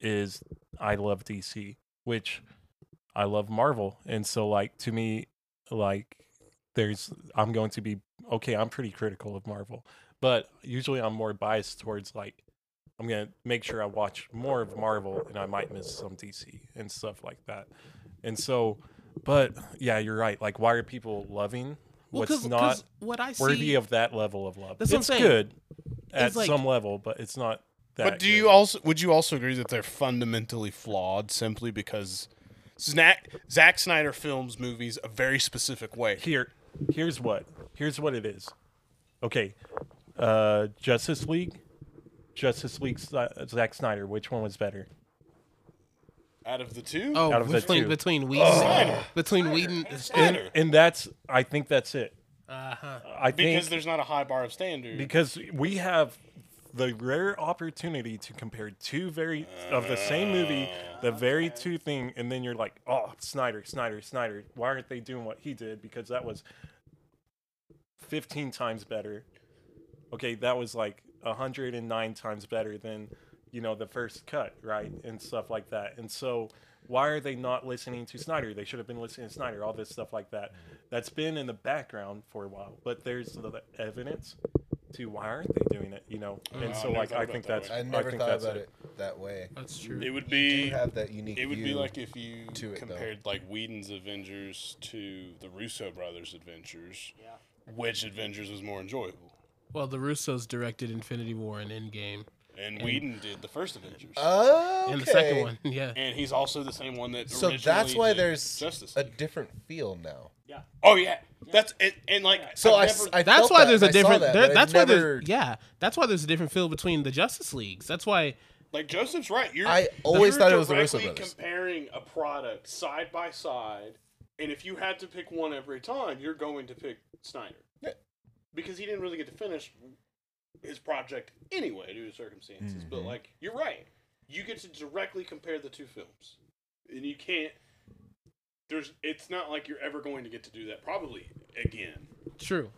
is I love DC, which I love Marvel, and so like to me, like there's I'm going to be okay. I'm pretty critical of Marvel, but usually I'm more biased towards like I'm gonna make sure I watch more of Marvel, and I might miss some DC and stuff like that, and so. But yeah, you're right. Like, why are people loving Well, what's 'cause- not 'cause what I see, worthy of that level of love. That's what I'm it's saying. good at It's like- some level, but it's not that. But do good. you also would you also agree that they're fundamentally flawed simply because Zack Zack Snyder films movies a very specific way? here? Here's what. Here's what it is. Okay, uh, Justice League, Justice League, Sni- Zack Snyder. Which one was better? Out of the two, oh out of the between two. between Whedon, between Whedon, And, Snyder. and that's. I think that's it. uh-huh. I think because there's not a high bar of standard. because we have the rare opportunity to compare two very of the same movie, the very two thing, and then you're like, oh, Snyder, Snyder, Snyder. Why aren't they doing what he did? Because that was 15 times better. Okay, that was like 109 times better than, you know, the first cut, right? And stuff like that. And so why are they not listening to Snyder? They should have been listening to Snyder, all this stuff like that. That's been in the background for a while, but there's the evidence to why aren't they doing it, you know? Mm. And Oh, so like I think that that's way. I never think thought that's about it. that way. That's true. it would You be have that unique it would be view. like if you to it, though. compared like Whedon's Avengers to the Russo brothers' Avengers. Yeah. Which Avengers was more enjoyable? Well, the Russos directed Infinity War and Endgame, And Whedon did the first Avengers. Oh, and the second one, yeah. and he's also the same one that So originally that's why did there's Justice a different feel now. Yeah. Oh yeah, that's it. And like So I, I've s- never- I That's why that, there's a and I saw different. that, there- but I that's why never- there's yeah. That's why there's a different feel between the Justice Leagues. That's why Like Joseph's right. You're, I always you're thought it was the Russo directly brothers. comparing a product side by side, and if you had to pick one every time, you're going to pick Snyder. Yeah. Because he didn't really get to finish his project anyway due to circumstances. But Mhm. like, you're right. You get to directly compare the two films, and you can't. There's. It's not like you're ever going to get to do that. Probably again. true.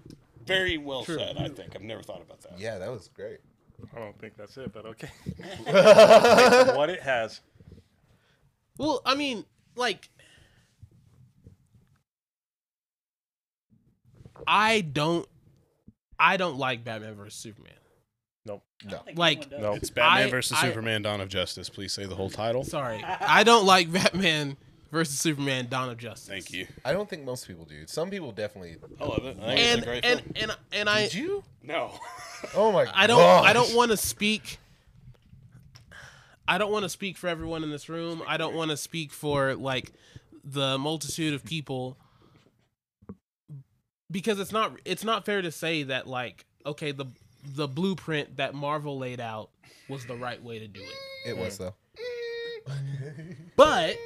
Very well True. said. I think I've never thought about that. Yeah, that was great. I don't think that's it, but okay. yeah, what it has. Well, I mean, like, I don't, I don't like Batman versus Superman. Nope. No. Like- everyone does. No. It's Batman I- versus I- Superman: Dawn of Justice. Please say the whole title. Sorry, I don't like Batman versus Superman: Dawn of Justice. Thank you. I don't think most people do. Some people definitely. I love it. I think And it's a great and, film. and and I Did you? No. Oh my! God. I don't I don't want to speak I don't want to speak for everyone in this room. I don't want to speak for like the multitude of people because it's not it's not fair to say that like okay the the blueprint that Marvel laid out was the right way to do it. It was though. But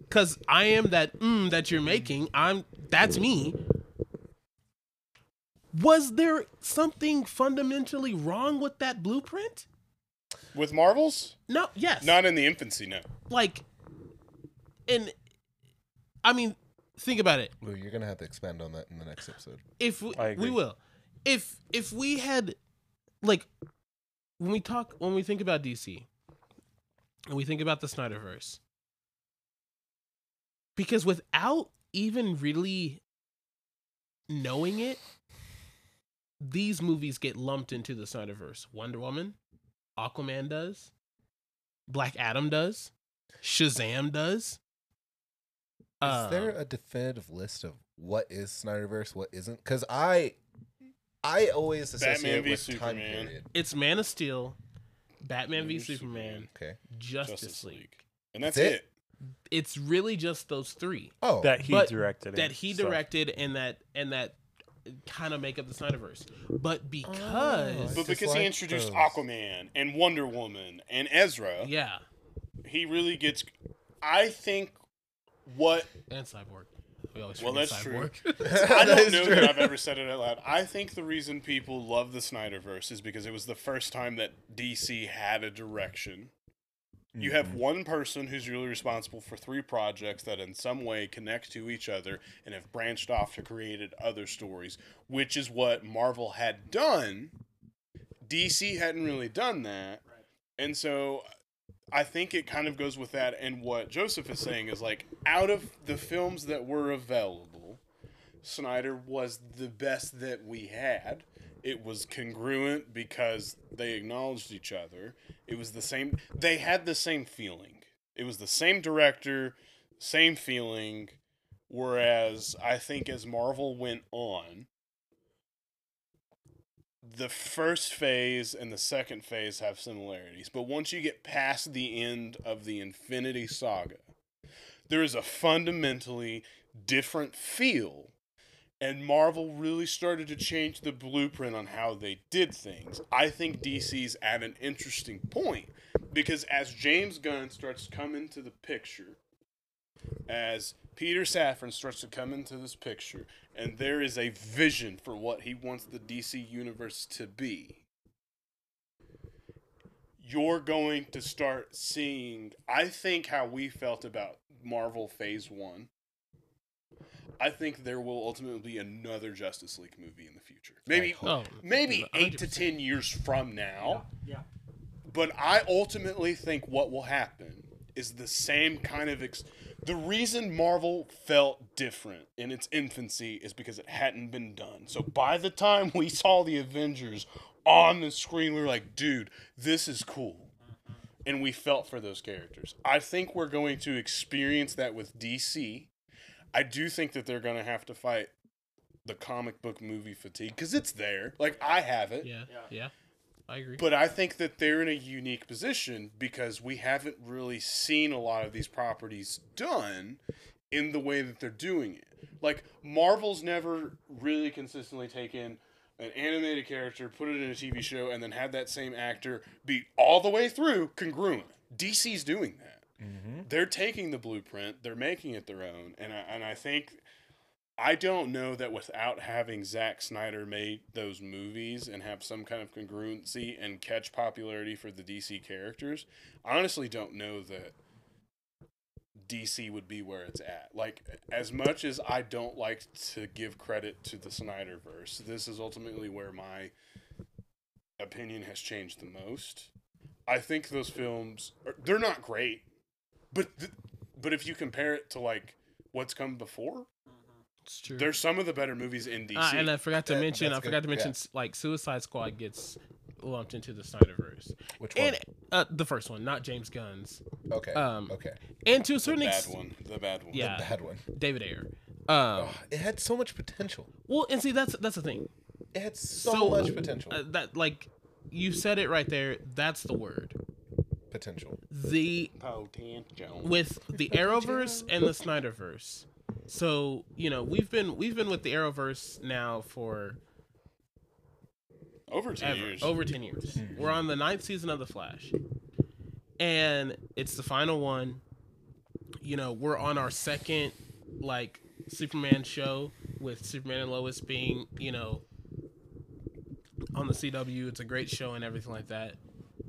because I am that mm that you're making, I'm that's me. Was there something fundamentally wrong with that blueprint? With Marvels, No. Yes. not in the infancy, no. like, and I mean, think about it. Lou, you're gonna have to expand on that in the next episode. if we, I agree. we will if if we had like when we talk when we think about dc and we think about the snyderverse because without even really knowing it these movies get lumped into the snyderverse wonder woman aquaman does black adam does shazam does Is there Um, a definitive list of what is Snyderverse, what isn't? Because I, I always associate Batman v with time Superman. period. It's Man of Steel, Batman v Batman v Superman, Okay. Justice, Justice League. League, and that's That's it. it? It's really just those three Oh, that he But directed. that and he stuff. directed and that and that kind of make up the Snyderverse. But Oh, because It's But just because he introduced those. Aquaman and Wonder Woman and Ezra, yeah, he really gets. I think what and Cyborg. We always Well, forget that's Cyborg. I don't know true. that I've ever said it out loud. I think the reason people love the Snyderverse is because it was the first time that DC had a direction. You Mm-hmm. have one person who's really responsible for three projects that in some way connect to each other and have branched off to created other stories, which is what Marvel had done. DC hadn't really done that. And so I think it kind of goes with that and what Joseph is saying is like out of the films that were available, Snyder was the best that we had. It was congruent because they acknowledged each other. It was the same they had the same feeling. It was the same director, same feeling. Whereas I think as Marvel went on, the first phase and the second phase have similarities, but once you get past the end of the Infinity Saga, there is a fundamentally different feel. And Marvel really started to change the blueprint on how they did things. I think DC's at an interesting point because as James Gunn starts to come into the picture, as Peter Safran starts to come into this picture, and there is a vision for what he wants the DC universe to be. You're going to start seeing, I think, how we felt about Marvel Phase 1. I think there will ultimately be another Justice League movie in the future. Maybe. Oh, maybe 8 to 10 years from now. Yeah. But I ultimately think what will happen is the same kind of. Ex- the reason Marvel felt different in its infancy is because it hadn't been done. So by the time we saw the Avengers on the screen, we were like, dude, this is cool. And we felt for those characters. I think we're going to experience that with DC. I do think that they're going to have to fight the comic book movie fatigue because it's there. Like, I have it. yeah, Yeah. Yeah, I agree. But I think that they're in a unique position because we haven't really seen a lot of these properties done in the way that they're doing it. Like Marvel's never really consistently taken an animated character, put it in a TV show, and then had that same actor be all the way through congruent. DC's doing that. Mm-hmm. They're taking the blueprint, they're making it their own, and I, and I think I don't know that without having Zack Snyder make those movies and have some kind of congruency and catch popularity for the DC characters, I honestly don't know that DC would be where it's at. Like, as much as I don't like to give credit to the Snyderverse, this is ultimately where my opinion has changed the most. I think those films, are, they're not great, but th- but if you compare it to like what's come before, it's true. they're some of the better movies in DC. Ah, and I forgot to That- mention, I forgot good, to mention, yeah. like Suicide Squad gets lumped into the Snyderverse, Which one? and uh, the first one, not James Gunn's, okay. um, okay. and to a the certain bad extent, one, the bad one. yeah, The bad one. David Ayer. Um, Oh, it had so much potential. well, and see, that's that's the thing. It had so, So, much potential. Uh, that like you said it right there. That's the word. potential. potential. The with the Arrowverse and the Snyderverse. So you know we've been we've been with the Arrowverse now for over ten ever, years. over ten years. Mm-hmm. We're on the ninth season of the Flash, and it's the final one. you know, we're on our second like Superman show with Superman and Lois being, you know, on the CW. It's a great show and everything like that.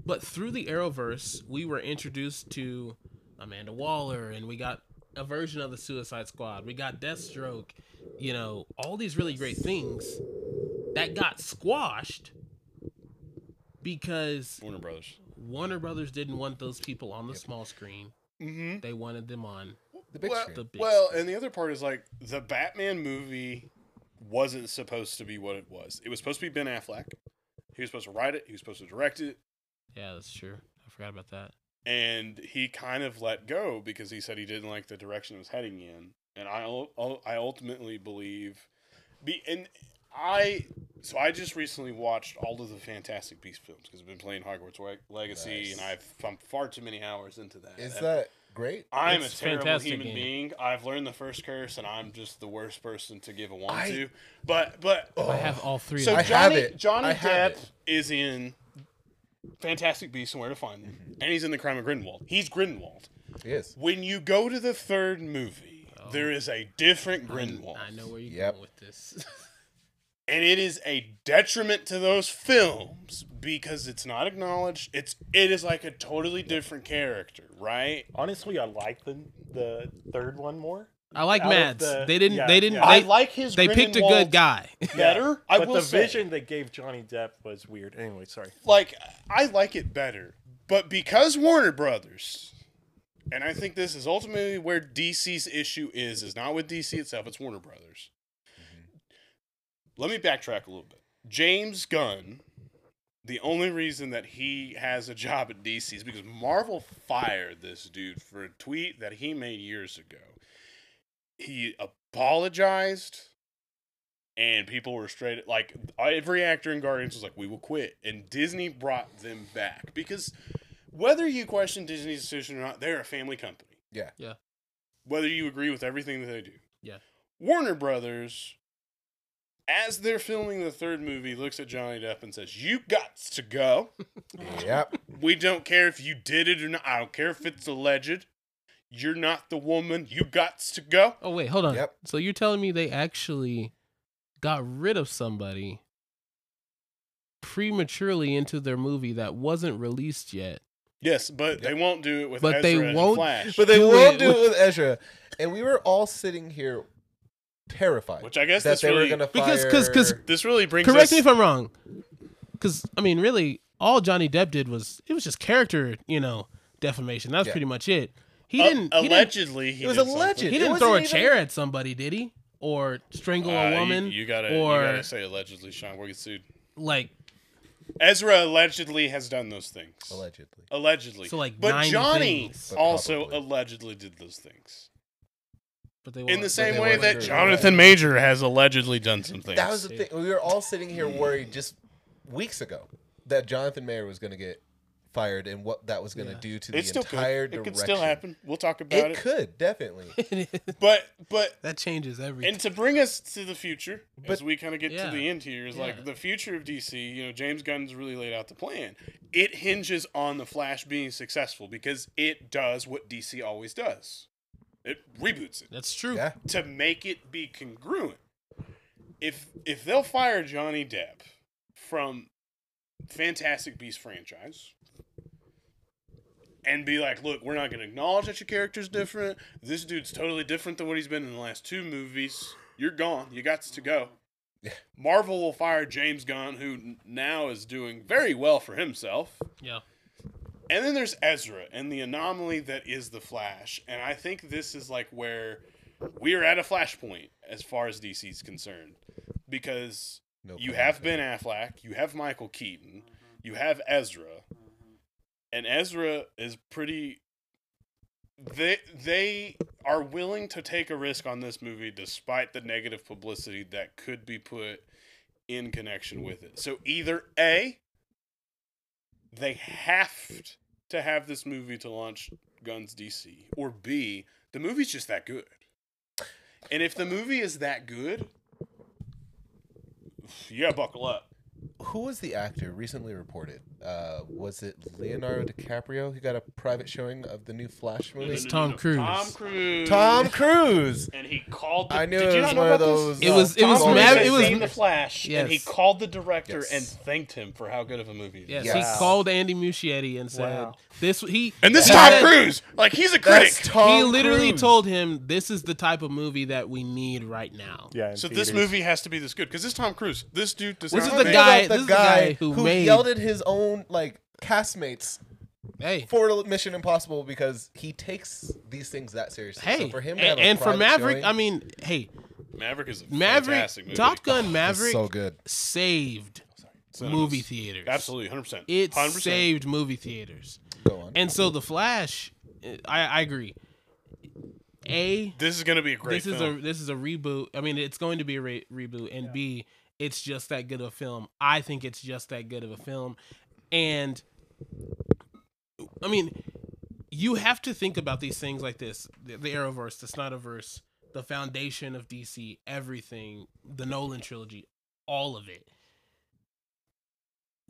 But through the Arrowverse, we were introduced to Amanda Waller and we got a version of the Suicide Squad. We got Deathstroke, you know, all these really great things that got squashed because Warner Brothers. Warner Brothers didn't want those people on the small screen. Mm-hmm. They wanted them on The big well, screen. the big well, screen. and the other part is like the Batman movie wasn't supposed to be what it was. It was supposed to be Ben Affleck. He was supposed to write it. He was supposed to direct it, Yeah, that's true. I forgot about that. And he kind of let go because he said he didn't like the direction it was heading in. And I, I ultimately believe, be and I so I just recently watched all of the Fantastic Beast films because I've been playing Hogwarts Legacy, Nice. and I've I'm far too many hours into that. Is And that great? I'm It's a terrible fantastic human game. being. I've learned the first curse, and I'm just the worst person to give a one I- to. But but oh, I have all three so of I have Johnny it. Johnny I have Depp it. is in Fantastic Beasts and Where to Find Them, Mm-hmm. and he's in The Crime of Grindelwald. He's Grindelwald. Yes. When you go to the third movie, there is a different Grindelwald, I know where you're Yep. going with this. and it is a detriment to those films because it's not acknowledged. It's it is like a totally different character, right? Honestly, I like the the third one more. I like Mads. the- they didn't. yeah, they didn't. yeah. I They, like his. they picked a good guy. better. I but will the say. vision they gave Johnny Depp was weird. Anyway, sorry. like I like it better. But because Warner Brothers, and I think this is ultimately where DC's issue is, is not with DC itself, it's Warner Brothers. Let me backtrack a little bit. James Gunn, the only reason that he has a job at DC is because Marvel fired this dude for a tweet that he made years ago. He apologized and people were straight like every actor in Guardians was like, "We will quit," and Disney brought them back because whether you question Disney's decision or not, they're a family company. Yeah. Yeah. Whether you agree with everything that they do, Yeah. Warner Brothers, as they're filming the third movie, looks at Johnny Depp and says, "You got to go. Yep. We don't care if you did it or not. I don't care if it's alleged. You're not the woman. You got to go." Oh wait, hold on. Yep. So you're telling me they actually got rid of somebody prematurely into their movie that wasn't released yet? Yes, but they won't do it with But Ezra they and won't- Flash. But they Do won't it do it with- with Ezra, and we were all sitting here terrified Which I guess that they really, were going to fire. Because- 'cause- 'cause- this really brings Correct us, me if I'm wrong. Because I mean, really, all Johnny Depp did was it was just character, you know, defamation. That's Yeah. pretty much it. He Uh, didn't. he didn't, allegedly, he It was alleged. he didn't throw a even- chair at somebody, did he? Or strangle Uh, a woman? You, gotta, or you gotta say allegedly, Sean. We'll get sued. like Ezra allegedly has done those things. allegedly. Allegedly. So, like, but 90 Johnny things. Also probably. allegedly did those things. but they In the same way that. Jonathan Majors has allegedly done some things. That was the thing. We were all sitting here worried just weeks ago that Jonathan Majors was going to get fired and what that was going to Yeah. do to the it still entire could. It direction. could still happen. We'll talk about It it. could definitely. But but that changes everything. and to bring us to the future, But- as we kind of get Yeah. to the end here, is Yeah. like the future of DC. You know, James Gunn's really laid out the plan. It hinges on the Flash being successful because it does what DC always does. It reboots it That's true. Yeah. to make it be congruent. If if they'll fire Johnny Depp from Fantastic Beast franchise and be like, look, we're not going to acknowledge that your character's different. This dude's totally different than what he's been in the last two movies. You're gone. You got to go. Yeah. Marvel will fire James Gunn, who now is doing very well for himself. Yeah. And then there's Ezra and the anomaly that is the Flash. And I think this is like where we are at a flashpoint as far as DC's concerned. Because No you have Ben. Affleck, you have Michael Keaton, you have Ezra. And Ezra is pretty they they are willing to take a risk on this movie despite the negative publicity that could be put in connection with it. So either A they have to have this movie to launch Gunn's DC or B the movie's just that good. And if the movie is that good, yeah, buckle up. Who was the actor recently reported uh, was it Leonardo DiCaprio? He got a private showing of the new Flash movie. It's Tom Cruise. Tom Cruise. Tom Cruise. And he called. The, I knew did it you was not know one of about those. It was- it Tom was Cruise Mav- had it was- seen the Flash, and he called the director Yes. and thanked him for how good of a movie. it Yes, is. he Wow. called Andy Muschietti and said Wow. this. He And this he Tom said- Cruise, like he's a critic. That's Tom he literally Cruise. told him this is the type of movie that we need right now. Yeah. in so this theaters. movie has to be this good because this Tom Cruise, this dude does This not is the make- guy- About this the guy who made- yelled at his own like castmates Hey, for Mission Impossible because he takes these things that seriously. hey, so for him and, and for Maverick, showing, I mean, hey, Maverick is a Maverick, fantastic movie. Top Gun it's Maverick so good. saved Cinemas. movie theaters. Absolutely, hundred percent. it 100%. saved movie theaters. Go on. And so the Flash, I, I agree. A This is going to be a great this is a this is a reboot. I mean, it's going to be a re- reboot, and B, it's just that good of a film. I think it's just that good of a film, and I mean, you have to think about these things like this: the, the Arrowverse, the Snyderverse, the foundation of DC, everything, the Nolan trilogy, all of it.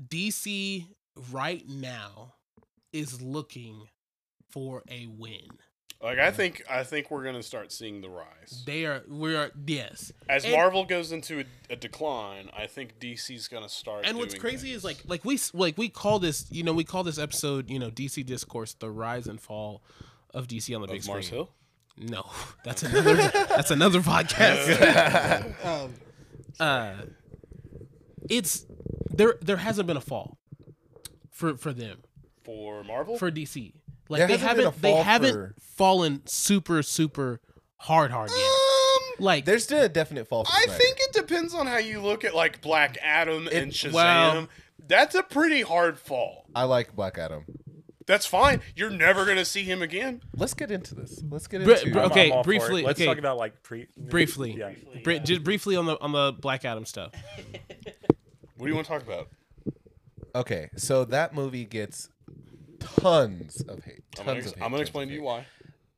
DC right now is looking for a win. Like I think I think we're going to start seeing the rise. They are we are yes. As And- Marvel goes into a, a decline, I think DC's going to start. and what's crazy things. is like like we like we call this you know we call this episode you know DC discourse the rise and fall of DC on the big Mars screen. Hill. No, that's another that's another podcast. um, uh, it's there there hasn't been a fall for for them For Marvel, for DC. Like There they hasn't haven't a they fall haven't for- fallen super super hard hard yet. um, Like There's still a definite fall. For I Snyder. think it depends on how you look at like Black Adam and Shazam. well- That's a pretty hard fall. I like Black Adam. That's fine. You're never going to see him again. Let's get into this. Let's get Br- into. br- I'm- okay, I'm all it. briefly, Let's okay. talk about like pre. briefly, Yeah. Bri- just briefly on the on the Black Adam stuff. What do you want to talk about? Okay, so that movie gets tons of hate. I'm Tons going of to hate. I'm gonna explain to you why.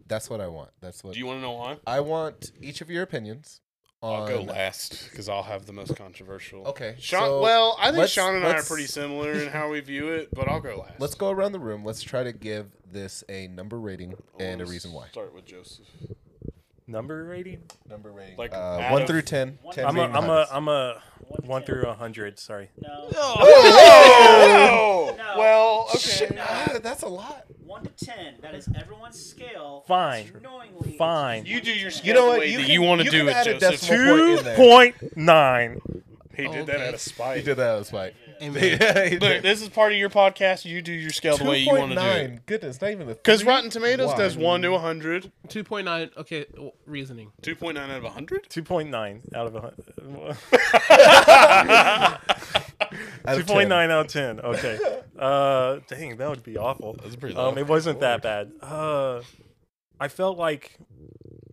That's what I want. That's what Do you want to know why? I want. Each of your opinions. On, I'll go last because I'll have the most controversial. Okay, Sean. so well, I think let's- Sean and I are let's- pretty similar in how we view it, but I'll go last. Let's go around the room. Let's try to give this a number rating and a reason why. Start with Joseph. Number rating? Number rating, Like, uh, out one of- through ten. One- 10 I'm a, being the I'm a, highest. I'm a One to one ten. through a hundred. Sorry. No. Oh, No. well, okay. Shit, ah, that's a lot. One to ten. That is everyone's scale. Fine. Knowingly, it's Fine. You do your scale You know what? You can- you want to do can it, add a Joseph. decimal point Two in there. point nine. He did that Okay. out of spite. He did that as spite. Amen. Look, this is part of your podcast. You do your scale the way you want to do it. 2.9. Goodness, not even the. Because? Rotten Tomatoes Why? does 1 to 100. Two point nine. Okay, w- reasoning. 2.9 out of 100? Two point nine out of a hun- Out Two of point 10. out of ten. Okay. Uh, dang, that would be awful. That's pretty Um, it wasn't that bad. Uh, I felt like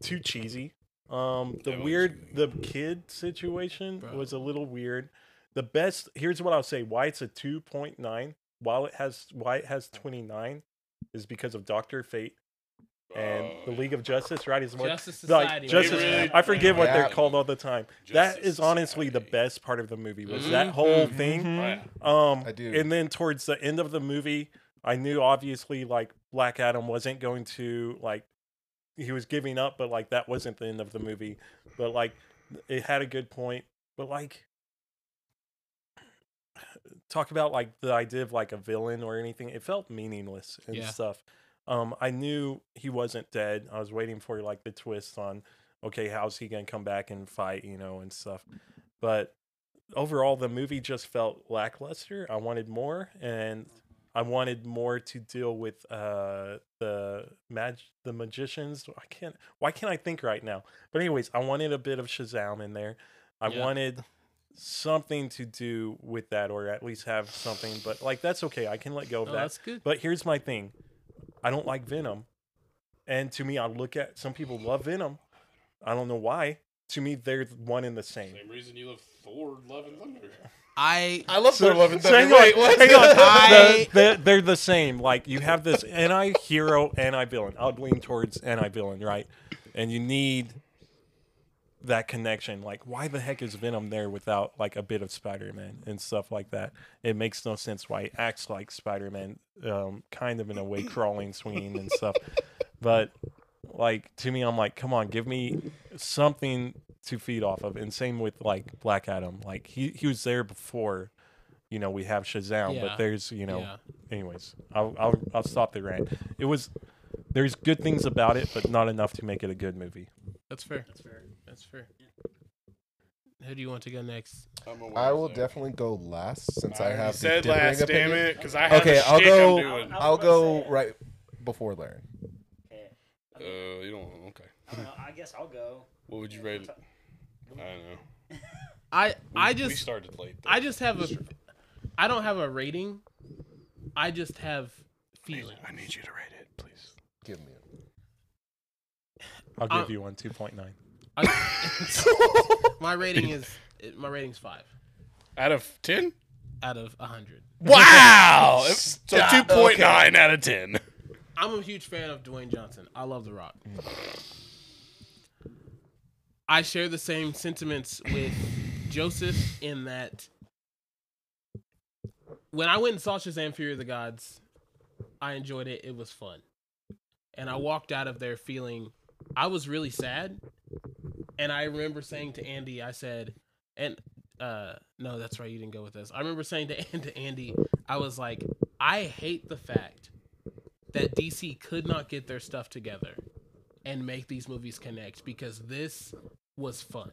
too cheesy. Um, the That was- weird, the kid situation Bro. was a little weird. The best. Here's what I'll say. Why it's a two point nine. While it has why it has twenty nine, is because of Doctor Fate and Oh, the League of Justice. Right? Is what Justice like Society. Justice. Really- I forget what they're called all the time. that Justice is honestly the best part of the movie. Was Mhm. that whole Mhm. thing? Oh, yeah. Um, I do. And then towards the end of the movie, I knew obviously like Black Adam wasn't going to like he was giving up, but like that wasn't the end of the movie. But like it had a good point. But like talk about like the idea of like a villain or anything. It felt meaningless and Yeah. stuff. Um, I knew he wasn't dead. I was waiting for like the twist on okay, how's he gonna come back and fight, you know, and stuff. But overall the movie just felt lackluster. I wanted more and I wanted more to deal with uh the mag the magicians. I can't why can't I think right now? But anyways, I wanted a bit of Shazam in there. I Yeah. wanted something to do with that or at least have something, but like that's okay. I can let go of Oh, that. that's good. But here's my thing. I don't like Venom. And to me, I look at some people love Venom. I don't know why. To me, they're one and the same. Same reason you love Thor, Love and Thunder. I I love Thor: Love and Thunder. hang on, Wait, what? hang on. I- The- they're, they're the same. Like you have this anti hero, anti villain. I'll lean towards anti villain, right? And you need that connection. Like, why the heck is Venom there without like a bit of Spider Man and stuff like that? It makes no sense why he acts like Spider Man, um, kind of in a way, crawling, swinging, and stuff. But like to me, I'm like, come on, give me something to feed off of. And same with like Black Adam. Like he he was there before. You know, we have Shazam, Yeah. but there's, you know, Yeah. anyways, I'll, I'll I'll stop the rant. It was there's good things about it, but not enough to make it a good movie. That's fair. That's fair. That's fair. Who do you want to go next? I'm aware I will that. definitely go last since I, already have the said differing last, damn it, because I have Okay, a I'll go- I'm doing. I I'll was about to go right before Larry. Okay. Uh, you don't. Okay. I don't know. I guess I'll go. What would you rate it? I don't know. I We, I we just started late. though. I just have a I don't have a rating. I just have feeling. I need you to rate it, please. Give me it. I'll give Um, you one, two point nine. I, my rating is my rating's five Out of ten. out of a hundred. Wow. so Stop. two point nine out of ten. I'm a huge fan of Dwayne Johnson. I love The Rock. I share the same sentiments with Joseph in that when I went and saw Shazam Fury of the Gods, I enjoyed it. It was fun. And I walked out of there feeling I was really sad. And I remember saying to Andy, I said, and uh no, that's right, you didn't go with this. I remember saying to, to Andy, I was like, I hate the fact that DC could not get their stuff together and make these movies connect because this was fun.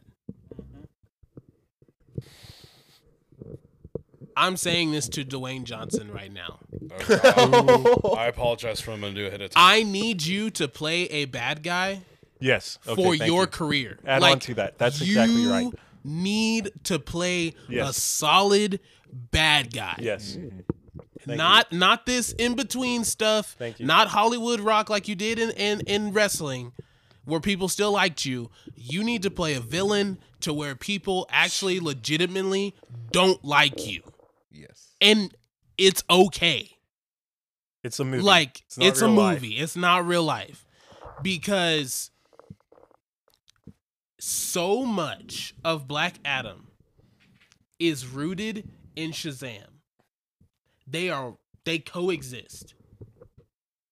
I'm saying this to Dwayne Johnson right now. Okay, I, I apologize for what I'm gonna do ahead of time. I need you to play a bad guy Yes. Okay, for your you. career. Add like, on to that. That's exactly right. Need to play a solid bad guy. Yes. Thank not not this in between stuff. Thank you. Not Hollywood rock like you did in, in in wrestling, where people still liked you. You need to play a villain to where people actually legitimately don't like you, yes. and it's okay. It's a movie. Like It's it's, a real life. movie. It's not real life because so much of Black Adam is rooted in Shazam. They are they coexist.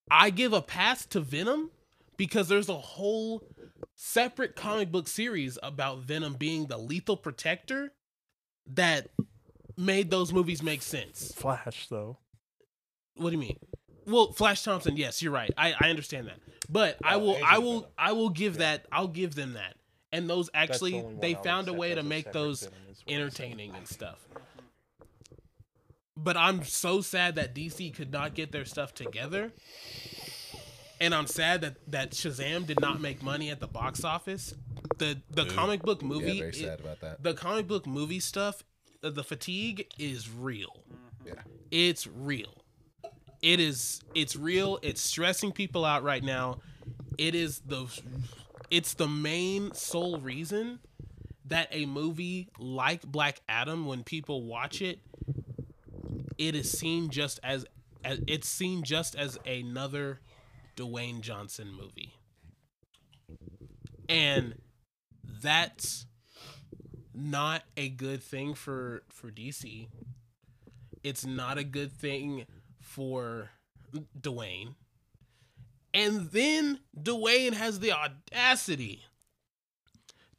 I give a pass to Venom because there's a whole separate comic book series about Venom being the lethal protector that made those movies make sense. Flash though. What do you mean? Well, Flash Thompson, yes, you're right. I, I understand that. But I Oh, will I will Venom. I will give that I'll give them that. And those That's the actually they found a way to make those Venom is what I'm saying. entertaining and stuff. But I'm so sad that DC could not get their stuff together. And I'm sad that that Shazam did not make money at the box office. The the comic book movie Yeah, very it- sad about that. the comic book movie stuff, uh, the fatigue is real. Yeah. It's real. It is it's real. It's stressing people out right now. It is the it's the main sole reason that a movie like Black Adam when people watch it it is seen just as, as it's seen just as another Dwayne Johnson movie. And that's not a good thing for for DC. It's not a good thing for Dwayne. And then Dwayne has the audacity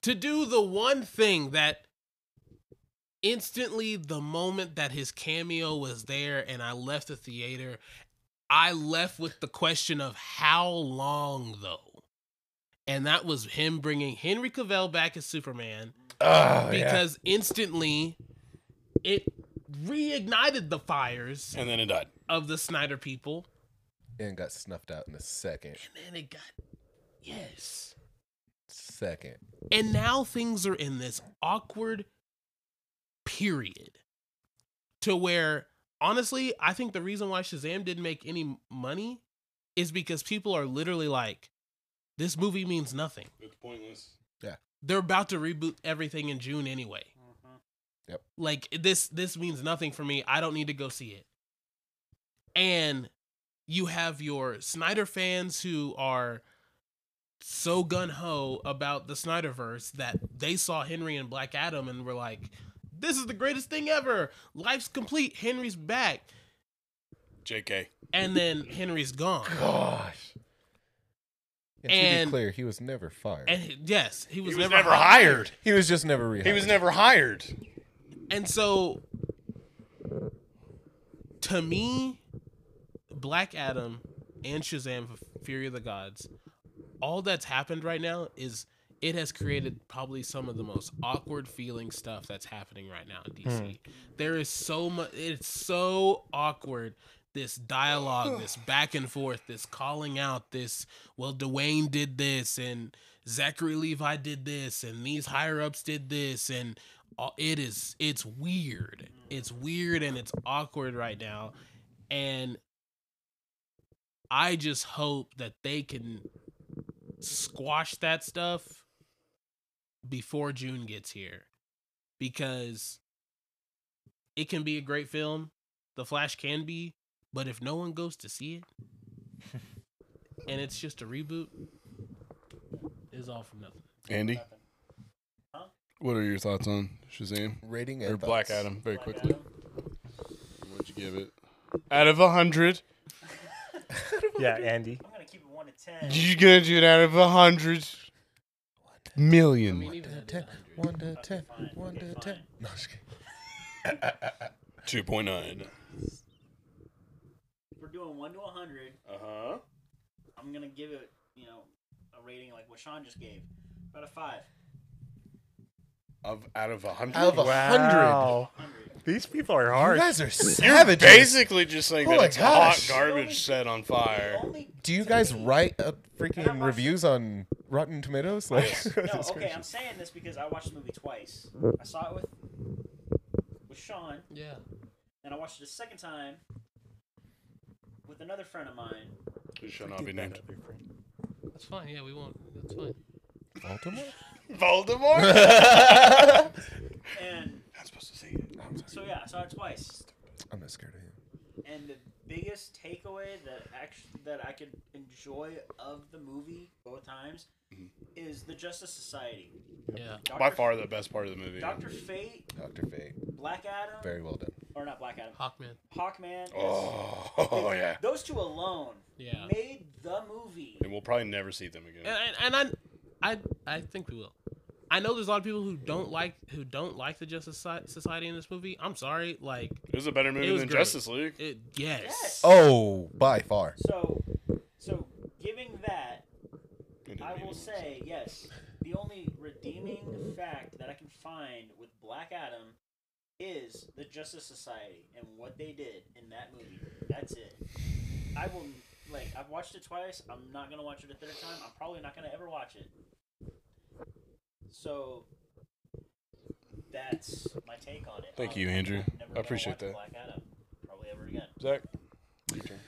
to do the one thing that instantly the moment that his cameo was there and I left the theater, I left with the question of how long though? And that was him bringing Henry Cavill back as Superman Oh, yeah. because instantly it reignited the fires and then it died. of the Snyder people. And got snuffed out in a second. And then it got yes. Second. And now things are in this awkward period to where honestly, I think the reason why Shazam didn't make any money is because people are literally like this movie means nothing. It's pointless. Yeah. They're about to reboot everything in June anyway. Mm-hmm. like this this means nothing for me i don't need to go see it and you have your snyder fans who are so gun ho about the Snyderverse that they saw Henry and Black Adam and were like, "This is the greatest thing ever. Life's complete. Henry's back." JK. And then Henry's gone. Gosh. And, to be clear, he was never fired. And he- yes, he was, He was never, never hired. he was just never rehired. He was never hired. And so, to me, Black Adam and Shazam: Fury of the Gods, all that's happened right now is it has created probably some of the most awkward feeling stuff that's happening right now in DC. Hmm. There is so much. It's so awkward. This dialogue, this back and forth, this calling out, this well, Dwayne did this and Zachary Levi did this and these higher ups did this and all- it is it's weird. It's weird and it's awkward right now. And I just hope that they can squash that stuff before June gets here because it can be a great film. The Flash can be, but if no one goes to see it and it's just a reboot, it's all for nothing. Andy, Nothing. what are your thoughts on Shazam rating or Black thoughts. Adam? Very Black quickly, Adam. what'd you give it? Out of a hundred, Yeah, Andy. I'm gonna keep it one to ten. You're gonna do it out of a hundred million? I mean, even to at ten. One to Okay, ten. fine. One Okay, to ten. No, just kidding. Two point nine. If we're doing one to a hundred, Uh huh. I'm gonna give it, you know, a rating like what Sean just gave, about a five. Of out of a hundred. Out of a. Wow. Hundred. These people are hard. You guys are You're savages. basically just saying Oh that my it's hot gosh. garbage set on fire. Do you guys write uh, freaking reviews on Rotten Tomatoes? Like, Yes. No, goodness okay, I'm gracious. saying this because I watched the movie twice. I saw it with with Sean, Yeah. and I watched it a second time with another friend of mine. It shall not be named. That's fine. Yeah, we won't. That's fine. Baltimore? Voldemort. And Not supposed to say it. so yeah, I saw it twice. I'm not scared of him. And the biggest takeaway that actually that I could enjoy of the movie both times Mhm. is the Justice Society. Yeah. Dr. By far the best part of the movie. Doctor Fate, Dr. Fate. Black Adam, Very well done. or not Black Adam, Hawkman. Hawkman. yes. Oh, oh yeah. Those two alone Yeah. made the movie. And we'll probably never see them again. And, and, and I, I, I think we will. I know there's a lot of people who don't like who don't like the Justice Society in this movie. I'm sorry. Like It was a better movie than great. Justice League. it. Yes. Yes. Oh, by far. So, so giving that, I will say yes. The only redeeming fact that I can find with Black Adam is the Justice Society and what they did in that movie. That's it. I will like. I've watched it twice. I'm not gonna watch it a third time. I'm probably not gonna ever watch it. So that's my take on it. Thank I'm you, Andrew. I appreciate that. Black Adam, probably ever again. Zach, your turn.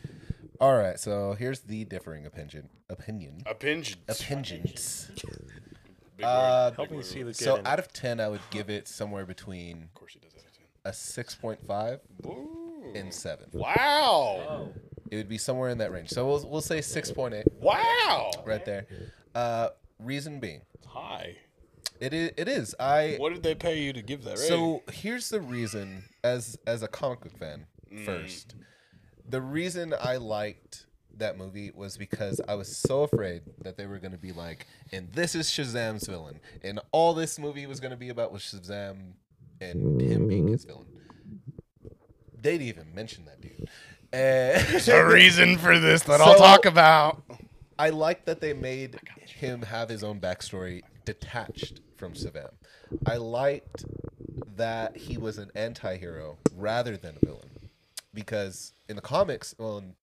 All right, so here's the differing opinion. Opinion. Opinions. Opinions. Big Uh, Help me word. see the good So in out of 10, I would give it somewhere between Of course he does that. a 6.5 Ooh. and 7. Wow. Oh, It would be somewhere in that range. So we'll, we'll say 6.8 Wow. right there. Uh, reason being, Hi. It is, it is. I What did they pay you to give that rating? So here's the reason, as as a comic book fan, Mm. first, the reason I liked that movie was because I was so afraid that they were going to be like, and this is Shazam's villain, and all this movie was going to be about was Shazam and him being his villain. They'd even mention that dude. There's a reason for this that I'll talk about. I like that they made him have his own backstory detached from Shazam. I liked that he was an anti-hero rather than a villain. Because in the comics, well, in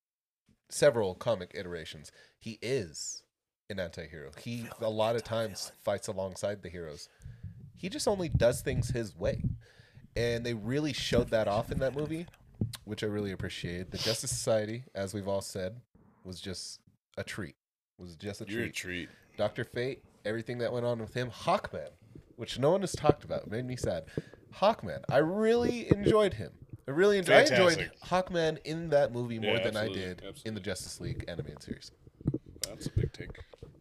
several comic iterations, he is an anti-hero. He a lot of times fights alongside the heroes. He just only does things his way. And they really showed that off in that movie, which I really appreciated. The Justice Society, as we've all said, was just a treat. Was just a You're a treat. treat. Doctor Fate, everything that went on with him, Hawkman, which no one has talked about, made me sad. Hawkman, I really enjoyed him. I really enjoyed, I enjoyed Hawkman in that movie more Yeah, than I absolutely, did in the Justice League animated series. That's a big take.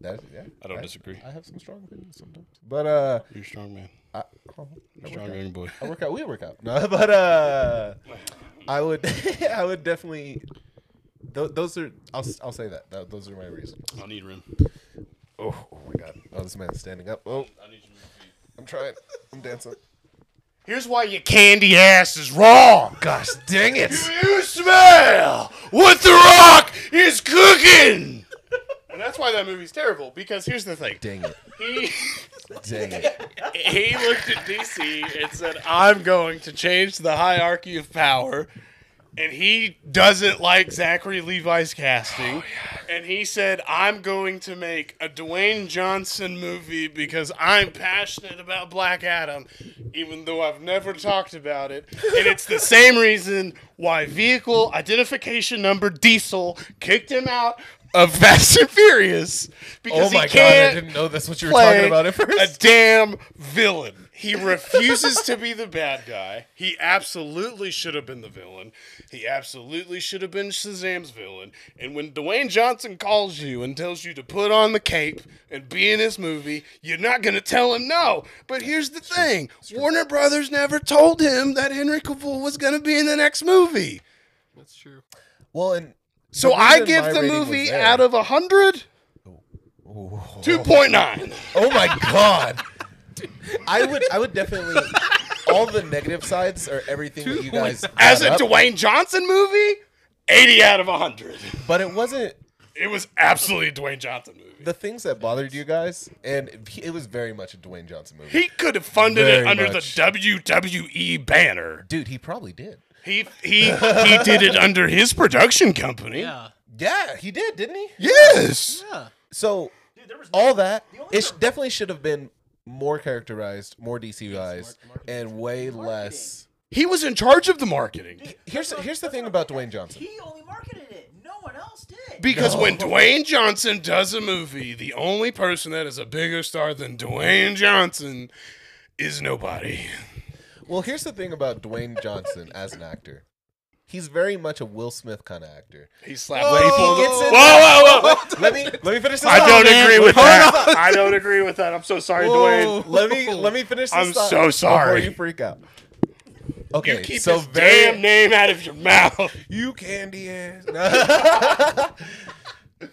That, yeah, I don't disagree. I have some strong opinions sometimes, but uh, You're a strong man. I, oh, I Strong young boy. I work out. We work out. No, but uh, I would, I would definitely. Th- those are. I'll. I'll say that. Th- those are my reasons. I need room. Oh Oh my god. Oh, this man's standing up. Oh, I need you to move I'm trying. I'm dancing. Here's why your candy ass is wrong. Gosh, dang it! You smell what the Rock is cooking. And that's why that movie's terrible. Because here's the thing. Dang it! He Dang it! he looked at DC and said, "I'm going to change the hierarchy of power." And he doesn't like Zachary Levi's casting. And he said, I'm going to make a Dwayne Johnson movie because I'm passionate about Black Adam, even though I've never talked about it. And it's the same reason why Vin Diesel kicked him out of Fast and Furious. Because Oh my he god! I didn't know that's what you were talking about at a damn villain. He refuses to be the bad guy. He absolutely should have been the villain. He absolutely should have been Shazam's villain. And when Dwayne Johnson calls you and tells you to put on the cape and be in his movie, you're not going to tell him no. But here's the thing Warner Brothers never told him that Henry Cavill was going to be in the next movie. That's true. Well, and So I give the movie out of 100, Ooh. 2.9. Oh my god! I would. I would definitely. All the negative sides are everything that you guys. As a brought up, Dwayne Johnson movie, 80 out of 100. but it wasn't It was absolutely a Dwayne Johnson movie. the things that bothered you guys, and it was very much a Dwayne Johnson movie. He could have funded it Very under much. the WWE banner. Dude, he probably did. He he he did it under his production company. Yeah. Yeah, he did, didn't he? Yes. Yeah. So Dude, there was all that The it sh- definitely should have been more characterized, more DCized, mar- marketing. and way Marketing. less. He was in charge of the marketing. Here's That's here's the thing about Dwayne Johnson. He only marketed it. No one else did. Because when Dwayne Johnson does a movie, the only person that is a bigger star than Dwayne Johnson is nobody. Well, here's the thing about Dwayne Johnson as an actor. He's very much a Will Smith kind of actor. He slapped When he gets in- Whoa, whoa, whoa! Let me let me finish this. I thought, don't man. agree with Hold that. on. I don't agree with that. I'm so sorry, Whoa. Dwayne. Let me let me finish this. I'm thought so sorry. Before you freak out. You Okay, keep so his very damn name out of your mouth. you candy ass.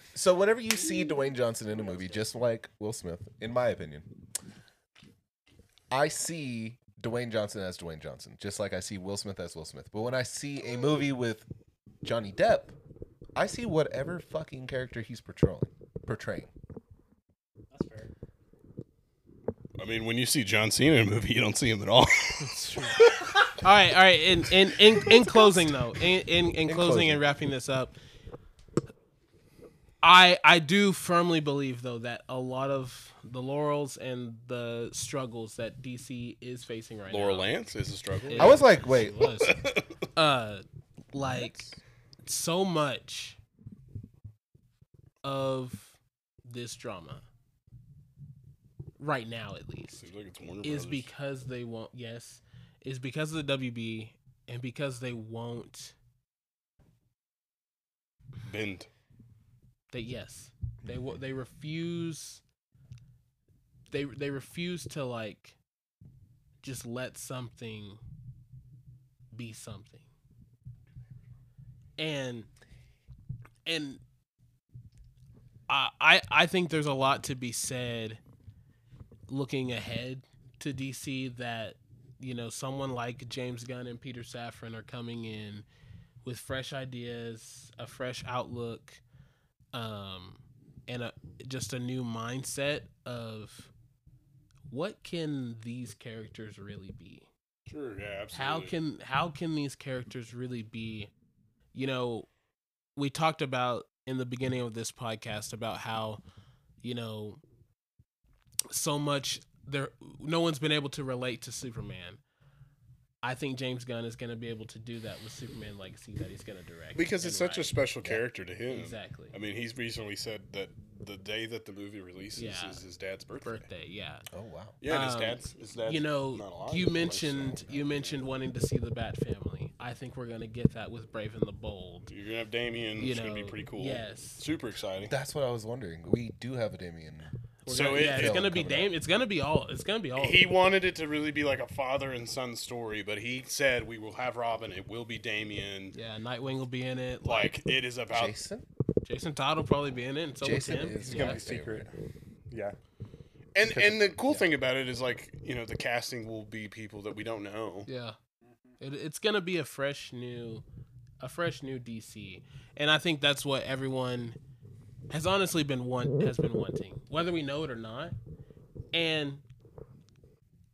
so whenever you see Dwayne Johnson in a movie, just like Will Smith, in my opinion, I see Dwayne Johnson as Dwayne Johnson, just like I see Will Smith as Will Smith. But when I see a movie with Johnny Depp, I see whatever fucking character he's portraying. Portraying. That's fair. I mean, when you see John Cena in a movie, you don't see him at all. All right, all right. In in in, in closing though, in in, in, closing, closing. and wrapping this up, I I do firmly believe though that a lot of the laurels and the struggles that DC is facing right now. Laurel. Lance is a struggle. Yeah. I was like, wait, was. uh, like so much of this drama right now, at least, Seems like it's is Brothers. because they won't. Yes, is because of the WB and because they won't. bend. They yes, they wo- they refuse. They they refuse to like. Just let something. Be something. And. And. I I I think there's a lot to be said. Looking ahead to DC, that you know someone like James Gunn and Peter Safran are coming in with fresh ideas, a fresh outlook, um, and a just a new mindset of what can these characters really be? Sure, yeah, absolutely. How can how can these characters really be? You know, we talked about in the beginning of this podcast about how, you know, so much there no one's been able to relate to Superman. I think James Gunn is going to be able to do that with Superman Legacy that he's going to direct. because it's and such a special character to him. Exactly. I mean, he's recently said that the day that the movie releases Yeah. is his dad's birthday. birthday, yeah. oh wow. Yeah, and his Um, dad's his dad's you know, not alive you mentioned so- you mentioned wanting to see the Bat Family. I think we're gonna get that with Brave and the Bold. You're gonna have Damian, You which know, is gonna be pretty cool. Yes. Super exciting. That's what I was wondering. We do have a Damian. We're So gonna- it- yeah, it's gonna be coming Dame. It's gonna be all. It's gonna be all. He wanted it to really be like a father and son story, but he said we will have Robin. It will be Damian. yeah, Nightwing will be in it. Like it is about. Jason? Jason Todd will probably be in it. And so Jason will Tim. is yeah. gonna be secret. Yeah. And and the cool thing about it is like you know the casting will be people that we don't know. Yeah, it, it's gonna be a fresh new, a fresh new DC, and I think that's what everyone has honestly been want has been wanting, whether we know it or not. And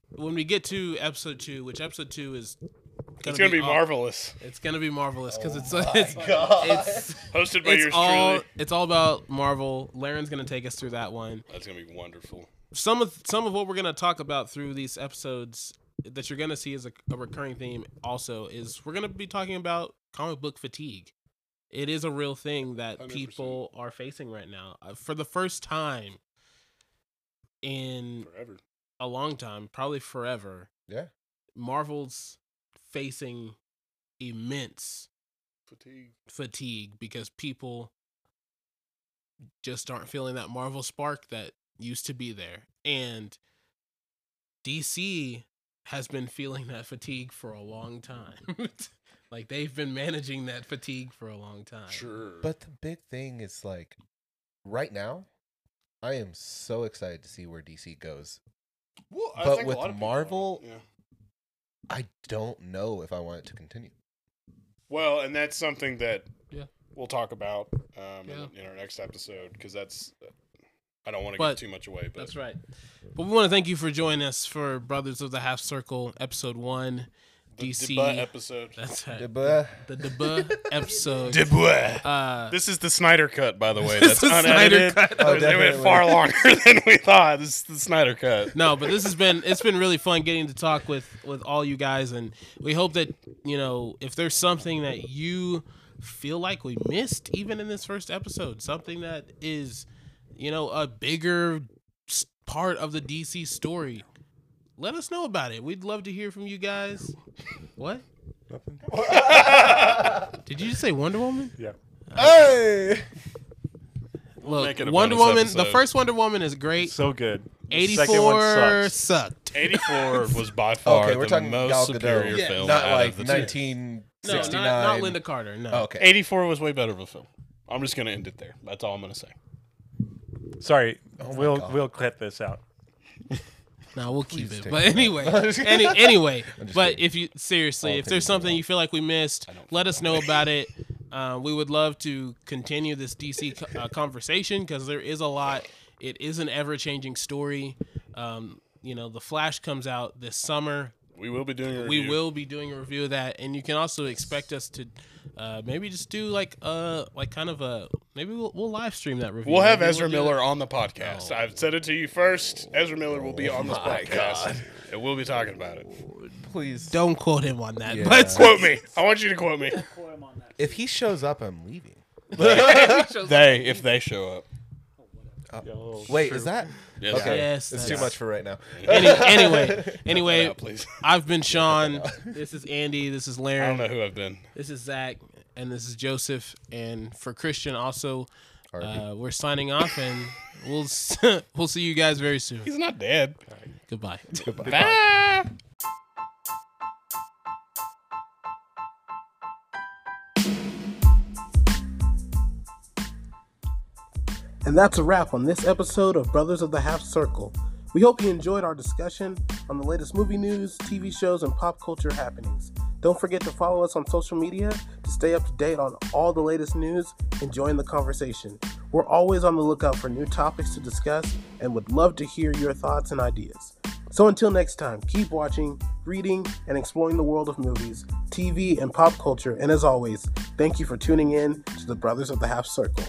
when we get to episode two, which episode two is it's gonna be aw- marvelous. It's gonna be marvelous because it's oh my it's, God. it's Hosted by it's yours all truly. it's all about Marvel. Laren's gonna take us through that one. That's gonna be wonderful. some of some of what we're gonna talk about through these episodes that you're gonna see as a, a recurring theme also is we're gonna be talking about comic book fatigue. It is a real thing that 100%. people are facing right now uh, for the first time in Forever. a long time, probably forever. Yeah. Marvel's facing immense Fatigue. fatigue because people just aren't feeling that Marvel spark that used to be there. And DC has been feeling that fatigue for a long time. like they've been managing that fatigue for a long time. Sure. But the big thing is like, right now, I am so excited to see where DC goes. well, I but think a with lot of. Marvel- yeah. I don't know if I want it to continue. Well, and that's something that Yeah. we'll talk about um, Yeah. in, in our next episode because that's I don't want to But- give too much away, but That's right. But we want to thank you for joining us for Brothers of the Half Circle, episode one. The DC. debut episode. That's right. Debut. The debut episode. Debut. Uh, This is the Snyder cut, by the way. This That's is Snyder unedited. cut. Oh, it went far longer than we thought. This is the Snyder cut. no, but this has been it's been really fun getting to talk with with all you guys, and we hope that you know if there's something that you feel like we missed, even in this first episode, something that is you know a bigger part of the DC story. Let us know about it. We'd love to hear from you guys. What? Nothing. Did you just say Wonder Woman? Yeah. Uh, hey! Look, make it a Wonder bonus Woman. The episode. first Wonder Woman is great. So good. The second one 84 sucks. sucked. 84 was by far Okay, we're the talking most Gal superior Yeah. film. Not out like of the two. 1969. No, not, not Lynda Carter. No. Okay. 84 was way better of a film. I'm just going to end it there. That's all I'm going to say. Sorry, Oh we'll God. we'll clip this out. No, we'll keep Please it. But anyway, any, anyway. But kidding. if you seriously, if there's something you feel like we missed, let us know about it. Uh, we would love to continue this DC co- uh, conversation because there is a lot. It is an ever-changing story. Um, you know, the Flash comes out this summer. We will be doing a We review. will be doing a review of that, and you can also expect us to uh, maybe just do like uh like kind of a maybe we'll, we'll live stream that review. We'll have Maybe Ezra do Miller on the podcast. Oh. I've said it to you first. Ezra Miller will be on this my podcast. God. And we'll be talking about it. Please. Don't quote him on that, Yeah. but Quote me. I want you to quote me. Quote him on that. If he shows up, I'm leaving. They, if they show up. Yo, Wait, is that? Yes. Okay. Yes, it's too much for right now. Any, anyway, anyway, out, please. I've been Sean. This is Andy. This is Larry. I don't know who I've been. This is Zach, and this is Joseph. And for Christian, also, uh, we're signing off, and we'll we'll see you guys very soon. He's not dead. Goodbye. Bye. And that's a wrap on this episode of Brothers of the Half Circle. We hope you enjoyed our discussion on the latest movie news, TV shows, and pop culture happenings. Don't forget to follow us on social media to stay up to date on all the latest news and join the conversation. We're always on the lookout for new topics to discuss and would love to hear your thoughts and ideas. So until next time, keep watching, reading, and exploring the world of movies, TV, and pop culture. And as always, thank you for tuning in to the Brothers of the Half Circle.